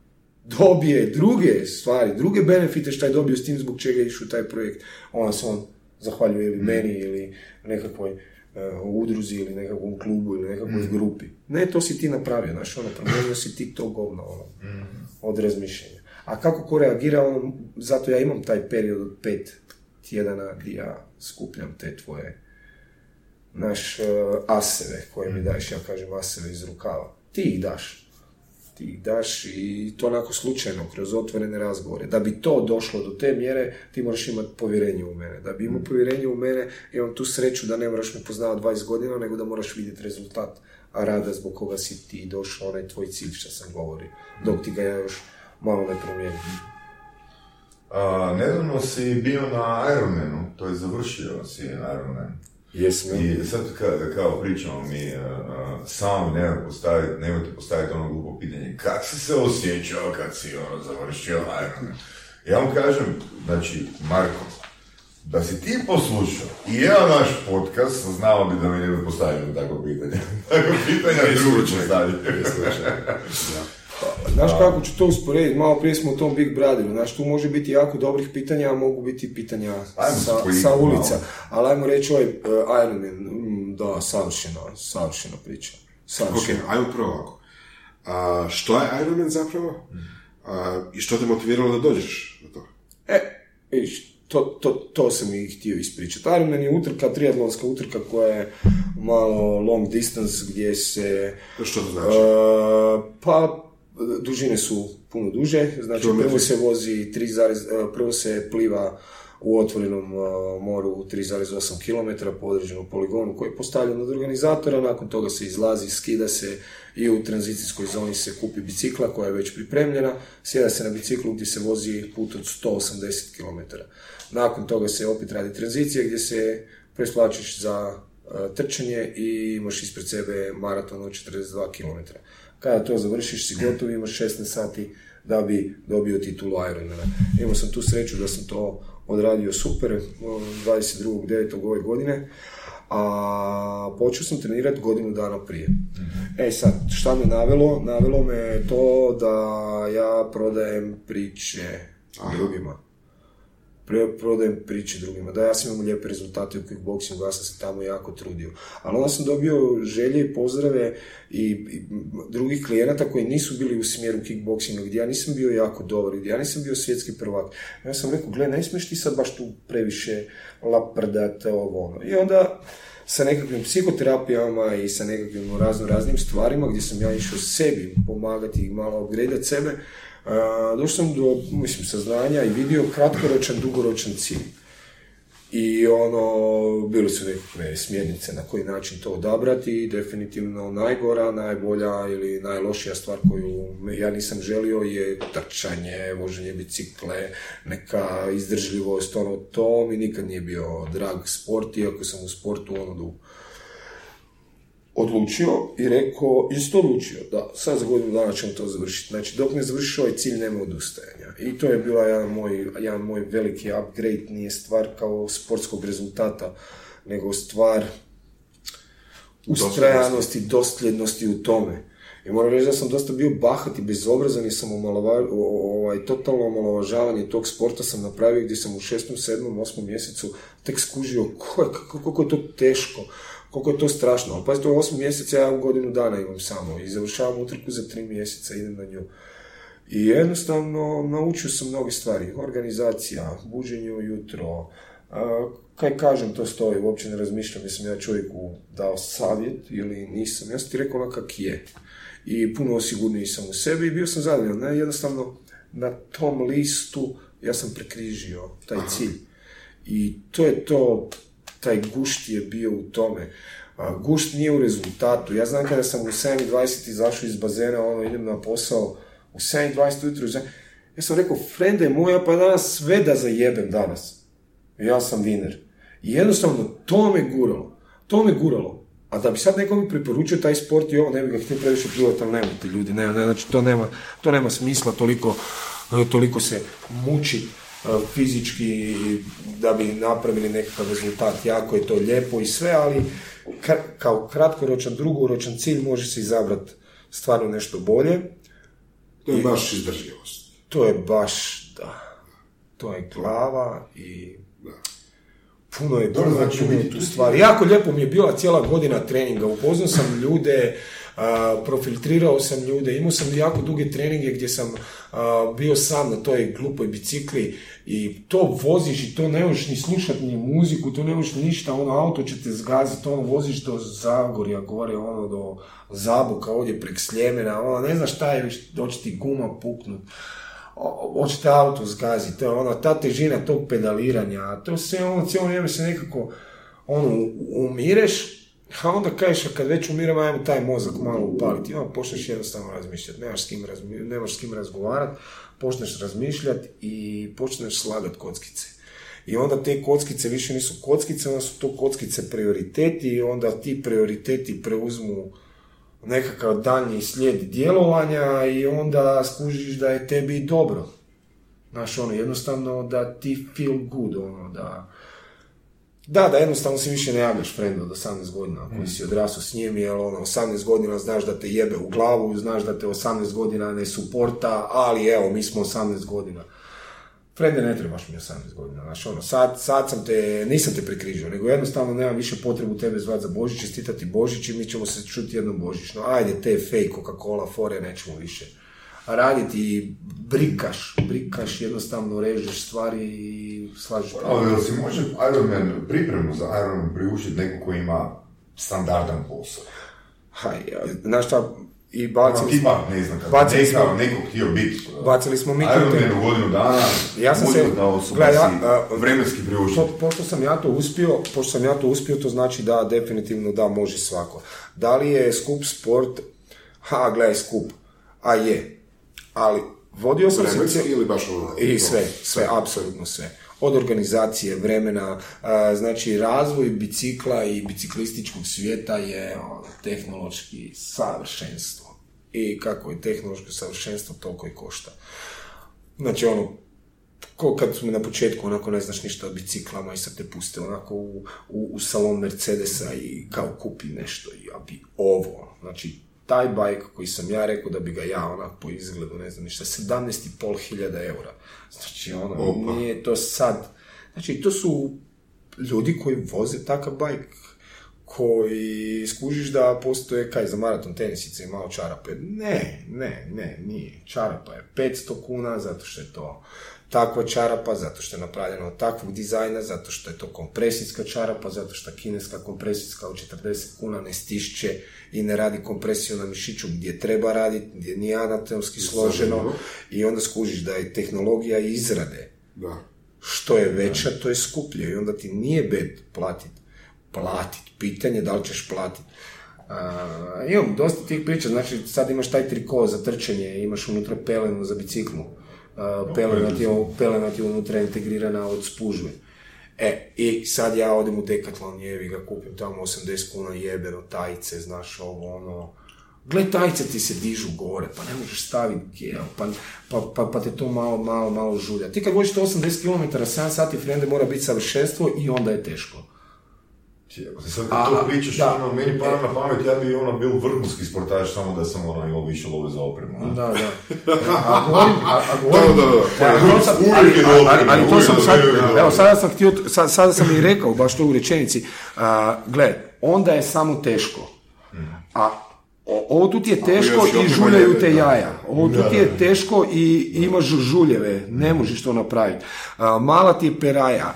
[SPEAKER 4] dobije druge stvari, druge benefite što je dobio s tim zbog čega je išao u taj projekt. Onda se on zahvaljuje ili meni ili nekakvoj e, udruzi ili nekakvom klubu ili nekakvoj grupi. Ne, to si ti napravio, znaš, ono, promijenio si ti to govno, ono, od razmišljenja. A kako ko reagira, ono, zato ja imam taj period od pet tjedana gdje ja skupljam te tvoje naš uh, aseve koje mi daješ, ja kažem aseve iz rukava. Ti ih daš. Ti ih daš i to onako slučajno, kroz otvorene razgovore. Da bi to došlo do te mjere, ti moraš imati povjerenje u mene. Da bi imao povjerenje u mene, imam tu sreću da ne moraš me poznavati 20 godina, nego da moraš vidjeti rezultat a rada zbog koga si ti došao, onaj tvoj cilj što sam govorio, dok ti ga ja još malo ne promijenim.
[SPEAKER 3] A, nedavno si bio na Ironmanu, to je završio si Ironman.
[SPEAKER 4] Jesmo.
[SPEAKER 3] I sad ka, kao pričamo mi, uh, uh, samo nemoj postaviti, nemojte postaviti ono glupo pitanje, kak si se osjećao kad si ono završio Ironman? Ja vam kažem, znači, Marko, da si ti poslušao i jedan naš podcast, znao bi da mi ne bi postavili tako pitanje. [LAUGHS] Tako pitanja drugo postaviti.
[SPEAKER 4] Znaš kako ću to usporediti? Malo prije smo u tom Big Brotheru. Znaš, tu može biti jako dobrih pitanja, a mogu biti pitanja sa, sa ulica. Ali ajmo reći ovaj uh, Iron Man, mm, da, savršena, savršena priča.
[SPEAKER 2] Ok,
[SPEAKER 4] Savršena.
[SPEAKER 2] ajmo prvo ovako. A, što je Ironman zapravo? A, I što te motiviralo da dođeš do toga?
[SPEAKER 4] E, vidiš, to, to, to sam i htio ispričati. Ironman je utrka, triatlonska utrka koja je malo long distance gdje se...
[SPEAKER 2] Što to znači?
[SPEAKER 4] Uh, pa, dužine su puno duže, znači prvo se vozi 3, zarez- uh, prvo se pliva u otvorenom uh, moru 3,8 km po određenom poligonu koji je postavljen od organizatora, nakon toga se izlazi, skida se i u tranzicijskoj zoni se kupi bicikla koja je već pripremljena, sjeda se na biciklu gdje se vozi put od 180 km. Nakon toga se opet radi tranzicija gdje se presplačiš za uh, trčanje i imaš ispred sebe maraton od 42 km. Kada to završiš si gotov, imaš 16 sati da bi dobio titulu Ironmana. Imao sam tu sreću da sam to odradio super 22.9. ove godine, a počeo sam trenirati godinu dana prije. E sad, šta me navelo? Navelo me to da ja prodajem priče drugima prodajem priče drugima, da ja sam imao lijepe rezultate u kickboxingu, ja sam se tamo jako trudio. Ali onda sam dobio želje i pozdrave i, drugih klijenata koji nisu bili u smjeru kickboxinga, gdje ja nisam bio jako dobar, gdje ja nisam bio svjetski prvak. Ja sam rekao, gle, ne smiješ ti sad baš tu previše laprdat, ovo ono. I onda sa nekakvim psihoterapijama i sa nekakvim razno raznim stvarima gdje sam ja išao sebi pomagati i malo upgradeat sebe, došao sam do, mislim, saznanja i vidio kratkoročan, dugoročan cilj. I ono, bili su nekakve smjernice na koji način to odabrati i definitivno najgora, najbolja ili najlošija stvar koju ja nisam želio je trčanje, voženje bicikle, neka izdržljivost, ono, to mi nikad nije bio drag sport, iako sam u sportu ono, odlučio i rekao, isto odlučio, da, sad za godinu dana ćemo to završiti. Znači, dok ne završi ovaj cilj, nema odustajanja. I to je bila jedan moj, jedan moj veliki upgrade, nije stvar kao sportskog rezultata, nego stvar ustrajanosti, dosljednosti u tome. I moram reći da sam dosta bio bahat i bezobrazan i sam omalova, ovaj, totalno omalovažavanje tog sporta sam napravio gdje sam u šestom, sedmom, osmom mjesecu tek skužio koliko je to teško koliko je to strašno. Ali pazite, u osam mjeseca ja u godinu dana imam samo i završavam utrku za tri mjeseca, idem na nju. I jednostavno naučio sam mnoge stvari. Organizacija, buđenje ujutro, kaj kažem, to stoji, uopće ne razmišljam jesam ja čovjeku dao savjet ili nisam. Ja sam ti rekao kak je. I puno osigurniji sam u sebi i bio sam zadovoljan. Ne? Jednostavno, na tom listu ja sam prekrižio taj cilj. I to je to taj gušt je bio u tome. A, gušt nije u rezultatu. Ja znam kada sam u 7.20 izašao iz bazena, ono, idem na posao, u 7.20 ujutro, ja sam rekao, frende moja, pa danas sve da zajebem danas. Ja sam viner. I jednostavno, to me guralo. To me guralo. A da bi sad neko mi preporučio taj sport i ovo, ne bi ga htio previše pljuvati, ali nemojte ljudi, ne, ne, znači to nema, to nema smisla toliko, toliko se muči fizički da bi napravili nekakav rezultat. Jako je to lijepo i sve, ali kao kratkoročan, drugoročan cilj može se izabrati stvarno nešto bolje.
[SPEAKER 2] To je baš izdržljivost.
[SPEAKER 4] To je baš, da. To je glava i puno je puno, znači, tu stvari. Jako lijepo mi je bila cijela godina treninga. Upoznao sam ljude, profiltrirao sam ljude, imao sam jako duge treninge gdje sam bio sam na toj glupoj bicikli i to voziš i to ne možeš ni slušati ni muziku, to ne možeš ništa, ono auto će te zgaziti, ono voziš do Zagorja, gore ono do Zabuka, ovdje prek Sljemena, ono ne znaš šta je, doći ti guma puknut. Hoće te auto zgaziti, to je ono, ta težina tog pedaliranja, to sve ono, cijelo vrijeme se nekako ono, umireš, a onda kažeš, kad već umiram, ajmo taj mozak malo upaliti. Onda počneš jednostavno razmišljati, nemaš s kim, razmi, nemaš s kim razgovarati, počneš razmišljati i počneš slagat kockice. I onda te kockice više nisu kockice, onda su to kockice prioriteti i onda ti prioriteti preuzmu nekakav daljnji slijed djelovanja i onda skužiš da je tebi dobro. Znaš, ono, jednostavno da ti feel good, ono, da da, da jednostavno si više ne javljaš frendu od 18 godina koji si odrasao s njim, jer ono, 18 godina znaš da te jebe u glavu, znaš da te 18 godina ne suporta, ali evo, mi smo 18 godina. Frende, ne trebaš mi 18 godina, znaš, ono, sad, sad sam te, nisam te prekrižio, nego jednostavno nemam više potrebu tebe zvati za Božić, čestitati Božić i mi ćemo se čuti jednom Božićno. Ajde, te fake Coca-Cola, fore, nećemo više raditi brikaš, brikaš, jednostavno režeš stvari i slažeš.
[SPEAKER 3] Ali si može Ironman pripremu za Ironman priuštiti neko ko ima standardan posao?
[SPEAKER 4] Haj, znaš šta, i bacili
[SPEAKER 3] smo... ne znam, kad bacili neka, smo, nekog htio biti.
[SPEAKER 4] Bacili smo mi...
[SPEAKER 3] Ironman u godinu dana,
[SPEAKER 4] ja sam se,
[SPEAKER 3] da osoba ja, vremenski priuštiti. Po,
[SPEAKER 4] pošto sam ja to uspio, pošto sam ja to uspio, to znači da definitivno da može svako. Da li je skup sport? Ha, gledaj, skup. A je, ali vodio sam
[SPEAKER 2] se... ili baš ono...
[SPEAKER 4] I sve, sve, apsolutno sve. Od organizacije, vremena, znači razvoj bicikla i biciklističkog svijeta je ono, tehnološki savršenstvo. i kako je tehnološko savršenstvo, toliko i košta. Znači, ono, ko kad smo na početku onako ne znaš ništa o biciklama i sad te puste onako u, u, u salon Mercedesa i kao kupi nešto ja bi ovo. Znači, taj bajk koji sam ja rekao da bi ga ja onak po izgledu, ne znam ništa, 17,5 hiljada eura. Znači, ono,
[SPEAKER 2] Opa.
[SPEAKER 4] nije to sad. Znači, to su ljudi koji voze takav bajk koji skužiš da postoje kaj za maraton tenisice i malo čarape. Ne, ne, ne, nije. Čarapa je 500 kuna zato što je to takva čarapa, zato što je napravljena od takvog dizajna, zato što je to kompresijska čarapa, zato što kineska kompresijska od 40 kuna ne stišće i ne radi kompresiju na mišiću gdje treba raditi, gdje nije anatomski složeno i onda skužiš da je tehnologija izrade
[SPEAKER 2] Da.
[SPEAKER 4] što je veća, to je skuplje i onda ti nije bed platit. Platit. Pitanje da li ćeš platit. A, imam dosta tih priča, znači sad imaš taj triko za trčanje, imaš unutra pelenu za biciklu. A, pelena, ti je, pelena ti je unutra integrirana od spužve. E, i sad ja odem u Decathlon, jevi ga, kupim tamo 80 kuna jebeno, tajice, znaš, ovo, ono, Gle, tajice ti se dižu gore, pa ne možeš staviti gel, pa, pa, pa, pa te to malo, malo, malo žulja. Ti kad voziš 80 km, 7 sati frende mora biti savršenstvo i onda je teško.
[SPEAKER 3] Sad kad to pričaš,
[SPEAKER 4] da.
[SPEAKER 3] ono, meni pada na pamet, ja bi ono bio vrhunski sportaš, samo da sam ono imao više love za opremu. ne?
[SPEAKER 4] Da, da. [LAUGHS] A govorim, a, a govorim,
[SPEAKER 2] Da, da, da.
[SPEAKER 4] To sam-
[SPEAKER 3] Uvijek
[SPEAKER 4] ali,
[SPEAKER 3] je
[SPEAKER 4] ali,
[SPEAKER 3] dobro,
[SPEAKER 4] ali, ali to sam sad, evo sada sam htio, sad, sada sam i rekao baš to u rečenici, a, gle, onda je samo teško, a ovo tu ti je teško
[SPEAKER 2] i
[SPEAKER 4] žuljaju te jaja. Ovo tu ti je teško i imaš žuljeve, ne možeš to napraviti. A, Mala ti je peraja, a,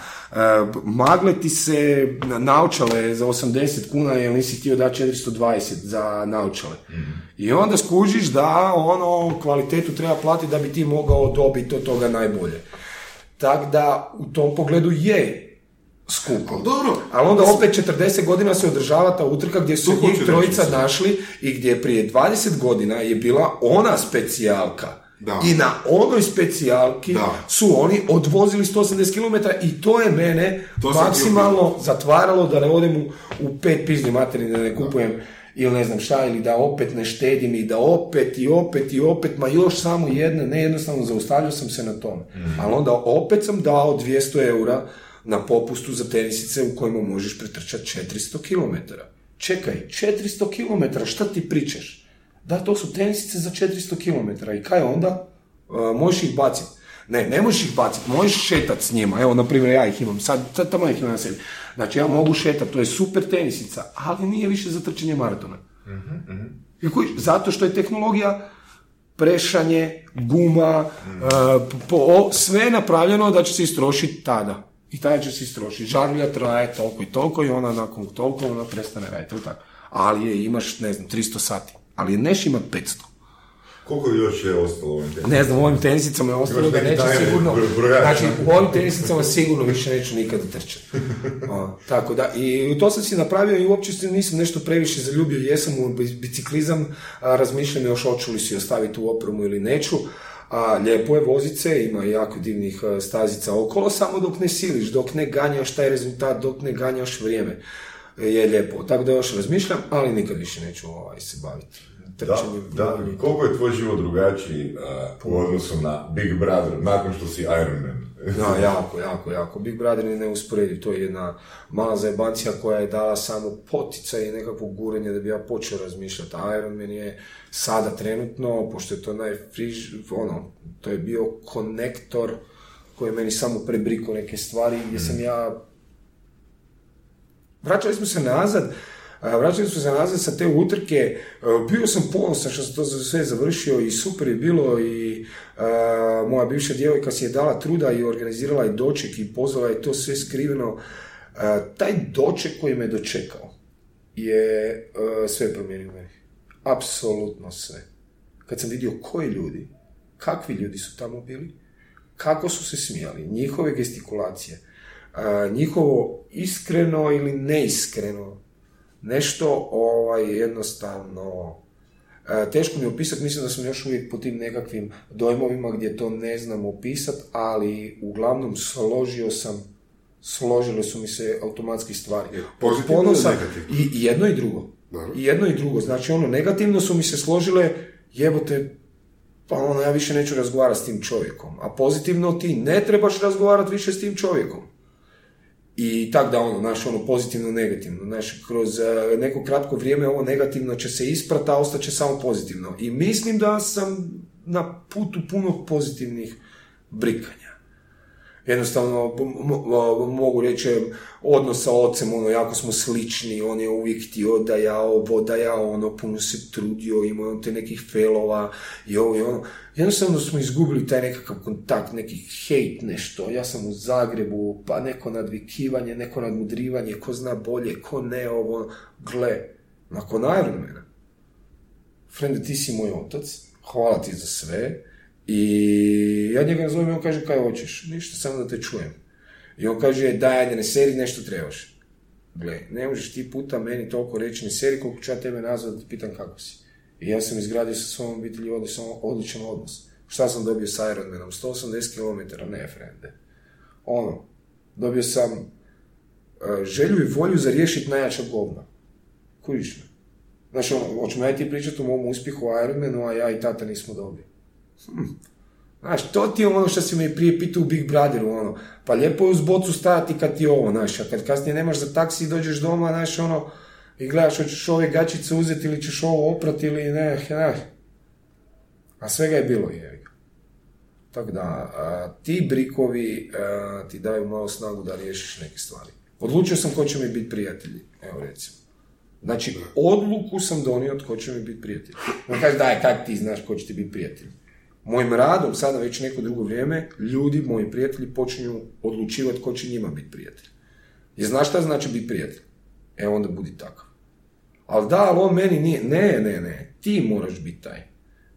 [SPEAKER 4] magle ti se naučale za 80 kuna jer nisi htio dati 420 za naučale. I onda skužiš da ono kvalitetu treba platiti da bi ti mogao dobiti od toga najbolje. Tako da u tom pogledu je skupo.
[SPEAKER 2] Dobro.
[SPEAKER 4] Ali onda opet 40 godina se održava ta utrka gdje su njih trojica našli i gdje prije 20 godina je bila ona specijalka.
[SPEAKER 2] Da.
[SPEAKER 4] I na onoj specijalki
[SPEAKER 2] Da.
[SPEAKER 4] su oni odvozili 180 km i to je mene
[SPEAKER 2] To
[SPEAKER 4] maksimalno zatvaralo da ne odem u, u pet pizni materiji, da ne kupujem ili ne znam šta, ili da opet ne štedim i da opet i opet i opet, ma još samo jedne, ne jednostavno zaustavljao sam se na tome. Ali onda opet sam dao 200 eura na popustu za tenisice u kojima možeš pretrčati 400 km. Čekaj, 400 km, šta ti pričaš? Da, to su tenisice za 400 km. I kaj onda? Uh, možeš ih baciti. Ne, ne možeš ih baciti, možeš šetat s njima. Evo, na primjer, ja ih imam, sad, tamo ih imam na sebi. Znači, ja mogu šetat, to je super tenisica, ali nije više za trčanje maratona. I koji- Zato što je tehnologija prešanje, guma, uh, po, o- sve je napravljeno da će se istrošiti tada. I tada će se istrošiti. Žarulja traje toliko i toliko i ona nakon toliko ona prestane raditi. Ali je imaš, ne znam, 300 sati. Ali neš ima 500.
[SPEAKER 3] Koliko još je ostalo u ovim tenisica?
[SPEAKER 4] Ne znam, u ovim tenisicama je ostalo da neće sigurno... Znači, u ovim tenisicama sigurno više neću nikada trčati. [LAUGHS] Tako da, i to sam si napravio i uopće se nisam nešto previše zaljubio, jesam u bi- biciklizam, a, razmišljam još hoću li si ostaviti tu opremu ili neću. A, lijepo je vozice, ima jako divnih stazica okolo, samo dok ne siliš, dok ne ganjaš taj rezultat, dok ne ganjaš vrijeme je lijepo. Tako da još razmišljam, ali nikad više neću ovaj, se baviti
[SPEAKER 3] Da,
[SPEAKER 4] trčanjem.
[SPEAKER 3] da, koliko je tvoj život drugačiji uh, u odnosu na Big Brother, nakon što si Iron Man?
[SPEAKER 4] Da, jako, jako, jako. Big Brother je neusporediv. To je jedna mala zajebancija koja je dala samo poticaj i nekakvo gurenje da bi ja počeo razmišljati. Iron Man je sada trenutno, pošto je to najfriž, ono, to je bio konektor koji je meni samo prebriko neke stvari gdje sam ja Vraćali smo se nazad, vraćali smo se nazad sa te utrke, a, bio sam ponosan što sam to sve završio i super je bilo i moja bivša djevojka si je dala truda i organizirala je doček i pozvala je to sve skriveno. A, taj doček koji me dočekao je a, sve promijenio meni. Apsolutno sve. Kad sam vidio koji ljudi, kakvi ljudi su tamo bili, kako su se smijali, njihove gestikulacije, a, njihovo iskreno ili neiskreno, nešto ovaj, jednostavno a, teško mi je opisati, mislim da sam još uvijek po tim nekakvim dojmovima gdje to ne znam opisati, ali uglavnom složio sam, složile su mi se automatski stvari.
[SPEAKER 2] pozitivno ili negativno?
[SPEAKER 4] I i jedno i drugo.
[SPEAKER 2] Dobro.
[SPEAKER 4] I jedno i drugo. Znači ono, negativno su mi se složile jebote, pa ono, ja više neću razgovarati s tim čovjekom. A pozitivno ti ne trebaš razgovarati više s tim čovjekom. I tak da ono, znaš, ono pozitivno, negativno. Znaš, kroz uh, neko kratko vrijeme ovo negativno će se isprati, a ostaće samo pozitivno. I mislim da sam na putu puno pozitivnih brikanja jednostavno mogu reći odnos sa ocem, ono, jako smo slični, on je uvijek htio da ja ovo, da ono, puno se trudio, imao te nekih felova i ovo i ono. Jednostavno smo izgubili taj nekakav kontakt, neki hejt, nešto. Ja sam u Zagrebu, pa neko nadvikivanje, neko nadmudrivanje, ko zna bolje, ko ne, ovo, gle, nakon Ironmana. Frende, ti si moj otac, hvala ti za sve, i ja njega nazovem i on kaže kaj hoćeš, ništa, samo da te čujem. I on kaže, daj, ajde, ne seri, nešto trebaš. Gle, ne možeš ti puta meni toliko reći, ne seri koliko ću ja tebe nazvati da pitam kako si. I ja sam izgradio sa svojom obitelji odličan odnos. Šta sam dobio sa Ironmanom? 180 km, ne, frende. Ono, dobio sam uh, želju i volju za riješiti najjača govna. Kužiš me? Znači, ono, ja ti pričati o mom uspjehu u Ironmanu, a ja i tata nismo dobili. Hm. Znaš, to ti je ono što si me prije pitao u Big Brotheru, ono, pa lijepo je uz bocu stajati kad ti ovo, znaš, a kad kasnije nemaš za taksi i dođeš doma, znaš, ono, i gledaš, hoćeš ove gačice uzeti ili ćeš ovo oprati ili ne, znaš. A svega je bilo, je. Tako da, ti brikovi ti daju malo snagu da riješiš neke stvari. Odlučio sam ko će mi biti prijatelji, evo recimo. Znači, odluku sam donio tko će mi biti prijatelj. On kaže, daj, kak ti znaš ko će ti biti prijatelj? Mojim radom, sada već neko drugo vrijeme, ljudi, moji prijatelji, počinju odlučivati ko će njima biti prijatelj. I znaš šta znači biti prijatelj? E onda budi takav. Ali da, ali on meni nije, ne, ne, ne, ti moraš biti taj.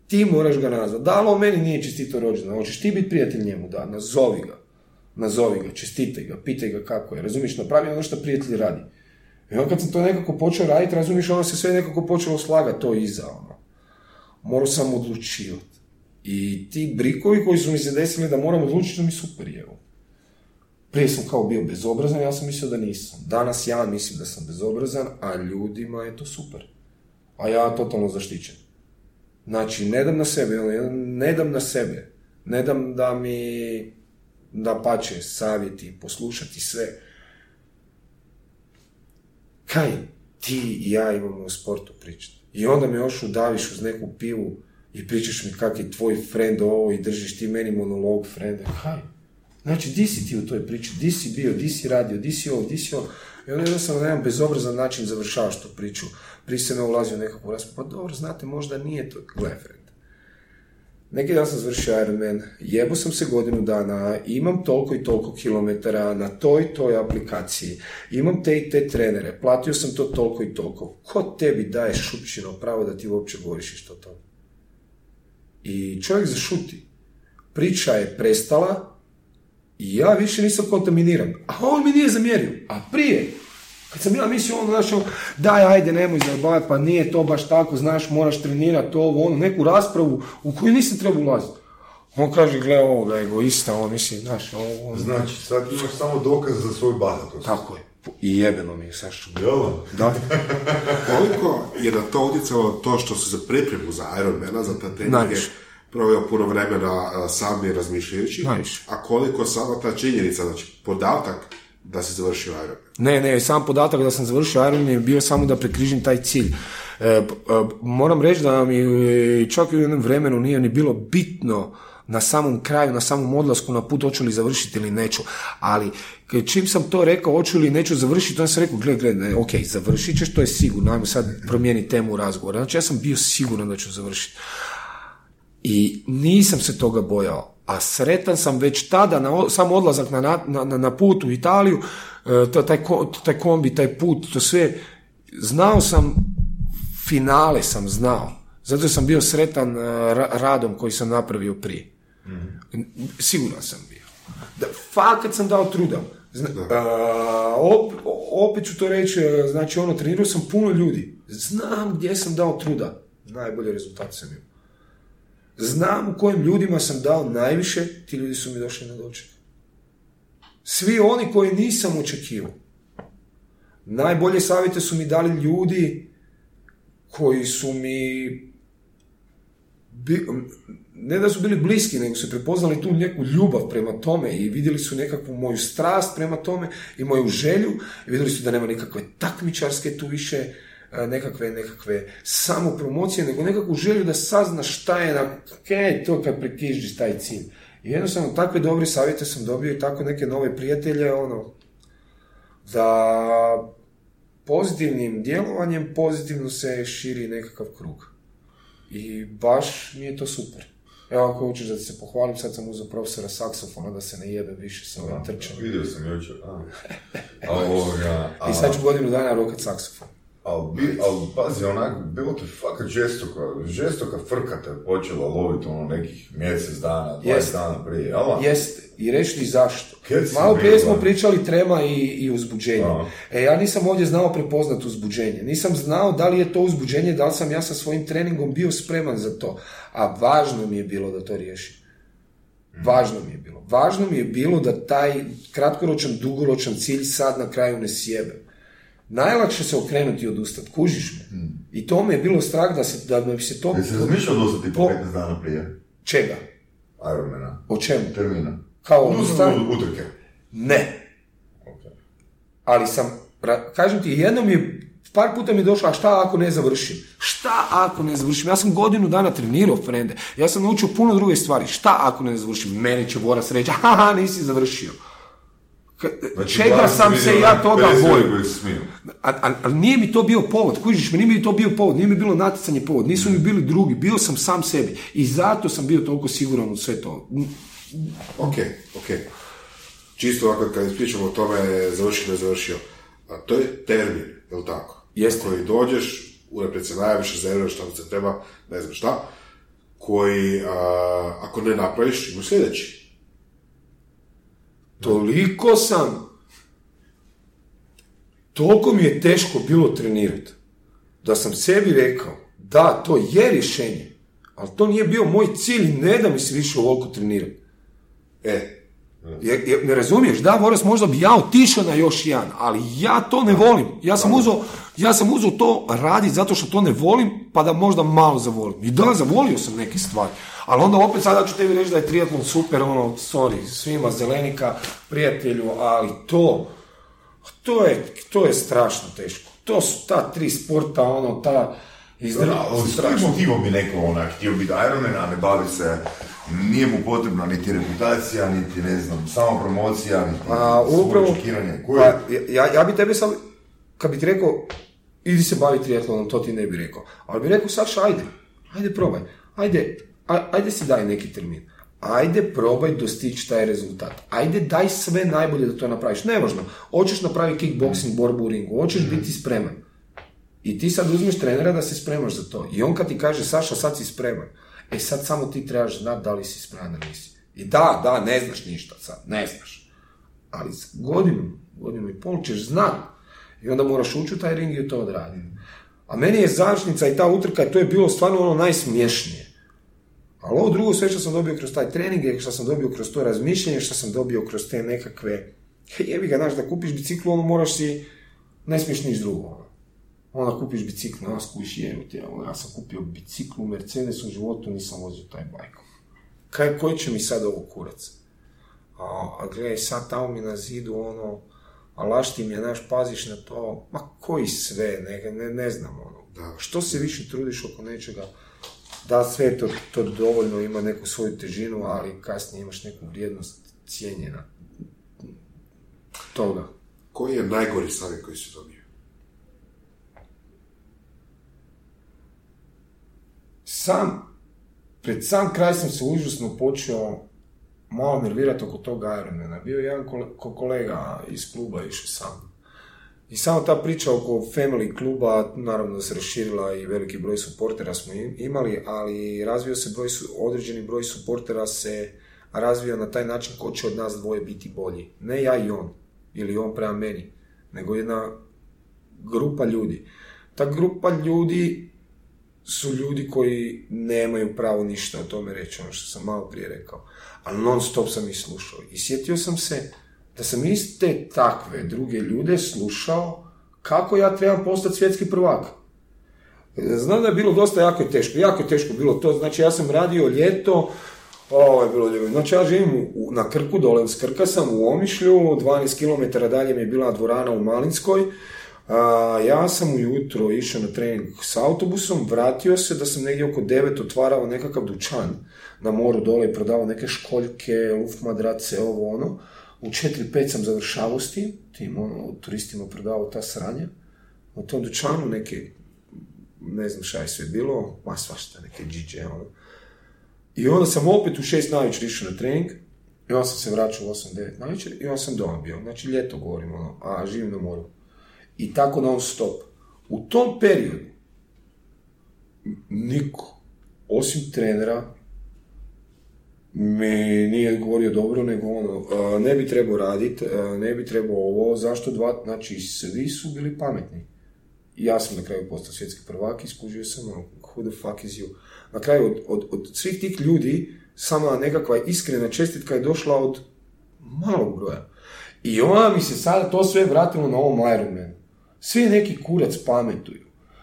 [SPEAKER 4] Ti moraš ga nazvati. Da, ali on meni nije čestito rođendan. Hoćeš ti biti prijatelj njemu, da, nazovi ga. Nazovi ga, čestitaj ga, pitaj ga kako je. Razumiješ, napravi ono što prijatelj radi. I onda kad sam to nekako počeo raditi, razumiješ, ono se sve nekako počelo slagati to iza. Ono. Morao sam odlučivati. I ti brikovi koji su mi se desili da moram odlučiti da mi super je. Prije sam kao bio bezobrazan, ja sam mislio da nisam. Danas ja mislim da sam bezobrazan, a ljudima je to super. A ja totalno zaštićen. Znači, ne dam na sebe, ne dam na sebe. Ne dam da mi da pače savjeti, poslušati sve. Kaj ti i ja imamo u sportu pričati? I onda me još udaviš uz neku pivu i pričaš mi kak je tvoj friend ovo i držiš ti meni monolog frenda. Kaj? Znači, di si ti u toj priči? Di si bio? Di si radio? Di si ovo? Di si ovo? I onda jednostavno na jedan bezobrazan način završavaš tu priču. Prije se ne ulazi u nekakvu. Pa dobro, znate, možda nije to. Gle, friend. Neki dan sam završio Ironman, jebo sam se godinu dana, imam toliko i toliko kilometara na toj toj aplikaciji, imam te i te trenere, platio sam to toliko i toliko. Ko tebi daje šupčino pravo da ti uopće govoriš išto to? I čovjek zašuti. Priča je prestala i ja više nisam kontaminiran. A on mi nije zamjerio. A prije, kad sam ja mislio ono, znaš, ono, daj, ajde, nemoj zabavati, pa nije to baš tako, znaš, moraš trenirati ovo, ono, neku raspravu u koju nisam trebao ulaziti. On kaže, gle ovoga egoista, on misli, znaš, ovo...
[SPEAKER 3] Znači, sad imaš samo dokaz za svoj bahatost.
[SPEAKER 4] Tako je. I jebeno mi je.
[SPEAKER 3] Jel?
[SPEAKER 4] Da. [LAUGHS]
[SPEAKER 2] Koliko je na to utjecalo to što su za pripremu za Ironmana, za te treninge, proveo puno vremena sami razmišljajući,
[SPEAKER 4] Najviše.
[SPEAKER 2] a koliko sama ta činjenica, znači podatak da si završio Ironman?
[SPEAKER 4] Ne, ne, sam podatak da sam završio Ironman je bio samo da prekrižim taj cilj. E, e, moram reći da mi e, čak i u jednom vremenu nije ni bilo bitno na samom kraju, na samom odlasku na put hoću li završiti ili neću. Ali čim sam to rekao hoću li neću završiti, onda sam rekao, gle, gle, ne, ok, završit ćeš, to je sigurno, ajmo sad promijeniti temu razgovora. Znači ja sam bio siguran da ću završiti. I nisam se toga bojao. A sretan sam već tada, na, sam odlazak na, na, na put u Italiju, e, taj, taj kombi, taj put, to sve, znao sam, finale sam znao. Zato sam bio sretan e, radom koji sam napravio prije. Mm Siguran sam bio. Da, fakat sam dao truda. Zna, opet ću to reći, e, znači ono, trenirao sam puno ljudi. Znam gdje sam dao truda. Najbolje rezultate sam imao. Znam u kojim ljudima sam dao najviše, ti ljudi su mi došli na doček. Svi oni koji nisam očekivao. Najbolje savjete su mi dali ljudi koji su mi bi- ne da su bili bliski, nego su prepoznali tu neku ljubav prema tome i vidjeli su nekakvu moju strast prema tome i moju želju i vidjeli su da nema nikakve takmičarske tu više e, nekakve, nekakve samo promocije, nego nekakvu želju da sazna šta je na kaj to kad prekižiš taj cilj. I jednostavno takve dobre savjete sam dobio i tako neke nove prijatelje, ono, da pozitivnim djelovanjem pozitivno se širi nekakav krug. I baš mi je to super. Evo ako hoćeš da se pohvalim, sad sam uzeo profesora saksofona da se ne jebe više sa ovim trčanjem.
[SPEAKER 3] Vidio sam jučer. A, a ovoga... A,
[SPEAKER 4] I sad ću godinu dana rokat saksofon.
[SPEAKER 3] Al, bi, al, pazi, onak, bilo te fakat žestoka, žestoka frka te počela loviti ono nekih mjesec dana, 20
[SPEAKER 4] Jest.
[SPEAKER 3] dana prije, jel?
[SPEAKER 4] Jeste. I reći ti zašto. Malo prije smo pričali trema i, i uzbuđenje.
[SPEAKER 3] Aha.
[SPEAKER 4] E, ja nisam ovdje znao prepoznat uzbuđenje. Nisam znao da li je to uzbuđenje, da li sam ja sa svojim treningom bio spreman za to. A važno mi je bilo da to riješim. Važno mi je bilo. Važno mi je bilo da taj kratkoročan, dugoročan cilj sad na kraju ne sjebe. Najlakše se okrenuti i odustati, kužiš me. I to me je bilo strah da, se, da mi se to...
[SPEAKER 3] Jesi razmišljao dostati po
[SPEAKER 4] Po-
[SPEAKER 3] 15 dana prije
[SPEAKER 4] Čega?
[SPEAKER 3] Ironmana?
[SPEAKER 4] O čemu?
[SPEAKER 3] Termina.
[SPEAKER 4] Kao
[SPEAKER 3] Odustati
[SPEAKER 4] odustaj?
[SPEAKER 3] od utrke.
[SPEAKER 4] Ne. Ali sam, kažem ti, jednom je, par puta mi je došlo, a šta ako ne završim? Šta ako ne završim? Ja sam godinu dana trenirao, frende. Ja sam naučio puno druge stvari. Šta ako ne završim? Meni će Boras reći, [LAUGHS] haha, nisi završio.
[SPEAKER 3] Znači,
[SPEAKER 4] Čega sam se ja toga
[SPEAKER 3] 50 ljudi
[SPEAKER 4] bojio?
[SPEAKER 3] koji su smiju.
[SPEAKER 4] A, a, ali nije mi to bio povod, kužiš me, nije mi to bio povod, nije mi bilo natjecanje povod, nisu mi bili drugi, bio sam sam sebi. I zato sam bio toliko siguran u sve to.
[SPEAKER 2] Ok, ok. Čisto ovako kad pričamo o tome završio, ne završio. A to je termin, je li tako?
[SPEAKER 4] Jeste.
[SPEAKER 2] Koji dođeš, unaprijed se najaviš, rezerviraš ti se treba, ne znam šta, koji, a, ako ne napraviš, imaš sljedeći.
[SPEAKER 4] Toliko sam, toliko mi je teško bilo trenirati, da sam sebi rekao, da, to je rješenje, ali to nije bio moj cilj ne da mi se više ovoliko trenirati.
[SPEAKER 2] E,
[SPEAKER 4] Je, je- ne razumiješ, da, Boras, možda bi ja otišao na još jedan, ali ja to ne volim. Ja sam uzeo, ja sam uzeo to raditi zato što to ne volim, pa da možda malo zavolim. I da, zavolio sam neke stvari. Ali onda opet sada ću tebi reći da je triatlon super, ono, sorry, svima zelenika, prijatelju, ali to, to je, to je strašno teško. To su ta tri sporta, ono, ta
[SPEAKER 3] ali s kojim motivom bi neko onak htio biti Ironman, a ne bavi se, nije mu potrebna niti reputacija, niti ne znam, samo promocija, niti
[SPEAKER 4] A, upravo,
[SPEAKER 3] čekiranje. Koji
[SPEAKER 4] pa, ja, ja bi tebe sad, kad bi ti rekao, idi se bavi triatlonom, to ti ne bi rekao. Ali bi rekao, Saša, ajde, ajde probaj, ajde, a- ajde si daj neki termin. Ajde probaj dostići taj rezultat. Ajde daj sve najbolje da to napraviš. Nevažno, hoćeš napraviti kickboxing, borbu u ringu, hoćeš biti spreman. I ti sad uzmeš trenera da se spremaš za to. I on kad ti kaže, Saša, sad si spreman. E sad samo ti trebaš znati da li si spreman ili nisi. I da, da, ne znaš ništa sad, ne znaš. Ali godinu, godinu i pol ćeš znat. I onda moraš ući u taj ring i to odraditi. A meni je završnica i ta utrka, to je bilo stvarno ono najsmješnije. Ali ovo drugo sve što sam dobio kroz taj trening, je što sam dobio kroz to razmišljanje, što sam dobio kroz te nekakve... Jebi ga, znaš, da kupiš biciklu, ono moraš si... Ne smiješ niš drugo. Onda kupiš bicikl, onda skupiš jebite, ono, ja sam kupio biciklu, Mercedes u životu nisam vozio taj bajk. Kaj, koji će mi sad ovo kurac? A, a gledaj, sad tamo mi na zidu, ono, a lašti mi je, znaš, paziš na to, ma koji sve, ne, ne, ne znam, ono.
[SPEAKER 2] Da.
[SPEAKER 4] Što se više trudiš oko nečega, da sve to, to dovoljno ima neku svoju težinu, ali kasnije imaš neku vrijednost cijenjena toga.
[SPEAKER 2] koji je najgori savjet koji si dobio?
[SPEAKER 4] Sam, pred sam kraj sam se užasno počeo malo nervirati oko toga Ironmana. Bio je jedan kole- ko- kolega iz kluba išao sam. I samo ta priča oko family kluba, naravno se raširila i veliki broj suportera smo im- imali, ali razvio se broj, određeni broj suportera se razvio na taj način ko će od nas dvoje biti bolji. Ne ja i on, ili on prema meni, nego jedna grupa ljudi. Ta grupa ljudi su ljudi koji nemaju pravo ništa o tome reći, ono što sam malo prije rekao. Ali non stop sam ih slušao. I sjetio sam se da sam iste takve druge ljude slušao kako ja trebam postati svjetski prvak. Znam da je bilo dosta jako teško, jako je teško bilo to, znači ja sam radio ljeto, ovo je bilo lijepo. Znači ja živim u, na Krku, dole uz Krka sam u Omišlju, 12 km dalje mi je bila dvorana u Malinskoj, a, ja sam ujutro išao na trening s autobusom, vratio se da sam negdje oko 9 otvarao nekakav dućan na moru dole i prodavao neke školjke, luft madrace, ovo ono. U 4-5 sam završavao s tim, tim ono, turistima prodavao ta sranja. U tom dućanu neke, ne znam šta je sve bilo, ma svašta, neke džiđe, ono. I onda sam opet u 6 navečer išao na trening, i onda sam se vraćao u 8-9 navečer i onda sam doma bio. Znači ljeto govorim, ono, a živim na moru. I tako non stop. U tom periodu niko, osim trenera, mi nije govorio dobro, nego ono, ne bi trebao raditi, ne bi trebao ovo, zašto dva, znači svi su bili pametni. Ja sam na kraju postao svjetski prvak i skužio sam, ono, who the fuck is you? Na kraju od, od, od svih tih ljudi, sama nekakva iskrena čestitka je došla od malog broja. I ona mi se sada to sve vratilo na ovom Ironmanu. Svi neki kurac pametuju.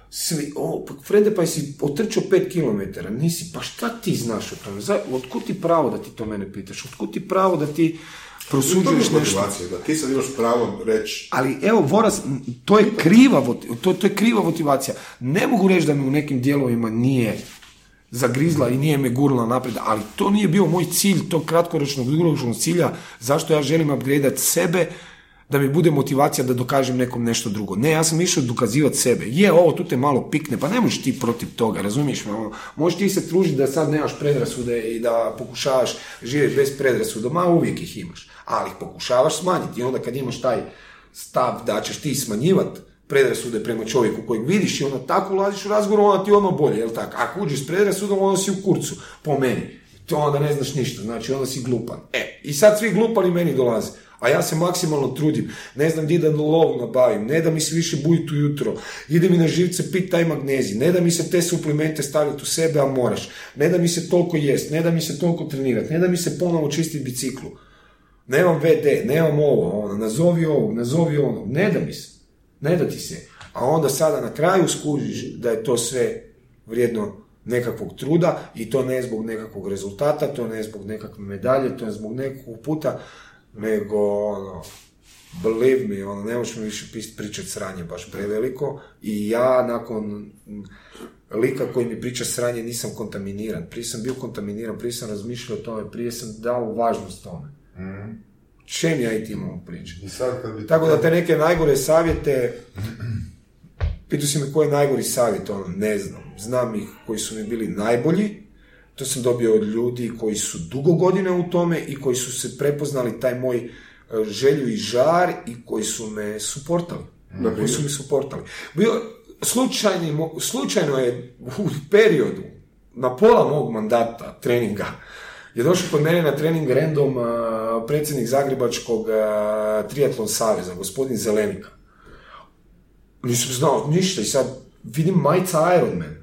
[SPEAKER 4] Svi, o, pa Frede, pa si otrčao pet kilometara, nisi, pa šta ti znaš o tome? Otkud ti pravo da ti to mene pitaš? Otkud ti pravo da ti prosuđuješ nešto?
[SPEAKER 2] Da ti sad imaš pravo reći...
[SPEAKER 4] Ali evo, Voras, to je kriva, to, to je kriva motivacija. Ne mogu reći da mi u nekim dijelovima nije zagrizla i nije me gurla naprijed, ali to nije bio moj cilj, to kratkoročnog, dugoročnog cilja, zašto ja želim upgradeat sebe, da mi bude motivacija da dokažem nekom nešto drugo. Ne, ja sam išao dokazivati sebe. Je, ovo tu te malo pikne, pa ne možeš ti protiv toga, razumiješ me? Ono, možeš ti se tružiti da sad nemaš predrasude i da pokušavaš živjeti bez predrasuda, ma uvijek ih imaš, ali ih pokušavaš smanjiti i onda kad imaš taj stav da ćeš ti smanjivati predrasude prema čovjeku kojeg vidiš i onda tako ulaziš u razgovor, onda ti ono bolje, jel tako? Ako uđeš s predrasudom, onda si u kurcu, po meni. To onda ne znaš ništa, znači onda si glupan. E, i sad svi glupani meni dolaze. A ja se maksimalno trudim. Ne znam gdje da lovu nabavim, ne da mi se više bujiti ujutro. Ide mi na živce pit taj magnezij. Ne da mi se te suplemente staviti u sebe, a moraš. Ne da mi se toliko jest, ne da mi se toliko trenirati, ne da mi se ponovo čistiti biciklu. Nemam VD, nemam ovo, ono, nazovi ovo, nazovi ono. Ne da mi se. Ne da ti se. A onda sada na kraju skužiš da je to sve vrijedno nekakvog truda i to ne zbog nekakvog rezultata, to ne zbog nekakve medalje, to je zbog nekakvog puta nego ono, believe me, ono, ne možemo više pričati sranje baš preveliko i ja nakon lika koji mi priča sranje nisam kontaminiran. Prije sam bio kontaminiran, prije sam razmišljao o tome, prije sam dao važnost tome. Mm. Čem ja i ti imamo pričati? Tako da te neke najgore savjete, pitu si me koji je najgori savjet, ono, ne znam. Znam ih koji su mi bili najbolji, to sam dobio od ljudi koji su dugo godine u tome i koji su se prepoznali taj moj e, želju i žar i koji su me suportali. mm Koji su me suportali. Bio, slučajno, slučajno je u periodu, na pola mog mandata treninga, je došao kod mene na trening random uh, predsjednik Zagrebačkog uh, triatlon saveza, gospodin Zelenika. Nisam znao ništa i sad vidim majca Ironman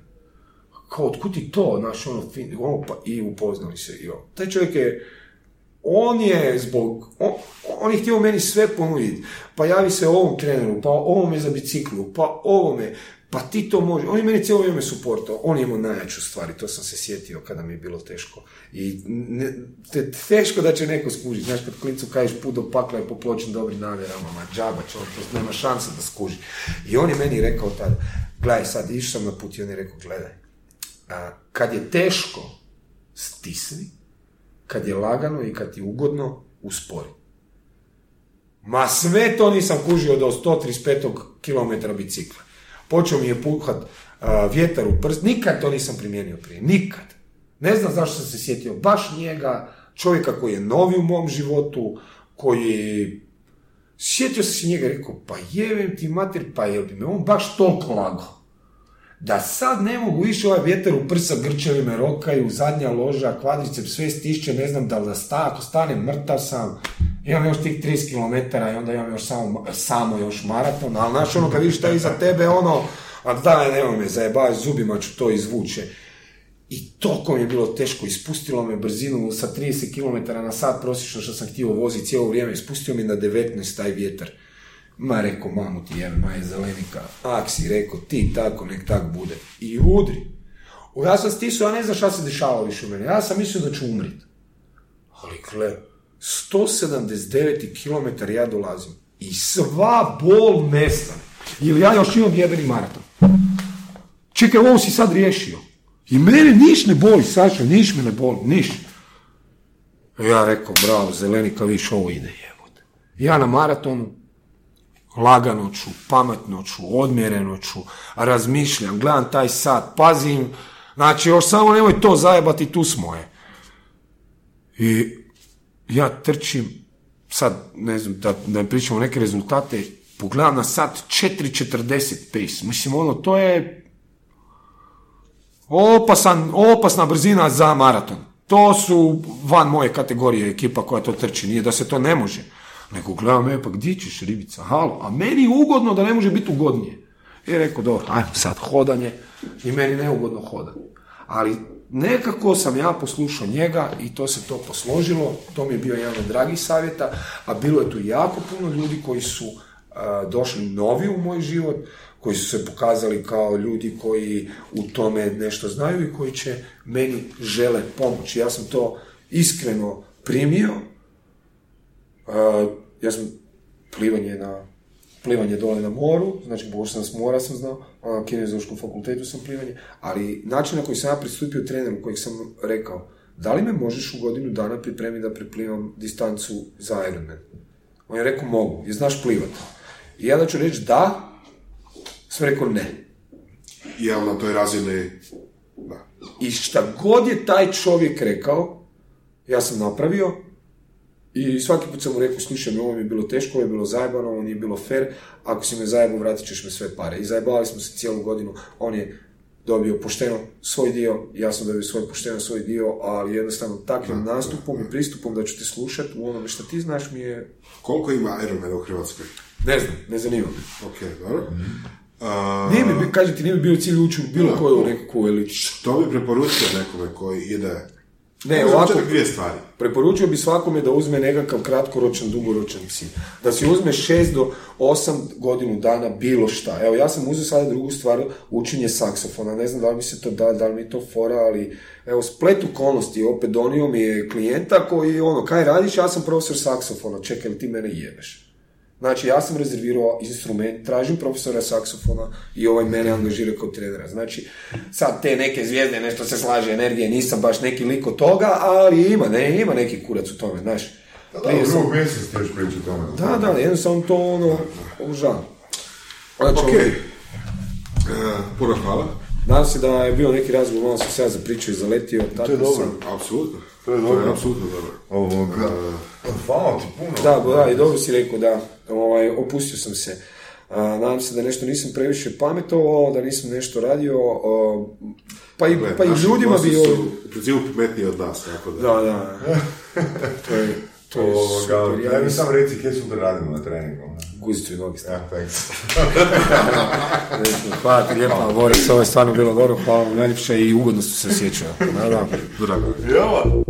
[SPEAKER 4] kao, otkud ti to, znaš, ono, fin, ono, pa, i upoznali se, i Taj čovjek je, on je zbog, on, on je htio meni sve ponuditi, pa javi se ovom treneru, pa ovome za biciklu, pa ovome, pa ti to može, on je meni cijelo vrijeme suportao, on je imao najjaču stvari, to sam se sjetio kada mi je bilo teško. I ne, te, teško da će neko skužiti, znaš, kad klincu kažeš put do pakla je popločen dobrim namjerama, ma džaba će on, nema šanse da skuži. I on je meni rekao tada, gledaj sad, išao sam na put i on je rekao, gledaj, kad je teško, stisni, kad je lagano i kad je ugodno, uspori. Ma sve to nisam kužio do 135 km bicikla. Počeo mi je puhat vjetar u prst, nikad to nisam primijenio prije, nikad. Ne znam zašto sam se sjetio baš njega, čovjeka koji je novi u mom životu, koji Sjetio sam se njega i rekao, pa jevim ti mater, pa je bi me on baš toliko lagao da sad ne mogu više ovaj vjetar u prsa grčevi me rokaju, zadnja loža, kvadrice, sve stišće, ne znam da li da sta, ako stane mrtav sam, imam još tih 30 km i onda imam još samo, samo još maraton, ali znaš ono kad vidiš šta je iza tebe, ono, a daj, nema me zajebavati zubima ću to izvuće. I toliko mi je bilo teško, ispustilo me brzinu sa 30 km na sat prosječno što sam htio voziti cijelo vrijeme, ispustio mi na 19 taj vjetar. Ma rekao, mamu ti jebe, ma je zelenika. Ak si rekao, ti tako, nek tak bude. I udri. Ja sam stisao, ja ne znam šta se dešava više u meni. Ja sam mislio da ću umrit. Ali gle, 179 km ja dolazim. I sva bol nestane. Ili ja još imam jebeni maraton. Čekaj, ovo si sad riješio. I mene niš ne boli, Saša, niš me ne boli, niš. Ja rekao, bravo, zelenika, viš, ovo ide jebote. Ja na maratonu, lagano ću, pametno ću, odmjereno ću, razmišljam, gledam taj sat, pazim, znači još samo nemoj to zajebati, tu smo je. I ja trčim, sad ne znam, da, da pričamo neke rezultate, pogledam na sat 4.40 pace, mislim ono, to je opasan, opasna brzina za maraton. To su van moje kategorije ekipa koja to trči, nije da se to ne može. Nego gledam, e, pa gdje ćeš ribica, halo, a meni je ugodno da ne može biti ugodnije. I rekao, dobro, ajmo sad hodanje i meni neugodno hodanje. Ali nekako sam ja poslušao njega i to se to posložilo, to mi je bio jedan od dragih savjeta, a bilo je tu jako puno ljudi koji su došli novi u moj život, koji su se pokazali kao ljudi koji u tome nešto znaju i koji će meni žele pomoći. Ja sam to iskreno primio. Ja sam plivanje na plivanje dole na moru, znači sam s mora sam znao, na kinezološkom fakultetu sam plivanje, ali način na koji sam ja pristupio treneru kojeg sam rekao, da li me možeš u godinu dana pripremiti da priplivam distancu za Ironman? On je rekao, mogu, i znaš plivati. I ja da ću reći da, sam rekao ne.
[SPEAKER 2] Ja na toj razini, da.
[SPEAKER 4] I šta god je taj čovjek rekao, ja sam napravio i svaki put sam mu rekao, slušaj, ovo mi je bilo teško, ovo je bilo zajebano, ovo nije bilo fair, ako si me zajebao, vratit ćeš me sve pare. I zajebali smo se cijelu godinu, on je dobio pošteno svoj dio, ja sam dobio svoj pošteno svoj dio, ali jednostavno takvim nastupom i pristupom da ću te slušati u onome što ti znaš mi je...
[SPEAKER 2] Koliko ima Ironman u Hrvatskoj?
[SPEAKER 4] Ne znam, ne zanima me.
[SPEAKER 2] Ok, dobro.
[SPEAKER 4] Uh, nije mi, kažem ti, nije mi bio cilj ući u bilo koju nekakvu elitu.
[SPEAKER 2] Što bi preporučio nekome koji ide...
[SPEAKER 4] Ne, ovako,
[SPEAKER 2] dvije stvari.
[SPEAKER 4] Preporučio bi svakome da uzme nekakav kratkoročan, dugoročan cilj. Da si uzme 6 do 8 godinu dana bilo šta. Evo, ja sam uzeo sada drugu stvar, učenje saksofona. Ne znam da li mi se to da, da li mi to fora, ali evo, splet okolnosti, opet donio mi je klijenta koji, ono, kaj radiš, ja sam profesor saksofona, čekaj, ti mene jebeš. Znači, ja sam rezervirao instrument, tražim profesora saksofona i ovaj mene angažira kao trenera. Znači, sad te neke zvijezde, nešto se slaže energije, nisam baš neki lik od toga, ali ima, ne, ima neki kurac u tome, znaš.
[SPEAKER 3] Da, da, pričati o tome.
[SPEAKER 4] Da, da, jednostavno to ono, užavam.
[SPEAKER 2] Znači, ok, uh, puno hvala.
[SPEAKER 4] Nadam se da je bio neki razgovor, malo sam se ja zapričao i zaletio.
[SPEAKER 2] Tako to je dobro. Sam, apsolutno. To je dobro. To je apsolutno dobro.
[SPEAKER 3] Ovoga. Uh, hvala ti puno.
[SPEAKER 4] Da, da, i dobro si rekao da ovaj, opustio sam se. A, nadam se da nešto nisam previše pametovao, da nisam nešto radio, pa i, pa i ljudima bi...
[SPEAKER 2] Su u principu pametniji od nas, tako da...
[SPEAKER 4] Da, da. [LAUGHS] to je, to je super.
[SPEAKER 3] Ja mi sam reci kje sutra radimo na treningu.
[SPEAKER 4] Guzicu i nogi
[SPEAKER 3] Ja, thanks. [LAUGHS]
[SPEAKER 4] hvala ti lijepa, Boris, ovo je stvarno bilo dobro, hvala vam najljepše i ugodno su se sjećao. Da, da, drago.